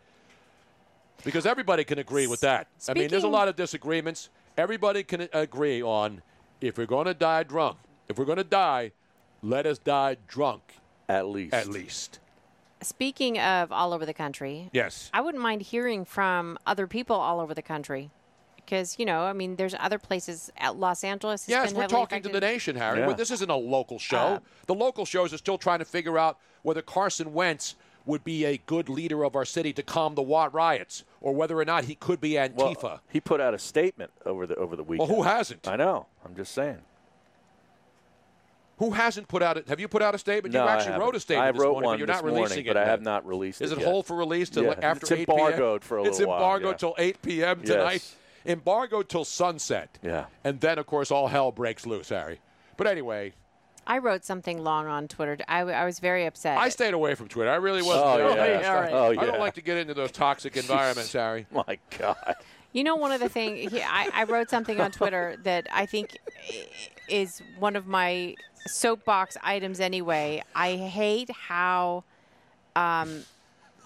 Because everybody can agree with that. I mean, there's a lot of disagreements. Everybody can agree on if we're going to die drunk, if we're going to die, let us die drunk. At least. At least. Speaking of all over the country, Yes. I wouldn't mind hearing from other people all over the country. Because, you know, I mean, there's other places. At Los Angeles has Yes, been we're heavily talking to the nation, Harry. Yeah. Well, This isn't a local show. Uh, the local shows are still trying to figure out whether Carson Wentz would be a good leader of our city to calm the Watts riots, or whether or not he could be Antifa. Well, he put out a statement over the over the weekend. Well, weekend. who hasn't? I know. I'm just saying. Who hasn't put out it? Have you put out a statement? No, you I actually haven't. wrote a statement I this wrote morning, one but you're this not morning, releasing but it. I have not released Is it it yet. hold for release till Yeah, after it's 8 p.m.? embargoed for a It's little while, embargoed yeah. till 8 p.m. Yes. Tonight. Embargoed till sunset. Yeah. And then, of course, all hell breaks loose, Harry. But anyway, I wrote something long on Twitter. I, I was very upset. I stayed away from Twitter. I really wasn't. Oh, there. yeah. I- All right. Oh, I don't like to get into those toxic environments, Harry. My God. You know, one of the things I, I wrote something on Twitter that I think is one of my soapbox items. Anyway, I hate how um,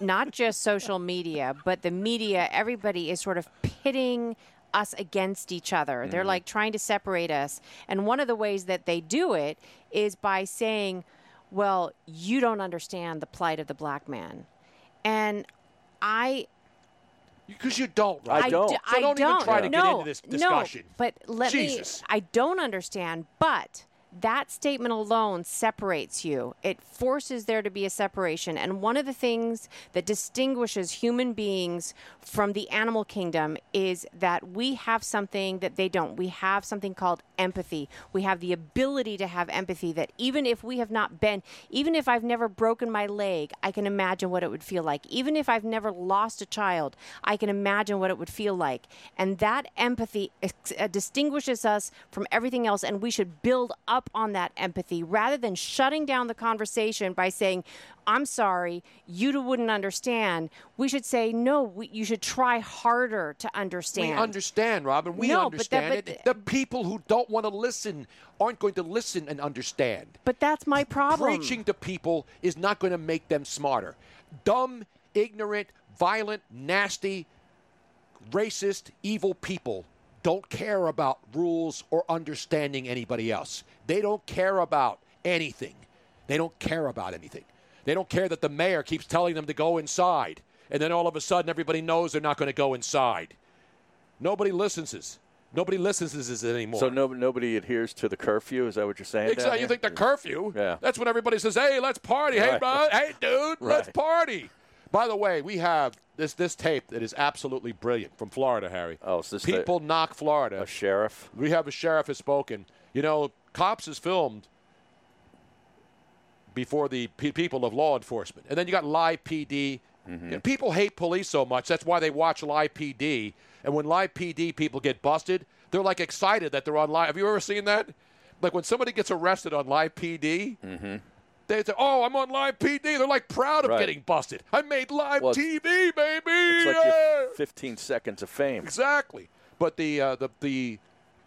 not just social media, but the media, everybody is sort of pitting us against each other. They're Mhm. like trying to separate us. And one of the ways that they do it is by saying, well, you don't understand the plight of the black man. And I Because you don't. I don't. d- So don't, even try to no, get into this discussion. No, but let Jesus. me. I don't understand, but that statement alone separates you. It forces there to be a separation. And one of the things that distinguishes human beings from the animal kingdom is that we have something that they don't. We have something called empathy. We have the ability to have empathy that even if we have not been, even if I've never broken my leg, I can imagine what it would feel like. Even if I've never lost a child, I can imagine what it would feel like. And that empathy ex- uh, distinguishes us from everything else, and we should build up on that empathy rather than shutting down the conversation by saying, I'm sorry, you wouldn't understand. We should say, no, we, you should try harder to understand. We understand, Robin. We No, but that- understand but it. The people who don't want to listen aren't going to listen and understand. But that's my problem. Preaching to people is not going to make them smarter. Dumb, ignorant, violent, nasty, racist, evil people don't care about rules or understanding anybody else. They don't care about anything. They don't care about anything. They don't care that the mayor keeps telling them to go inside, and then all of a sudden everybody knows they're not going to go inside. Nobody listens. Nobody listens to this anymore. So no, nobody adheres to the curfew. Is that what you're saying? Exactly. You think the curfew? Yeah. That's when everybody says, "Hey, let's party. Hey, Right. bud. Hey, dude, let's party." By the way, we have this this tape that is absolutely brilliant from Florida, Harry. Oh, is this people knock Florida? A sheriff. We have a sheriff has spoken. You know, cops is filmed before the pe- people of law enforcement, and then you got live PD. Mm-hmm. You know, people hate police so much. That's why they watch live PD. And when live PD people get busted, they're like excited that they're on live. Have you ever seen that? Like when somebody gets arrested on live PD, Mm-hmm. They say, "Oh, I'm on live PD." They're like proud of Right. getting busted. I made live Well, TV, baby. It's like Yeah. your 15 seconds of fame. Exactly. But the uh, the the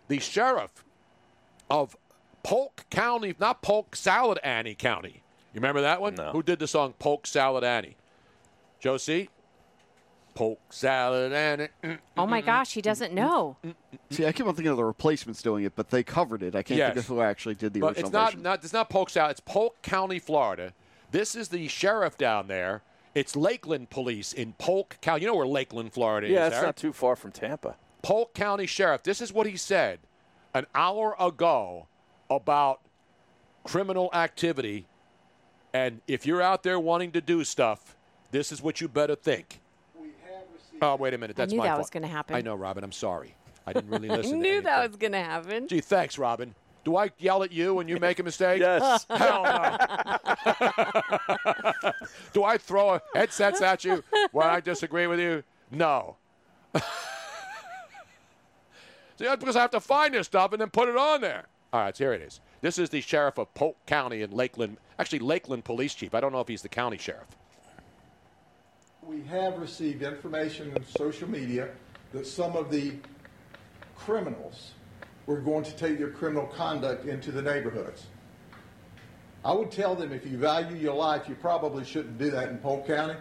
the sheriff of Polk County, not Polk Salad Annie County. You remember that one? Who did the song Polk Salad Annie? Josie? Polk Salad Annie. Mm, mm, Oh my mm, mm gosh, he mm, doesn't know. See, I keep on thinking of the replacements doing it, but they covered it. I can't think of who actually did the But original it's not, version. not it's not Polk Salad. It's Polk County, Florida. This is the sheriff down there. It's Lakeland Police in Polk County. You know where Lakeland, Florida Yeah, is? it's Harry? not too far from Tampa. Polk County Sheriff. This is what he said an hour ago about criminal activity. And if you're out there wanting to do stuff, this is what you better think. Oh, wait a minute. That's I That's knew my that fault. was gonna happen. I know, Robin. I'm sorry. I didn't really listen. I to knew anything. that was going to happen. Gee, thanks, Robin. Do I yell at you when you make a mistake? Yes. Hell no. Do I throw headsets at you when I disagree with you? No. See, that's because I have to find this stuff and then put it on there. All right, so here it is. This is the sheriff of Polk County in Lakeland. Actually, Lakeland Police Chief. I don't know if he's the county sheriff. We have received information in social media that some of the criminals were going to take their criminal conduct into the neighborhoods. I would tell them if you value your life, you probably shouldn't do that in Polk County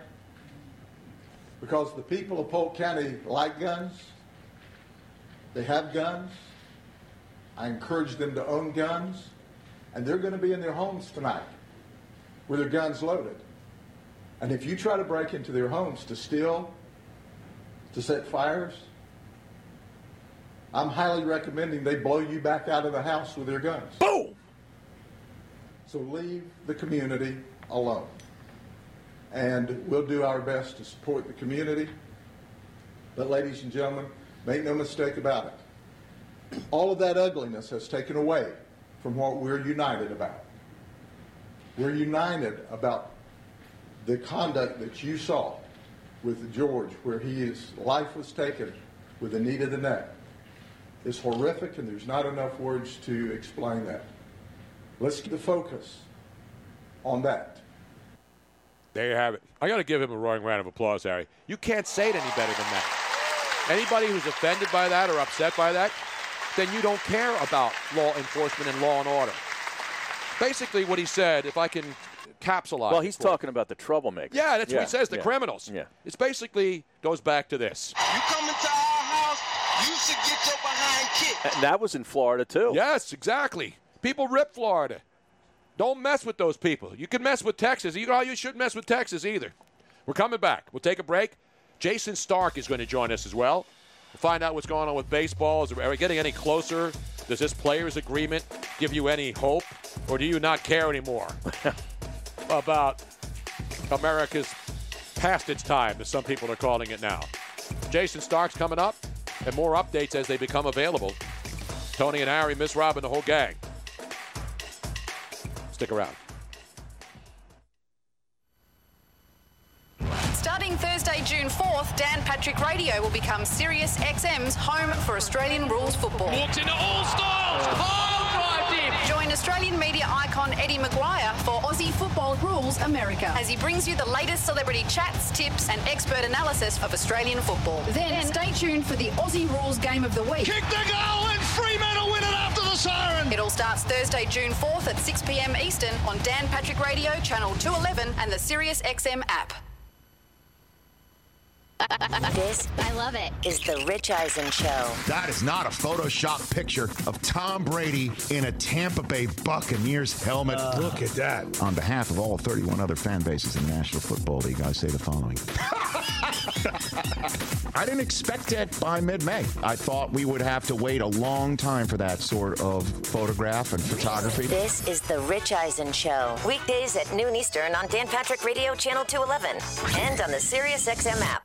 because the people of Polk County like guns. They have guns. I encourage them to own guns, and they're going to be in their homes tonight with their guns loaded. And if you try to break into their homes to steal, to set fires, I'm highly recommending they blow you back out of the house with their guns. Boom! So leave the community alone. And we'll do our best to support the community. But, ladies and gentlemen, make no mistake about it. All of that ugliness has taken away from what we're united about. We're united about the conduct that you saw with George, where his life was taken with a knee to the neck, is horrific, and there's not enough words to explain that. Let's keep the focus on that. There you have it. I got to give him a roaring round of applause, Harry. You can't say it any better than that. Anybody who's offended by that or upset by that, then you don't care about law enforcement and law and order. Basically, what he said, if I can capsulize. Well, he's for talking about the troublemakers. Yeah, that's what he says. The yeah. criminals. Yeah. It's basically goes back to this. You come into our house, you should get your behind kicked. And that was in Florida too. Yes, exactly. People rip Florida. Don't mess with those people. You can mess with Texas. You know, you shouldn't mess with Texas either. We're coming back. We'll take a break. Jayson Stark is going to join us as well. We'll find out what's going on with baseball. Is, are we getting any closer? Does this players' agreement give you any hope, or do you not care anymore about America's past its time, as some people are calling it now? Jayson Stark's coming up, and more updates as they become available. Tony and Harry, Miss Robin, the whole gang. Stick around. Starting Thursday, June 4th, Dan Patrick Radio will become Sirius XM's home for Australian rules football. Walks into all styles. Pile oh. drive deep. Join Australian media icon Eddie McGuire for Aussie Football Rules America as he brings you the latest celebrity chats, tips, and expert analysis of Australian football. Then stay tuned for the Aussie Rules Game of the Week. Kick the goal and Fremantle win it after the siren. It all starts Thursday, June 4th at 6 p.m. Eastern on Dan Patrick Radio, Channel 211, and the Sirius XM app. This, I love it, is the Rich Eisen Show. That is not a Photoshop picture of Tom Brady in a Tampa Bay Buccaneers helmet. Uh. Look at that. On behalf of all 31 other fan bases in the National Football League, I say the following. I didn't expect it by mid May. I thought we would have to wait a long time for that sort of photograph and photography. This is the Rich Eisen Show. Weekdays at noon Eastern on Dan Patrick Radio Channel 211 and on the Sirius XM app.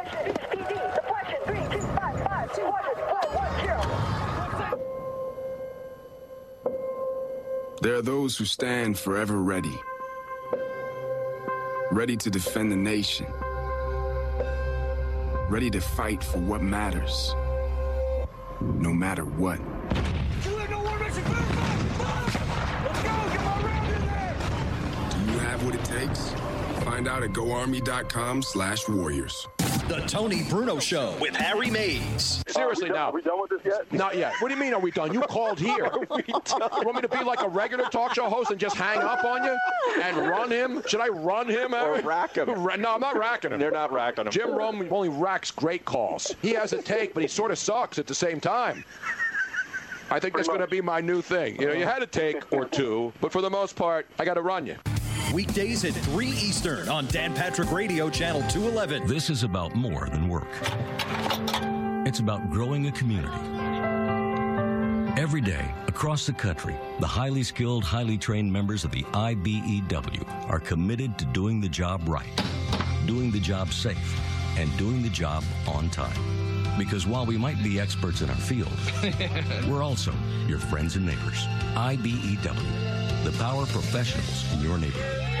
There are those who stand forever ready, ready to defend the nation, ready to fight for what matters, no matter what. Do you have what it takes? Find out at goarmy.com slash warriors. The Tony Bruno Show with Harry Mayes. Seriously, now. Are we done with this yet? Not yet. What do you mean, are we done? You called here. you want me to be like a regular talk show host and just hang up on you and run him? Should I run him? Or rack him. No, I'm not racking him. They're not racking him. Jim Rome only racks great calls. He has a take, but he sort of sucks at the same time. I think that's going to be my new thing. You know, you had a take or two, but for the most part, I got to run you. Weekdays at 3 Eastern on Dan Patrick Radio Channel 211. This is about more than work. It's about growing a community. Every day, across the country, the highly skilled, highly trained members of the IBEW are committed to doing the job right, doing the job safe, and doing the job on time. Because while we might be experts in our field, we're also your friends and neighbors. IBEW, the power professionals in your neighborhood.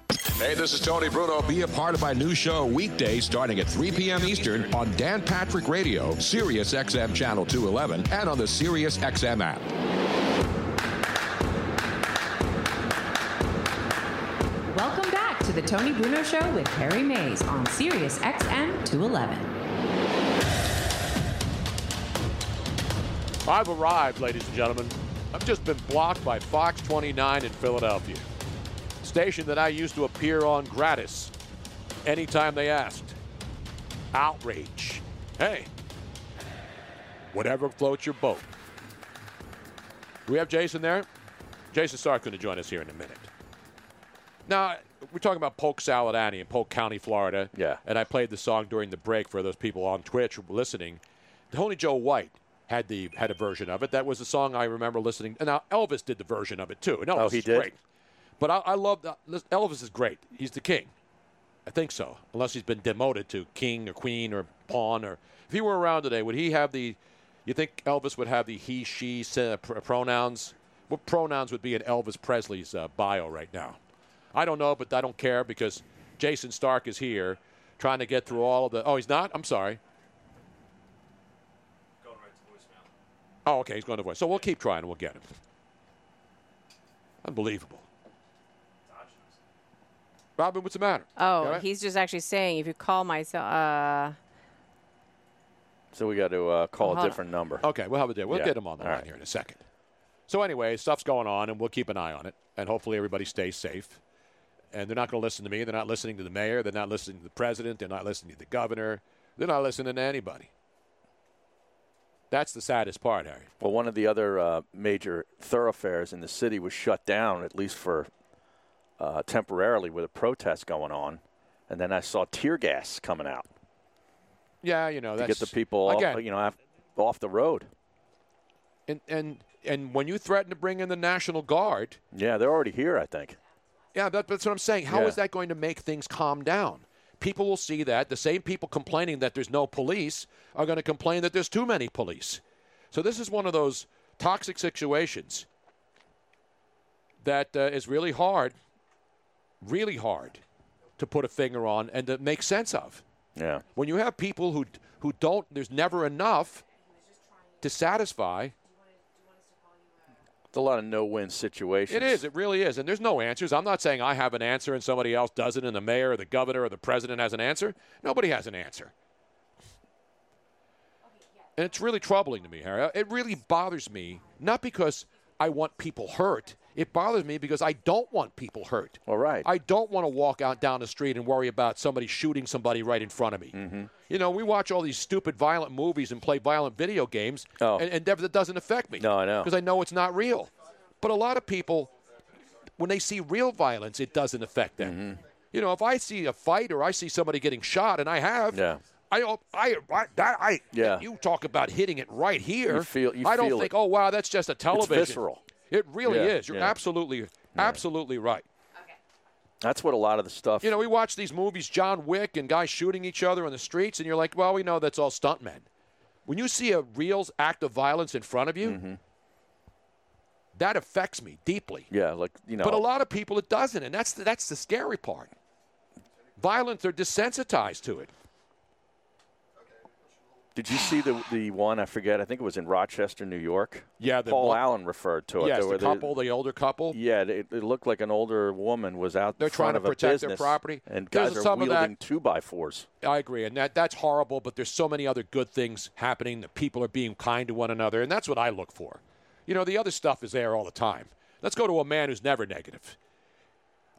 Hey, this is Tony Bruno. Be a part of my new show weekday starting at 3 p.m. Eastern on Dan Patrick Radio, Sirius XM Channel 211, and on the Sirius XM app. Welcome back to the Tony Bruno Show with Harry Mayes on Sirius XM 211. I've arrived, ladies and gentlemen. I've just been blocked by Fox 29 in Philadelphia, station that I used to appear on gratis anytime they asked. Outrage. Hey, whatever floats your boat. Do we have Jayson there? Jayson Stark's going to join us here in a minute. Now we're talking about Polk Salad Annie in Polk County, Florida. Yeah. And I played the song during the break for those people on Twitch listening. Tony Joe White had the had a version of it. That was the song I remember listening. And now Elvis did the version of it too. And Elvis Oh, he did? great. But I, I love that. Elvis is great. He's the king. I think so, unless he's been demoted to king or queen or pawn. Or if he were around today, would he have the? You think Elvis would have the he, she uh, pronouns? What pronouns would be in Elvis Presley's uh, bio right now? I don't know, but I don't care because Jayson Stark is here, trying to get through all of the. Oh, he's not. I'm sorry. Going right to voicemail. Oh, okay, he's going to voice. So we'll keep trying and we'll get him. Unbelievable. Robin, what's the matter? Oh, right? he's just actually saying if you call myself. Uh, So we got to uh, call Hold a on. different number. Okay, we'll have a day. We'll Yeah. get him on the All line right. here in a second. So anyway, stuff's going on, and we'll keep an eye on it, and hopefully everybody stays safe. And they're not going to listen to me. They're not listening to the mayor. They're not listening to the president. They're not listening to the governor. They're not listening to anybody. That's the saddest part, Harry. Well, one of the other uh, major thoroughfares in the city was shut down, at least for uh, temporarily, with a protest going on. And then I saw tear gas coming out Yeah, you know to that's get the people, off, you know, off, off the road. and and and when you threaten to bring in the National Guard, Yeah, they're already here, I think. Yeah, that, that's what I'm saying. How is Yeah. that going to make things calm down? People will see that. The same people complaining that there's no police are going to complain that there's too many police. So this is one of those toxic situations that uh, is really hard, really hard to put a finger on and to make sense of. Yeah. When you have people who who don't, there's never enough to satisfy. It's a lot of no-win situations. It is. It really is. And there's no answers. I'm not saying I have an answer and somebody else doesn't, and the mayor or the governor or the president has an answer. Nobody has an answer. And it's really troubling to me, Harry. It really bothers me, not because I want people hurt. It bothers me because I don't want people hurt. All right. I don't want to walk out down the street and worry about somebody shooting somebody right in front of me. Mm-hmm. You know, we watch all these stupid violent movies and play violent video games, Oh. and, and that doesn't affect me. No, I know. Because I know it's not real. But a lot of people, when they see real violence, it doesn't affect them. Mm-hmm. You know, if I see a fight or I see somebody getting shot, and I have, Yeah. I I, I, that, I, Yeah. you talk about hitting it right here. You feel- you I don't feel think, it. oh wow, that's just a television. visceral. It really Yeah, is. You're yeah. absolutely, absolutely right. Okay. That's what a lot of the stuff. You know, we watch these movies, John Wick and guys shooting each other on the streets, and you're like, well, we know that's all stuntmen. When you see a real act of violence in front of you, Mm-hmm. that affects me deeply. yeah, like you know. But a lot of people it doesn't, and that's the, that's the scary part. Violence, they're desensitized to it. Did you see the the one? I forget. I think it was in Rochester, New York. Yeah, the Paul one- Allen referred to it. Yes, the couple, the older couple. Yeah, it, it looked like an older woman was out. They're trying to protect their property. and There's guys are some of that- wielding two by fours. I agree, and that that's horrible. But there's so many other good things happening. That people are being kind to one another, and that's what I look for. You know, the other stuff is there all the time. Let's go to a man who's never negative.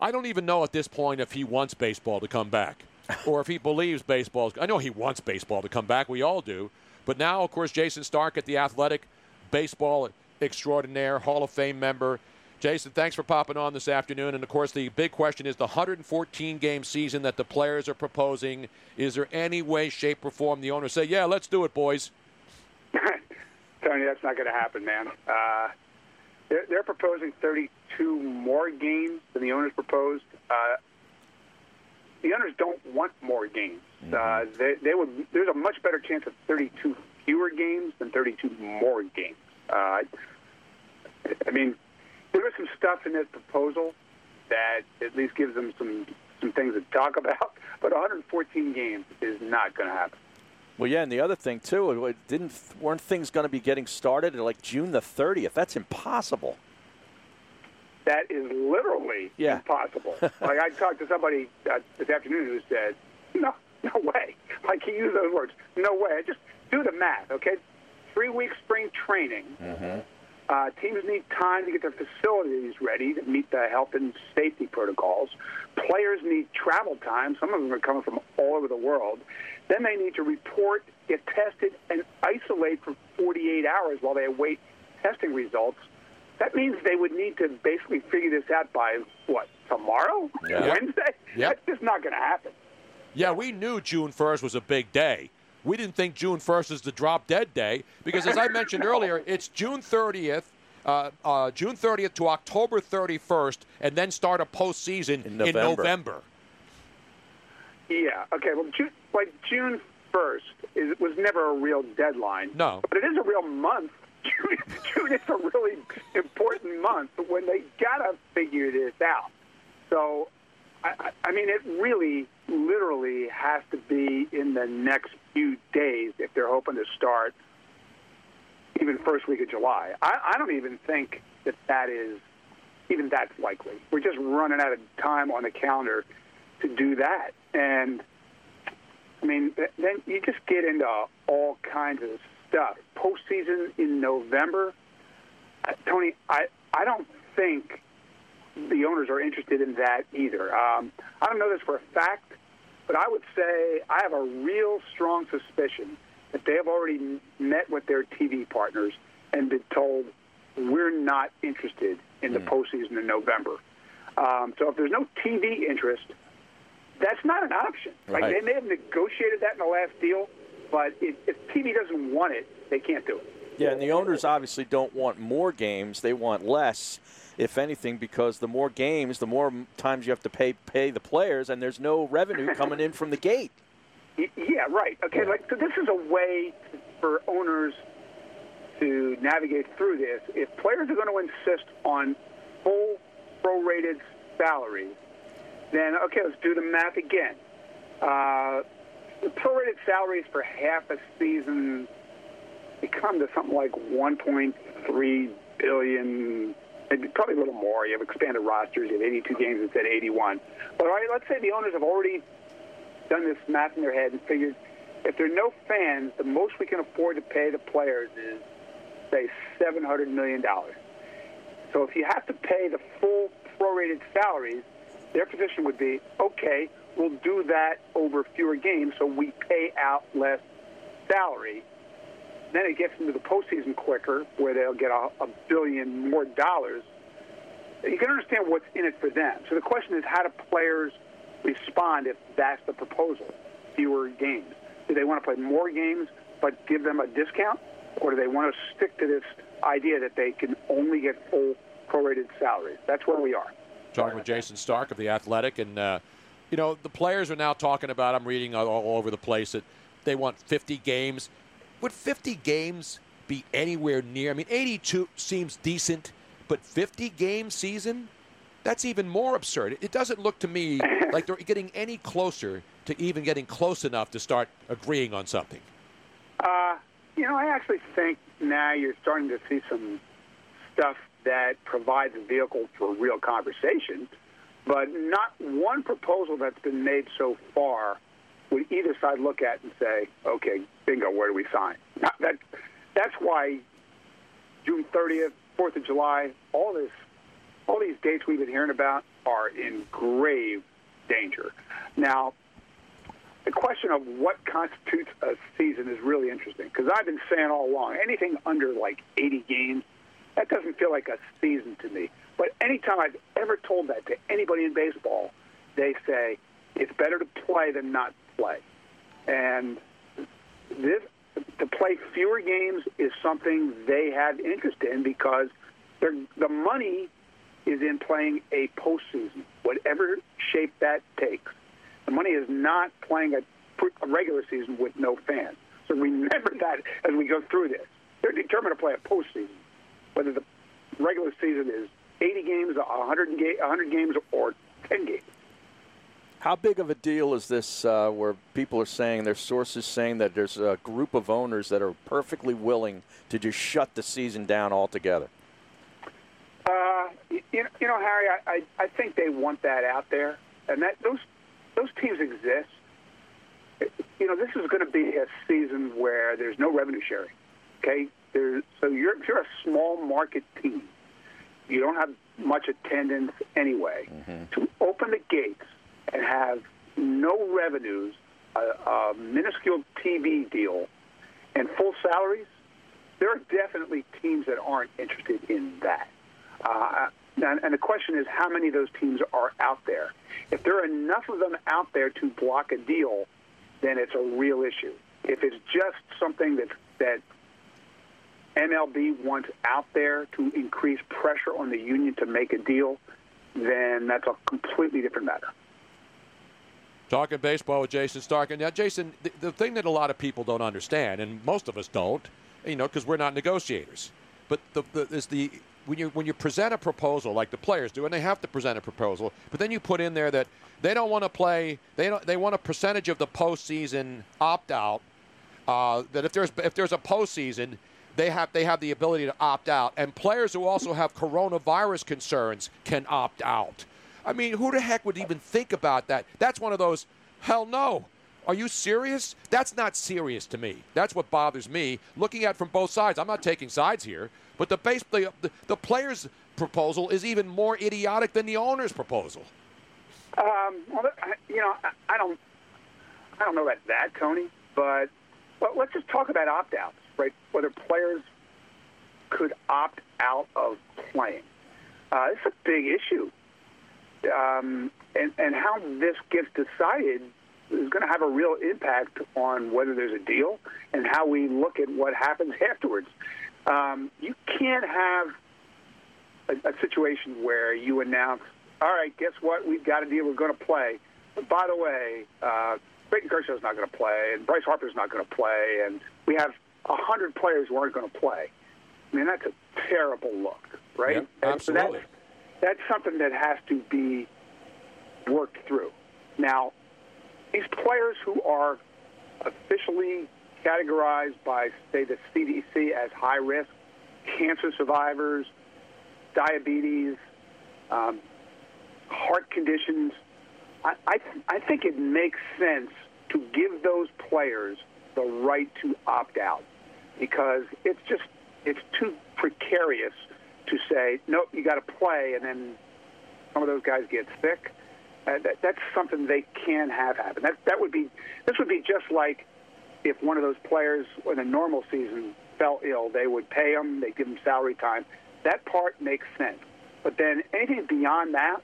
I don't even know at this point if he wants baseball to come back, or if he believes baseball. I know he wants baseball to come back. We all do. But now, of course, Jayson Stark at the Athletic, baseball extraordinaire, Hall of Fame member. Jayson, thanks for popping on this afternoon. And of course, the big question is the 114 game season that the players are proposing. Is there any way, shape, or form the owners say, yeah, let's do it, boys? Tony, that's not going to happen, man. Uh, they're, they're proposing 32 more games than the owners proposed. Uh, the owners don't want more games. Uh, they, they would. There's a much better chance of 32 fewer games than 32 more games. Uh, I mean, there was some stuff in this proposal that at least gives them some some things to talk about. But 114 games is not going to happen. Well, yeah, and the other thing too, didn't weren't things going to be getting started at like June the 30th? That's impossible. That is literally Yeah. impossible. like I talked to somebody uh, this afternoon who said, "No, no way." Like he used those words, "No way." Just do the math, okay? Three weeks spring training. Mm-hmm. Uh, teams need time to get their facilities ready to meet the health and safety protocols. Players need travel time. Some of them are coming from all over the world. Then they need to report, get tested, and isolate for 48 hours while they await testing results. That means they would need to basically figure this out by what tomorrow, Yeah. Wednesday. Yep. That's just not going to happen. Yeah, we knew June 1st was a big day. We didn't think June 1st is the drop dead day because, as I mentioned earlier, it's June 30th. Uh, uh, June 30th to October 31st, and then start a postseason in November. November. Yeah. Okay. Well, June, like June first is was never a real deadline. No. But it is a real month. June, June is a really important month when they gotta figure this out. So, I, I mean, it really, literally has to be in the next few days if they're hoping to start even first week of July. I, I don't even think that that is even that's likely. We're just running out of time on the calendar to do that. And I mean, then you just get into all kinds of stuff. Postseason in November, uh, Tony. I I don't think the owners are interested in that either. Um, I don't know this for a fact, but I would say I have a real strong suspicion that they have already met with their TV partners and been told we're not interested in the postseason in November. Um, so if there's no TV interest, that's not an option. Like Right. they may have negotiated that in the last deal, but if, if TV doesn't want it, they can't do it. Yeah, and the owners obviously don't want more games; they want less, if anything, because the more games, the more times you have to pay pay the players, and there's no revenue coming in from the gate. Yeah, right. Okay, like so this is a way for owners to navigate through this. If players are going to insist on full prorated salaries, then okay, let's do the math again. Uh, the prorated salaries for half a season come to something like 1.3 billion, maybe probably a little more. You have expanded rosters. You have 82 games instead of 81. But all right, let's say the owners have already done this math in their head and figured if there are no fans, the most we can afford to pay the players is say 700 million dollars. So if you have to pay the full prorated salaries, their position would be okay. We'll do that over fewer games, so we pay out less salary. Then it gets into the postseason quicker, where they'll get a, a billion more dollars. You can understand what's in it for them. So the question is, how do players respond if that's the proposal? Fewer games. Do they want to play more games but give them a discount, or do they want to stick to this idea that they can only get full prorated salaries? That's where we are. Talking with Jayson Stark of the Athletic, and uh, you know the players are now talking about. I'm reading all, all over the place that they want 50 games. Would 50 games be anywhere near? I mean, 82 seems decent, but 50 game season? That's even more absurd. It doesn't look to me like they're getting any closer to even getting close enough to start agreeing on something. Uh, you know, I actually think now you're starting to see some stuff that provides a vehicle for real conversation, but not one proposal that's been made so far would either side look at and say, okay, bingo, where do we sign? That, that's why June 30th, 4th of July, all this, all these dates we've been hearing about are in grave danger. Now, the question of what constitutes a season is really interesting because I've been saying all along anything under like 80 games, that doesn't feel like a season to me. But anytime I've ever told that to anybody in baseball, they say it's better to play than not play. And this to play fewer games is something they have interest in because the money is in playing a postseason, whatever shape that takes. The money is not playing a, a regular season with no fans. So remember that as we go through this. They're determined to play a postseason, whether the regular season is 80 games, 100, ga- 100 games, or 10 games. How big of a deal is this uh, where people are saying, their sources saying that there's a group of owners that are perfectly willing to just shut the season down altogether? Uh, you, you know- Harry, I, I, I think they want that out there, and that those those teams exist. You know, this is going to be a season where there's no revenue sharing. Okay, there's, so you're if you're a small market team, you don't have much attendance anyway. To open the gates and have no revenues, a, a minuscule TV deal, and full salaries, there are definitely teams that aren't interested in that. Uh, and, and the question is, how many of those teams are out there? If there are enough of them out there to block a deal, then it's a real issue. If it's just something that that MLB wants out there to increase pressure on the union to make a deal, then that's a completely different matter. Talking baseball with Jayson Starkin. Now, Jayson, the, the thing that a lot of people don't understand, and most of us don't, you know, because we're not negotiators, but the, the, is the when you when you present a proposal like the players do, and they have to present a proposal, but then you put in there that they don't want to play, they don't, they want a percentage of the postseason opt out. Uh, that if there's if there's a postseason, they have they have the ability to opt out, and players who also have coronavirus concerns can opt out. I mean, who the heck would even think about that? That's one of those. Hell no. Are you serious? That's not serious to me. That's what bothers me. Looking at from both sides, I'm not taking sides here, but the base the, the, the players' proposal is even more idiotic than the owner's proposal. Um, well, you know, I, I don't, I don't know about that, Tony. But well, let's just talk about opt-outs, right? Whether players could opt out of playing. Uh, it's a big issue, um, and and how this gets decided is going to have a real impact on whether there's a deal and how we look at what happens afterwards. Um, you can't have a, a situation where you announce, all right, guess what? We've got a deal. We're going to play. But by the way, uh, Clayton Kershaw's not going to play, and Bryce Harper's not going to play, and we have a hundred players who aren't going to play. I mean, that's a terrible look, right? Absolutely. that's, that's something that has to be worked through. Now, these players who are officially categorized by, say, the CDC as high risk, cancer survivors, diabetes, um, heart conditions, I, I, I think it makes sense to give those players the right to opt out because it's just it's too precarious to say nope you got to play and then some of those guys get sick. Uh, that, that's something they can have happen. That that would be this would be just like if one of those players in a normal season fell ill, they would pay them, they give them salary time. That part makes sense. But then anything beyond that,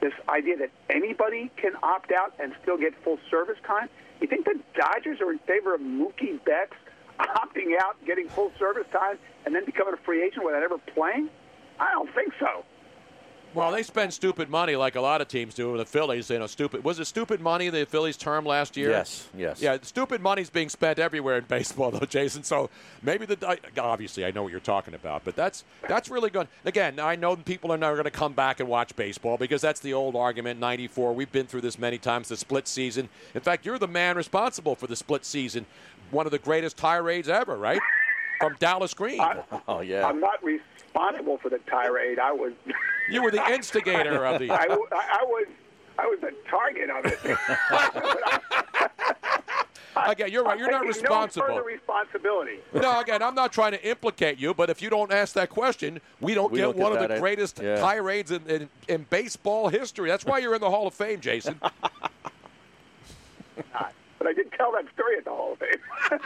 this idea that anybody can opt out and still get full service time, you think the Dodgers are in favor of Mookie Betts opting out, getting full service time, and then becoming a free agent without ever playing? I don't think so. Well, they spend stupid money like a lot of teams do. The Phillies, you know, stupid. Was it stupid money the Phillies term last year? Yes, yes. Yeah, stupid money's being spent everywhere in baseball, though, Jayson. So maybe the obviously I know what you're talking about, but that's that's really good. Again, I know people are never going to come back and watch baseball because that's the old argument. '94, we've been through this many times. The split season. In fact, you're the man responsible for the split season, one of the greatest tirades ever, right? From Dallas Green. oh yeah. I'm not responsible for the tirade. I was. You were the instigator of the. I was. I was the target of it. Again, you're right. You're not responsible. No further responsibility. No, again, I'm not trying to implicate you, but if you don't ask that question, we don't We get don't get one of the in- greatest yeah. tirades in, in, in baseball history. That's why you're in the Hall of Fame, Jayson. But I didn't tell that story at the Hall of Fame.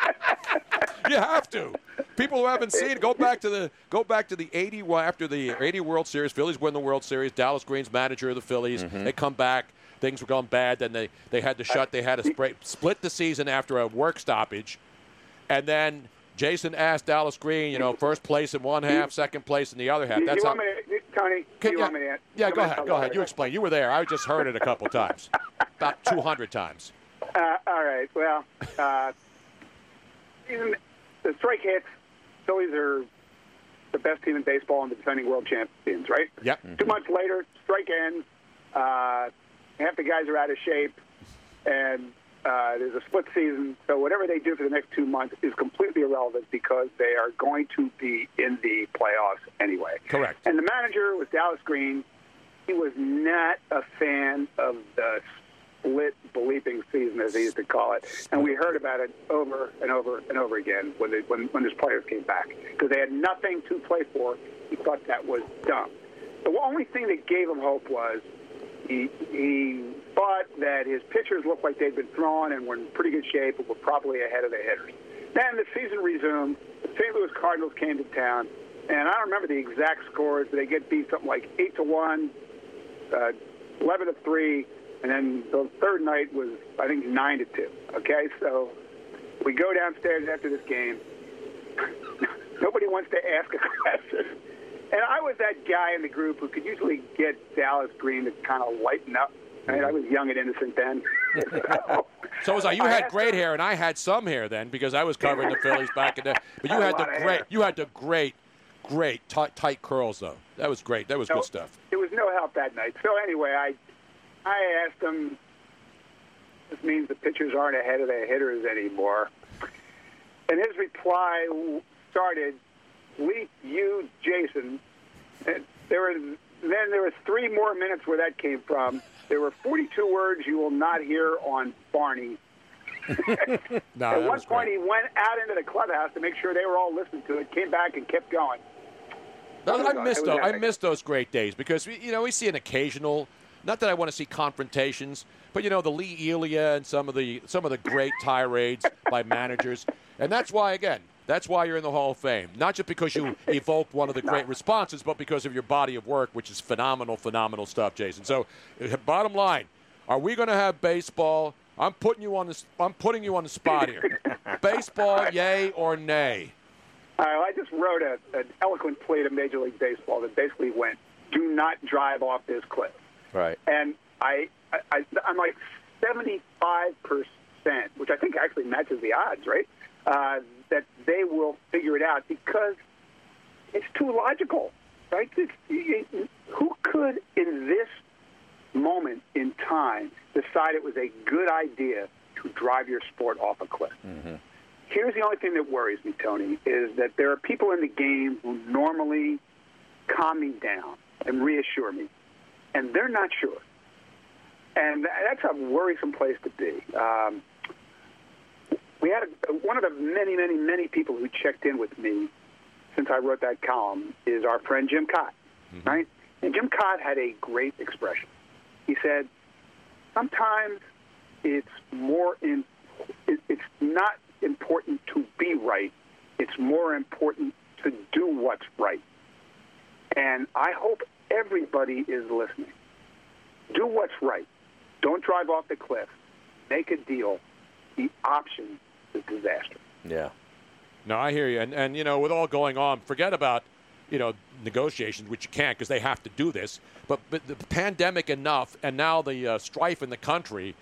you have to. People who haven't seen go back to the go back to the 80 after the 80 World Series. Phillies win the World Series. Dallas Green's manager of the Phillies. Mm-hmm. They come back. Things were going bad. Then they, they had to shut. They had to spray, split the season after a work stoppage, and then Jayson asked Dallas Green, you know, first place in one half, second place in the other half. you, That's you how. want me to, Tony? Can- you yeah, want me to? yeah, go want me to ahead. Go ahead. You story? explain. You were there. I just heard it a couple times, about 200 times. Uh, all right. Well, uh, even the strike hits. Phillies are the best team in baseball and the defending world champions, right? Yep. Two months later, strike ends. Uh, half the guys are out of shape, and uh, there's a split season. So whatever they do for the next two months is completely irrelevant because they are going to be in the playoffs anyway. Correct. And the manager was Dallas Green. He was not a fan of the split bleeping season, as they used to call it. And we heard about it over and over and over again when, they, when, when his players came back because they had nothing to play for. He thought that was dumb. The only thing that gave him hope was he, he thought that his pitchers looked like they'd been thrown and were in pretty good shape and were probably ahead of the hitters. Then the season resumed. The St. Louis Cardinals came to town. and I don't remember the exact scores. But they get beat something like eight to one, uh, eleven to three, and then the third night was I think nine to two. Okay, so we go downstairs after this game. Nobody wants to ask a question. And I was that guy in the group who could usually get Dallas Green to kind of lighten up. I, mean, mm-hmm. I was young and innocent then. So was I. You I had great hair, and I had some hair then because I was covering the Phillies back in the. But you had had the great. hair. You had the great, great tight, tight curls though. That was great. That was No, good stuff. It was no help that night. So anyway, I I asked him. This means the pitchers aren't ahead of the hitters anymore. And his reply started, "Leap, you, Jayson." And there was then there was three more minutes where that came from. There were 42 words you will not hear on Barney. No, At one point, great. he went out into the clubhouse to make sure they were all listening to it. Came back and kept going. No, I it miss those. I epic. miss those great days because you know we see an occasional. Not that I want to see confrontations, but you know the Lee Elia and some of the some of the great tirades by managers, and that's why again. That's why you're in the Hall of Fame. Not just because you evoked one of the great responses, but because of your body of work, which is phenomenal, phenomenal stuff, Jayson. So, uh, bottom line, are we going to have baseball? I'm putting you on the. I'm putting you on the spot here. baseball, yay or nay? Uh, I just wrote a, an eloquent plea to Major League Baseball that basically went, "Do not drive off this cliff." Right. And I, I, I'm like 75 percent, which I think actually matches the odds, right? Uh, that they will figure it out because it's too logical, right? It's, it, who could, in this moment in time, decide it was a good idea to drive your sport off a cliff? Here's the only thing that worries me, Tony, is that there are people in the game who normally calm me down and reassure me, and they're not sure. And that's a worrisome place to be. Um, we had a, one of the many, many, many people who checked in with me since I wrote that column is our friend Jim Kaat, right? And Jim Kaat had a great expression. He said, "Sometimes it's more in, it, it's not important to be right. It's more important to do what's right." And I hope everybody is listening. Do what's right. Don't drive off the cliff. Make a deal. The option is disaster. Yeah. No, I hear you. And, and you know, with all going on, forget about, you know, negotiations, which you can't because they have to do this. But, but the pandemic enough, and now the uh, strife in the country,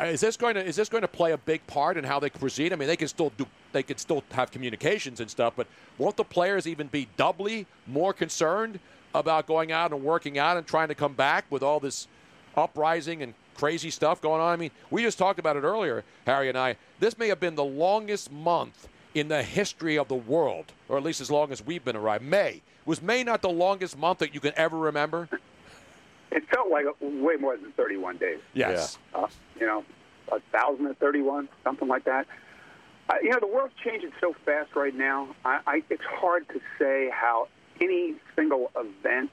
uh, is this going to is this going to play a big part in how they proceed? I mean, they can still do they can still have communications and stuff, but won't the players even be doubly more concerned about going out and working out and trying to come back with all this uprising and crazy stuff going on? I mean, we just talked about it earlier, Harry and I. This may have been the longest month in the history of the world, or at least as long as we've been around. May was May not the longest month that you can ever remember? It felt like way more than 31 days. Yes. Uh, you know, a thousand and thirty-one, something like that. Uh, you know, the world's changing so fast right now. I, I, it's hard to say how any single event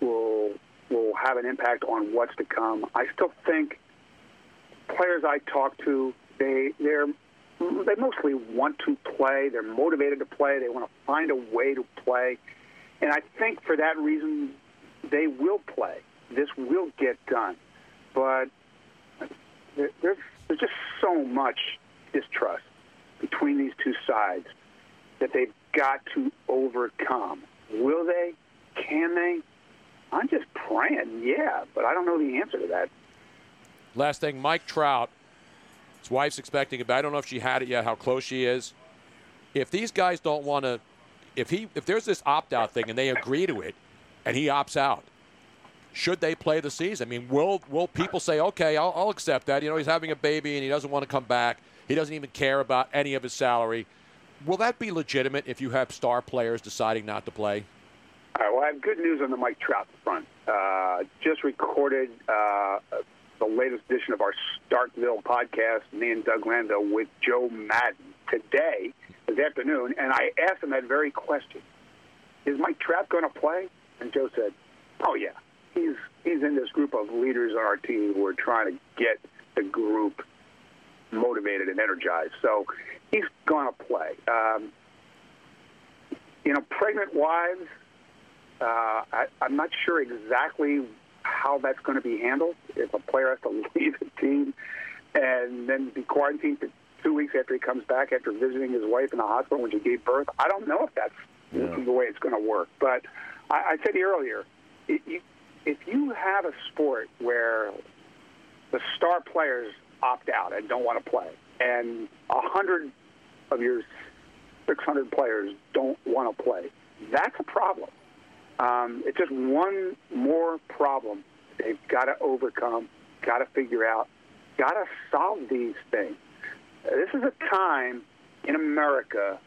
will will have an impact on what's to come. I still think players I talk to, they they're they mostly want to play. They're motivated to play. They want to find a way to play, and I think for that reason, they will play. This will get done, but there's there's just so much distrust between these two sides that they've got to overcome. Will they? Can they? I'm just praying, yeah, but I don't know the answer to that. Last thing, Mike Trout. His wife's expecting it, but I don't know if she had it yet. How close she is. If these guys don't want to, if he, if there's this opt out thing and they agree to it, and he opts out, should they play the season? I mean, will will people say, okay, I'll, I'll accept that? You know, he's having a baby and he doesn't want to come back. He doesn't even care about any of his salary. Will that be legitimate if you have star players deciding not to play? All right, well, I have good news on the Mike Trout front. Uh, just recorded uh, the latest edition of our Starkville podcast, me and Doug Glanville, with Joe Maddon today, this afternoon, and I asked him that very question. Is Mike Trout going to play? And Joe said, oh, yeah. He's, he's in this group of leaders on our team who are trying to get the group motivated and energized. So he's going to play. Um, you know, pregnant wives. Uh, I, I'm not sure exactly how that's going to be handled. If a player has to leave the team and then be quarantined for two weeks after he comes back after visiting his wife in the hospital when she gave birth, I don't know if that's the way it's going to work. But I, I said earlier, it, you, if you have a sport where the star players opt out and don't want to play, and a hundred of your 600 players don't want to play, that's a problem. Um, it's just one more problem they've got to overcome, got to figure out, got to solve these things. This is a time in America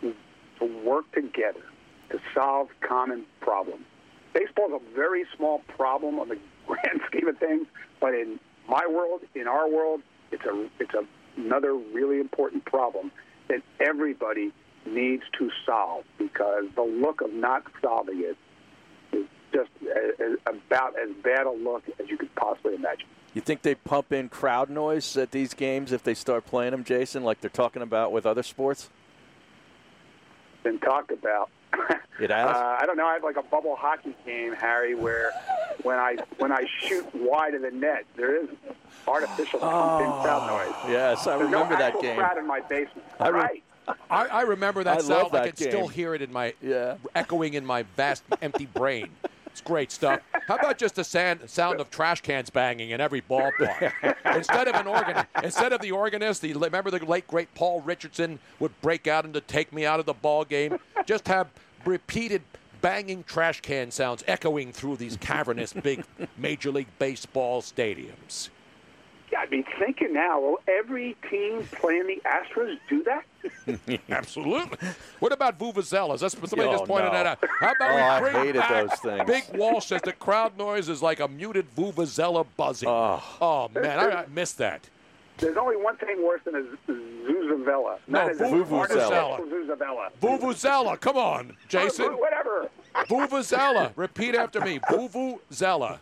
to, to work together to solve common problems. Baseball is a very small problem on the grand scheme of things, but in my world, in our world, it's a it's a, another really important problem that everybody needs to solve because the look of not solving it is just a, a, about as bad a look as you could possibly imagine. You think they pump in crowd noise at these games if they start playing them, Jayson, like they're talking about with other sports? Been talked about. It has. Uh, I don't know. I have like a bubble hockey game, Harry, where when I when I shoot wide of the net, there is artificial pumped in crowd noise. Yes, I There's remember no that actual game. crowd in my basement. I re- right. I, I remember that I sound. love I that can still hear it in my echoing in my vast empty brain. It's great stuff. How about just the sound, sound of trash cans banging in every ballpark? instead of an organ, instead of the organist, the remember the late great Paul Richardson would break out into "Take Me Out of the Ball Game." Just have repeated banging trash can sounds echoing through these cavernous big Major League Baseball stadiums. Yeah, I'd be thinking now, will every team playing the Astros do that? Absolutely. What about vuvuzelas? That's somebody Oh, just pointed no. that out. How about Oh, we I bring hated back those things. Big Walsh says the crowd noise is like a muted vuvuzela buzzing. Oh, oh man, I, I missed that. There's only one thing worse than a Zuzavella. No, Not as vuvuzela. artificial Zuzavella. Vuvuzela, come on, oh, Jayson. Whatever. Vuvuzela. Repeat after me. Vuvuzela.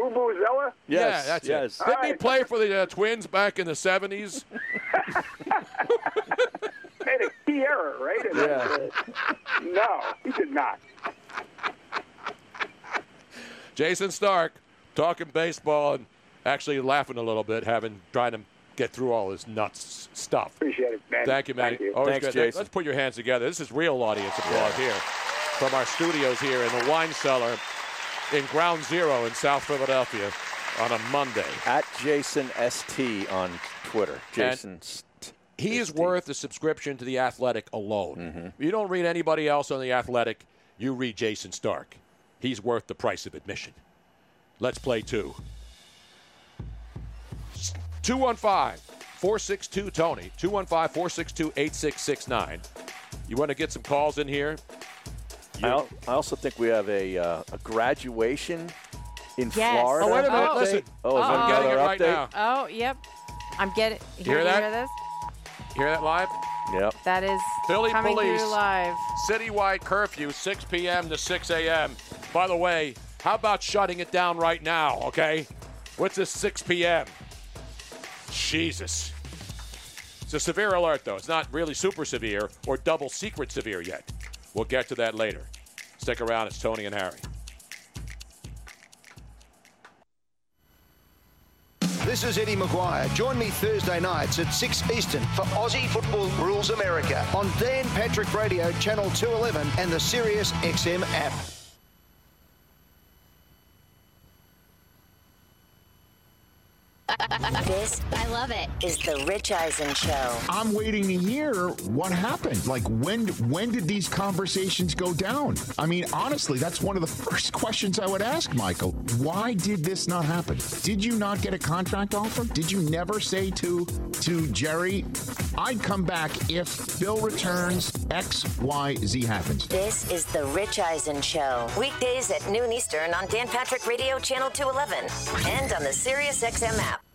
Vuvuzela? yeah, that's yes. it. Didn't he play for the uh, Twins back in the 70s? Made a key error, right? And, Yeah. uh, no, he did not. Jayson Stark talking baseball and actually laughing a little bit, having trying to get through all this nuts stuff. Appreciate it, man. Thank you, man. Thank you. Always Thanks, good. Jayson. Let's put your hands together. This is real audience applause here from our studios here in the wine cellar in Ground Zero in South Philadelphia on a Monday. At Jayson ST on Twitter. Jayson. St- He is worth a subscription to the Athletic alone. Mm-hmm. You don't read anybody else on the Athletic. You read Jayson Stark. He's worth the price of admission. Let's play two. 215 462 Tony. 215 462 8669. You want to get some calls in here? I, al- I also think we have a, uh, a graduation in Yes. Florida. Oh, wait a minute. Oh. Listen. Oh, is that I'm getting it another right update? now. Oh, yep. I'm getting. You hear you that? Hear this? Hear that live? Yep. That is Philly coming police. through live. Citywide curfew, 6 p.m. to 6 a.m. By the way, how about shutting it down right now, okay? What's this 6 p.m.? Jesus. It's a severe alert, though. It's not really super severe or double secret severe yet. We'll get to that later. Stick around. It's Tony and Harry. This is Eddie McGuire. Join me Thursday nights at 6 Eastern for Aussie Football Rules America on Dan Patrick Radio, Channel 211, and the Sirius XM app. This, I love it, is the Rich Eisen Show. I'm waiting to hear what happened. Like when when did these conversations go down? I mean, honestly, that's one of the first questions I would ask Michael. Why did this not happen? Did you not get a contract offer? Did you never say to to Jerry, I'd come back if Bill returns X, Y, Z happens? This is the Rich Eisen Show. Weekdays at noon Eastern on Dan Patrick Radio Channel 211 and on the Sirius XM app.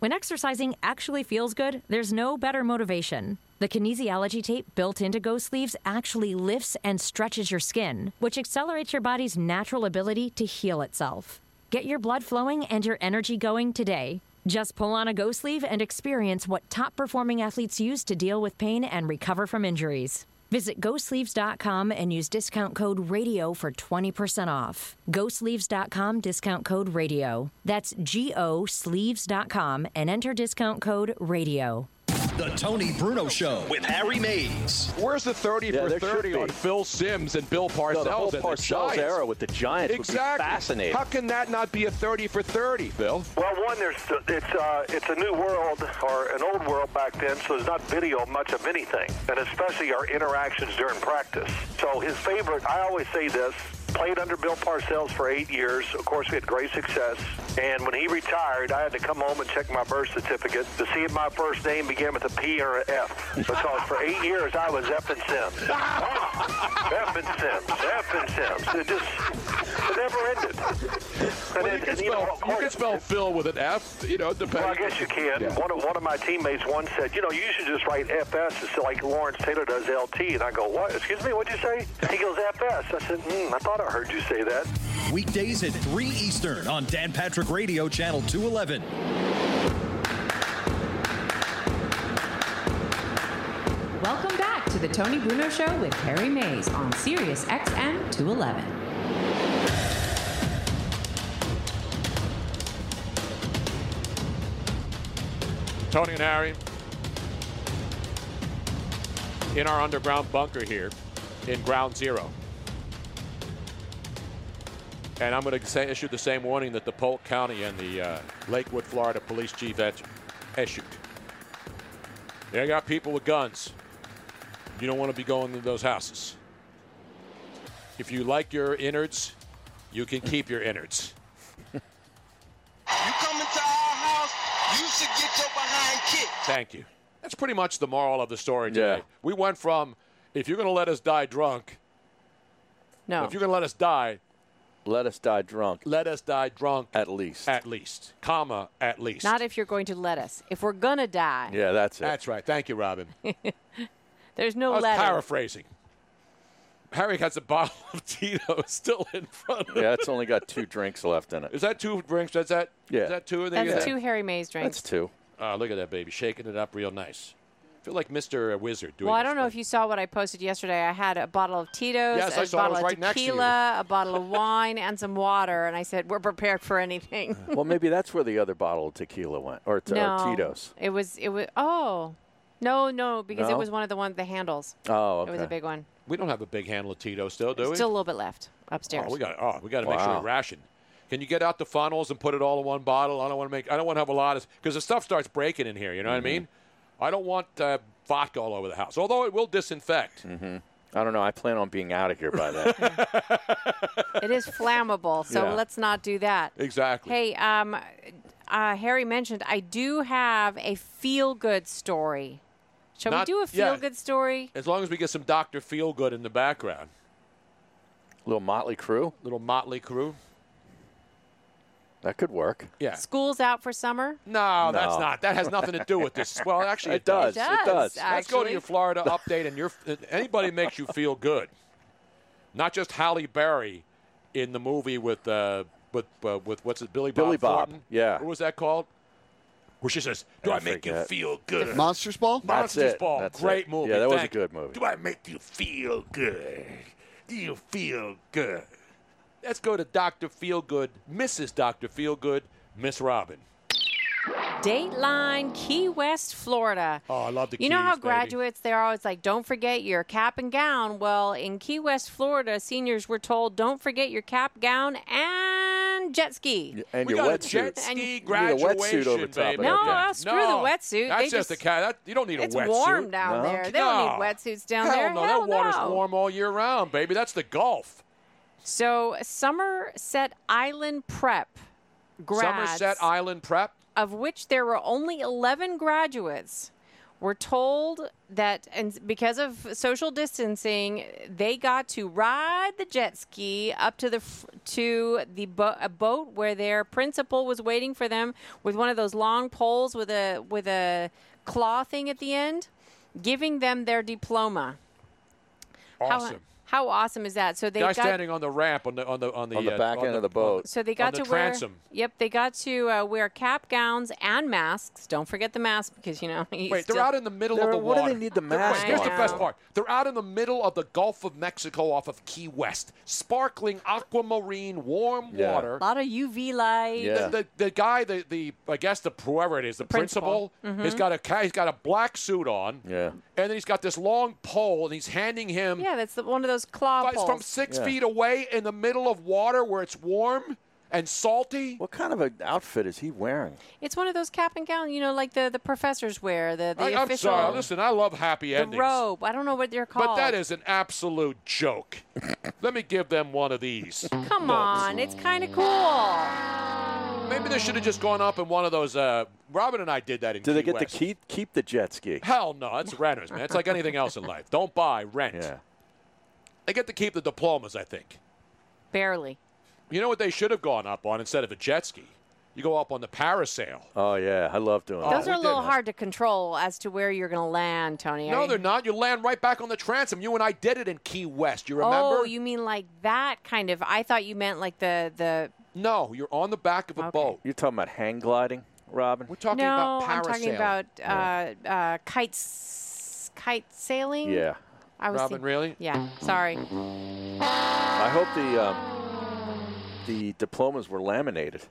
When exercising actually feels good, there's no better motivation. The kinesiology tape built into Go Sleeves actually lifts and stretches your skin, which accelerates your body's natural ability to heal itself. Get your blood flowing and your energy going today. Just pull on a Go Sleeve and experience what top performing athletes use to deal with pain and recover from injuries. Visit GoSleeves.com and use discount code RADIO for 20% off. GoSleeves.com discount code RADIO. That's G O Sleeves.com and enter discount code RADIO. The Tony Bruno Show with Harry Mayes. Where's the 30 Yeah, for 30 on. Phil Simms and Bill Parcells? No, the whole and the era with the Giants would be exactly. fascinating. How can that not be a 30 for 30, Phil? Well, one, there's it's uh, it's a new world or an old world back then, so there's not video much of anything, and especially our interactions during practice. So his favorite, I always say this. Played under Bill Parcells for eight years. Of course, we had great success. And when he retired, I had to come home and check my birth certificate to see if my first name began with a P or an F. Because for eight years, I was F and Simms. F and Simms. F and Simms. It just, it never ended. And Well, then- you, can and, you know, spell, of you can spell Phil with an F, you know, depending. well, I guess you can. Yeah. One of one of my teammates once said, you know, you should just write FS instead like Lawrence Taylor does LT. And I go, what? Excuse me, what'd you say? He goes FS. I said, hmm, I thought I heard you say that. Weekdays at 3 Eastern on Dan Patrick Radio, Channel 211. Welcome back to the Tony Bruno Show with Harry Mayes on Sirius XM 211. Tony and Harry in our underground bunker here in Ground Zero. And I'm going to issue the same warning that the Polk County and the uh, Lakewood, Florida police chief has issued. They got people with guns. You don't want to be going to those houses. If you like your innards, you can keep your innards. You come into our house, you should get your behind kicked. Thank you. That's pretty much the moral of the story today. We went from if you're going to let us die drunk, no. If you're going to let us die, let us die drunk. Let us die drunk. At least. At least. Comma. At least. Not if you're going to let us. If we're gonna die, Yeah, that's it. That's right. Thank you, Robin. there's no I was letter. paraphrasing. Harry has a bottle of Tito still in front of him. Yeah, it's only got two drinks left in it. Is that two drinks? Is that Yeah. Is that two of them? That's uh, two Harry Mayes drinks. That's two. Oh, look at that baby, shaking it up real nice. Feel like Mr. Wizard doing Well, I don't know if you saw what I posted yesterday. I had a bottle of Tito's, Yes, a I saw it. Bottle was of right next tequila, a bottle of wine, and some water. And I said, "We're prepared for anything." well, maybe that's where the other bottle of tequila went, or, t- uh, no, or Tito's. It was. It was. Oh, no, no, because it was one of the ones the handles. Oh, It was a big one. We don't have a big handle of Tito still, do we? Still a little bit left upstairs. Oh, we got. Oh, we got to make sure Wow. we ration. Can you get out the funnels and put it all in one bottle? I don't want to make. I don't want to have a lot of because the stuff starts breaking in here. You know what I mm-hmm. mean? I don't want uh, vodka all over the house. Although it will disinfect. Mm-hmm. I don't know. I plan on being out of here by then. it is flammable, so Yeah. let's not do that. Exactly. Hey, um, uh, Harry mentioned I do have a feel-good story. Shall Not- we do a yeah. feel-good story? As long as we get some Doctor Feel Good in the background. Little Mötley Crüe. Little Mötley Crüe. That could work. Yeah. School's out for summer. No, that's not. That has nothing to do with this. Well, actually, It does. It It does. does, Let's go to your Florida update, and your anybody makes you feel good. Not just Halle Berry in the movie with uh, with uh, with what's it, Billy Bob Billy Bob, Thornton? yeah. What was that called? Where she says, "Do I I, make you feel good?" Monsters Ball? That's Monsters it. Ball, That's great it. movie. Yeah, that was a good movie. Do I make you feel good? Do you feel good? Let's go to Doctor Feelgood, Mrs. Doctor Feelgood, Miss Robin. Dateline Key West, Florida. Oh, I love the Key Feel. You know how baby. graduates they're always like, "Don't forget your cap and gown." Well, in Key West, Florida, seniors were told, "Don't forget your cap, gown, and jet ski." And we your got a wetsuit. jet And- ski You need a wetsuit over top baby. of No, that thing. Screw No, the wetsuit. That's They just, just- a cat. That, you don't need It's a wetsuit. It's warm down No. there. They don't need wetsuits down Hell there. no, Hell that water's warm all year round, baby. That's the Gulf. So, Somerset Island Prep grads, Somerset Island Prep. of which there were only 11 graduates, We're told that, and because of social distancing, they got to ride the jet ski up to the to the bo- a boat where their principal was waiting for them with one of those long poles with a with a claw thing at the end, giving them their diploma. Awesome. How, how awesome is that? So they Guy got standing on the ramp on the on the on the, On the uh, back end of the boat. so they got on to the wear. transom. Yep, they got to uh, wear cap gowns and masks. Don't forget the mask because you know. he's Wait, they're out in the middle of They're- the what do water. they need the mask wait, Here's the best part. They're out in the middle of the Gulf of Mexico off of Key West. Sparkling aquamarine warm Yeah. water. A lot of UV light. Yeah. The, the, the guy, the, the I guess the whoever it is, the, principal. principal, he's got a he's got a black suit on, Yeah. And then he's got this long pole, and he's handing him Yeah, that's the, one of those claw But it's from six Yeah. feet away in the middle of water where it's warm and salty. What kind of an outfit is he wearing? It's one of those cap and gown, you know, like the, the professors wear. The, the I, am official. sorry. Listen, I love happy the endings. robe. I don't know what they're called. But that is an absolute joke. Let me give them one of these. Come books. on, it's kind of cool. Maybe they should have just gone up in one of those. Uh, Robin and I did that in Do they get West. to keep keep the jet ski? Hell no, it's renters, man. It's like anything else in life. Don't buy, rent. Yeah. They get to keep the diplomas, I think. Barely. You know what they should have gone up on instead of a jet ski? You go up on the parasail. Oh yeah, I love doing Oh, Those that. are a little hard to control as to where you're going to land, Tony. No, Are they're not. You land right back on the transom. You and I did it in Key West. You remember? Oh, you mean like that kind of? I thought you meant like the the. No, you're on the back of a boat. You're talking about hang gliding, Robin? We're talking no, about I'm talking about uh, uh, kites, kite sailing. Yeah. I was Robin, think- really? Yeah. Sorry. I hope the um, the diplomas were laminated.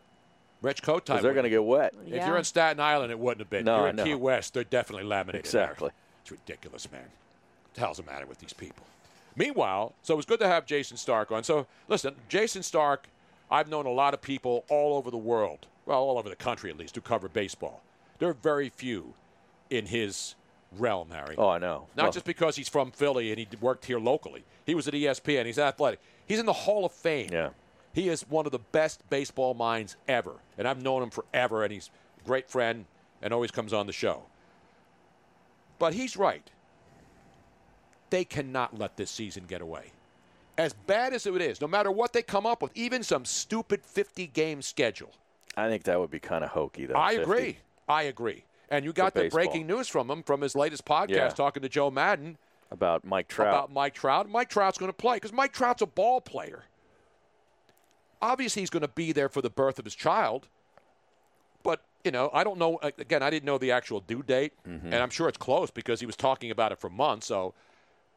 Rich coat tie. Because they're going to get wet. If you're in Staten Island, it wouldn't have been. No, you're in know. Key West, they're definitely laminated. there. Exactly. It's ridiculous, man. What the hell's the matter with these people? Meanwhile, so it was good to have Jayson Stark on. So listen, Jayson Stark, I've known a lot of people all over the world, well, all over the country at least, who cover baseball. There are very few in his realm, Harry. Oh, I know. Not Well- just because he's from Philly and he worked here locally. He was at ESPN. He's athletic. He's in the Hall of Fame. Yeah. He is one of the best baseball minds ever, and I've known him forever, and he's a great friend and always comes on the show. But he's right. They cannot let this season get away. As bad as it is, no matter what they come up with, even some stupid 50 game schedule. I think that would be kind of hokey, though. I 50. agree. I agree. And you got the baseball. breaking news from him from his latest podcast Yeah. talking to Joe Maddon About Mike Trout. about Mike Trout. Mike Trout's going to play because Mike Trout's a ball player. Obviously, he's going to be there for the birth of his child. But, you know, I don't know. Again, I didn't know the actual due date. Mm-hmm. And I'm sure it's close because he was talking about it for months. So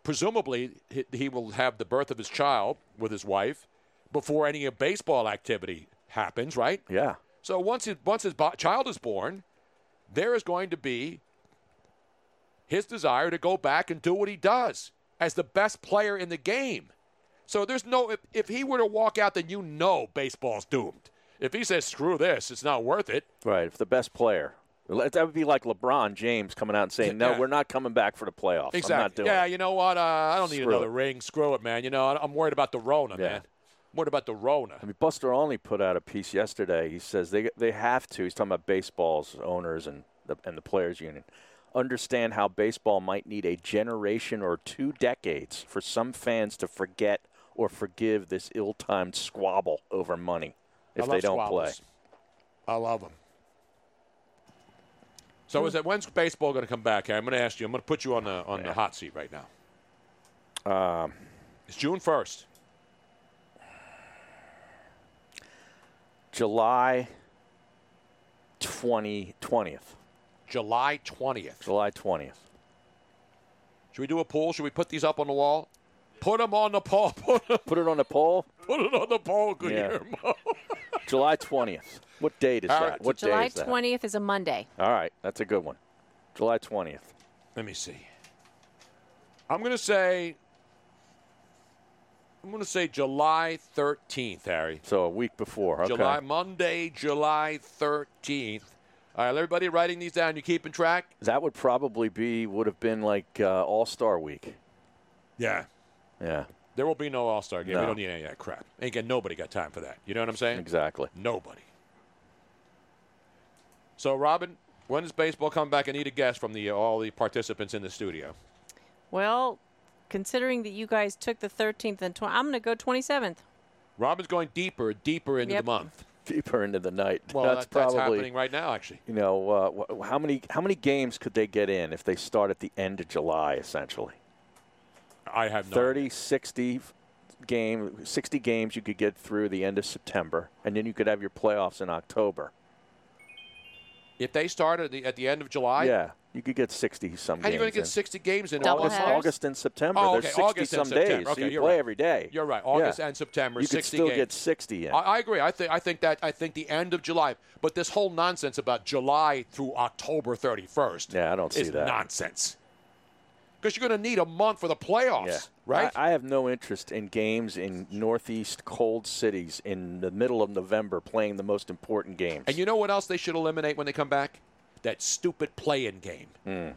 presumably, he, he will have the birth of his child with his wife before any baseball activity happens, right? yeah. So once his, once his bo- child is born, there is going to be his desire to go back and do what he does as the best player in the game. So there's no if, if he were to walk out, then you know baseball's doomed. If he says screw this, it's not worth it. Right. If the best player. That would be like LeBron James coming out and saying, no, Yeah. we're not coming back for the playoffs. Exactly. I'm not doing yeah, it. you know what? Uh, I don't need Screw another it. ring. Screw it, man. You know, I'm worried about the Rona, Yeah. man. I'm worried about the Rona. I mean, Buster Olney put out a piece yesterday. He says they they have to. He's talking about baseball's owners and the and the players union. Understand how baseball might need a generation or two decades for some fans to forget or forgive this ill-timed squabble over money if they don't squabbles. I love them. So is that when's baseball going to come back? I'm going to ask you. I'm going to put you on the on the hot seat right now. Um, It's June first. July 20, 20th. July 20th. July 20th. Should we do a poll? Should we put these up on the wall? Put them on the poll. Put, 'em- Put it on the poll. put it on the poll, Yeah. Guillermo. July 20th. What date is All that? right, What day July is that? 20th is a Monday. All right, that's a good one. July 20th. Let me see. I'm going to say. I'm going to say July 13th, Harry. So a week before. Okay. July Monday, July 13th. All right, everybody writing these down. You keeping track? That would probably be would have been like uh, All Star Week. Yeah. Yeah, There will be no All Star game. We don't need any of that crap. Ain't got nobody got time for that. You know what I'm saying? exactly. Nobody. So, Robin, When does baseball come back? I need a guess from the all the participants in the studio. Well, considering that you guys took the 13th and 20, I'm going to go 27th. Robin's going deeper, deeper into Yep. the month. Deeper into the night. Well, that's that- that's probably happening right now, actually. You know, uh, how many how many games could they get in if they start at the end of July, essentially? I have no 30, 60 game, 60 games you could get through the end of September, and then you could have your playoffs in October. If they start at the, at the end of July, yeah, you could get 60 some how are games. you going to get in. 60 games in August, August? August and September. Oh, There's 60 August some days. September. so Okay, you you're play right. every day. You're right. August Yeah. and September, You could still games. get 60 in. I, I agree. I think I think that I think the end of July, but this whole nonsense about July through October 31st. Yeah, I don't see is that. nonsense. Because you're going to need a month for the playoffs, Yeah. right? I, I have no interest in games in northeast cold cities in the middle of November playing the most important games. and you know what else they should eliminate when they come back? That stupid play-in game. Hmm.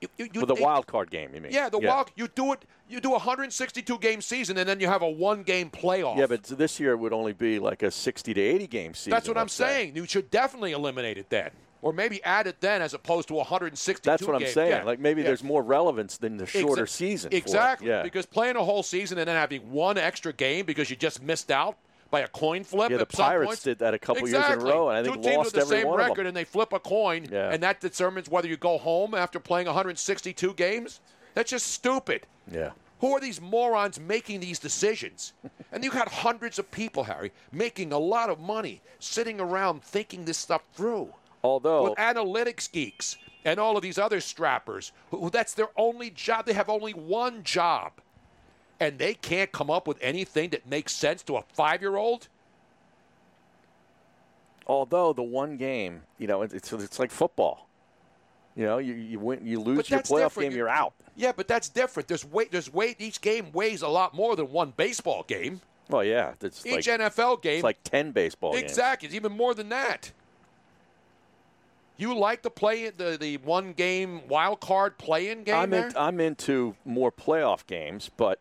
You, you, you, the they- wild card game, you mean? Yeah, the wild. You do it. You do a 162 game season, and then you have a one game playoff. Yeah, but this year it would only be like a 60 to 80 game season. That's what I'm say. saying. You should definitely eliminate it then, or maybe add it then, as opposed to 162. That's what I'm games. saying. Yeah. Like maybe Yeah. there's more relevance than the shorter season. Exactly. Yeah. Because playing a whole season and then having one extra game because you just missed out by a coin flip. Yeah, the at Pirates points. did that a couple years in a row, and I think Two teams lost with the same record, and they flip a coin, Yeah. and that determines whether you go home after playing 162 games. That's just stupid. Yeah. Who are these morons making these decisions? and you got hundreds of people, Harry, making a lot of money, sitting around thinking this stuff through. Although with analytics geeks and all of these other strappers, who, that's their only job. They have only one job, and they can't come up with anything that makes sense to a five-year-old. Although the one game, you know, it's it's like football. You know, you you win, you lose your playoff different. game, you're out. Yeah, but that's different. There's weight. There's weight. Each game weighs a lot more than one baseball game. Well, yeah, it's Each like NFL game. it's like ten baseball games. Exactly. It's even more than that. You like to play the the one game wild card play-in game I'm there? in, I'm into more playoff games, but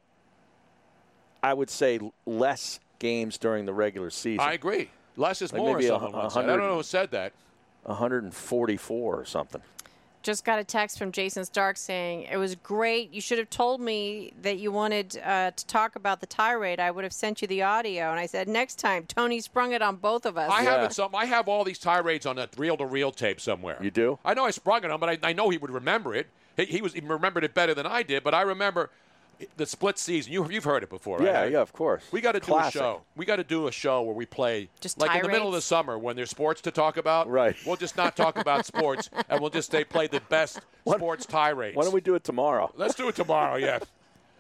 I would say less games during the regular season. I agree. Less is Like more. maybe a someone hu- I don't know who said that. 144 or something. Just got a text from Jayson Stark saying it was great. You should have told me that you wanted uh, to talk about the tirade. I would have sent you the audio. And I said next time. Tony sprung it on both of us. I have it some. I have all these tirades on that reel-to-reel tape somewhere. You do? I know I sprung it on, but I, I know he would remember it. He, he was he remembered it better than I did. But I remember the split season. You you've heard it before, right? Yeah, yeah, of course. We got to do a show. We got to do a show where we play Just like in the middle of the summer when there's sports to talk about. Right. We'll just not talk about sports, and we'll just say play the best sports tirades. Why don't we do it tomorrow? Let's do it tomorrow. Yeah.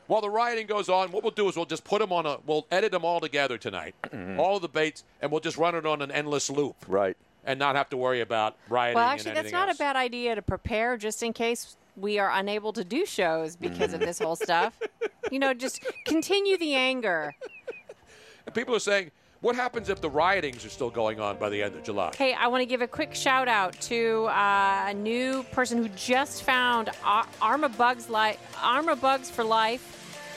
While the rioting goes on, what we'll do is we'll just put them on a. We'll edit them all together tonight, mm-hmm. all the debates, and we'll just run it on an endless loop. Right. And not have to worry about rioting. well, and actually, that's not else. a bad idea to prepare just in case we are unable to do shows because of this whole stuff. You know, just continue the anger. And people are saying, what happens if the riotings are still going on by the end of July? Hey, I want to give a quick shout out to uh, a new person who just found Ar- Arma Bugs Li- Arma Bugs for Life.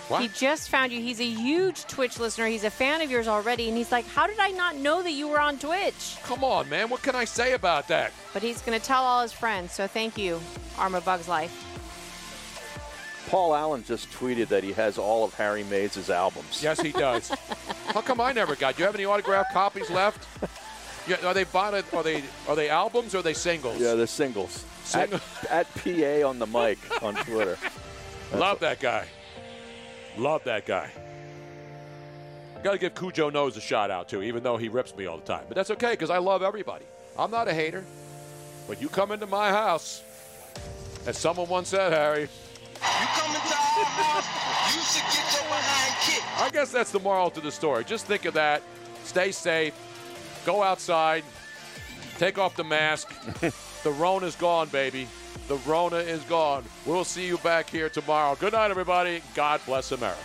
What? He just found you. He's a huge Twitch listener. He's a fan of yours already, and he's like, "How did I not know that you were on Twitch?" Come on, man. What can I say about that? But he's going to tell all his friends. So thank you, Arma Bugs Life. Paul Allen just tweeted that he has all of Harry Mayes' albums. Yes, he does. How come I never got? Do you have any autographed copies left? Yeah, are they bought? Are they are they albums or are they singles? Yeah, they're singles. At, Sing- at PA on the mic on Twitter. Love that guy. Love that guy. Got to give Cujo Nose a shout out too, even though he rips me all the time. But that's okay because I love everybody. I'm not a hater. But you come into my house, as someone once said, Harry. You come into our house, you should get your behind kicked. I guess that's the moral to the story. Just think of that. Stay safe. Go outside. Take off the mask. the Rona's gone, baby. The Rona is gone. We'll see you back here tomorrow. Good night, everybody. God bless America.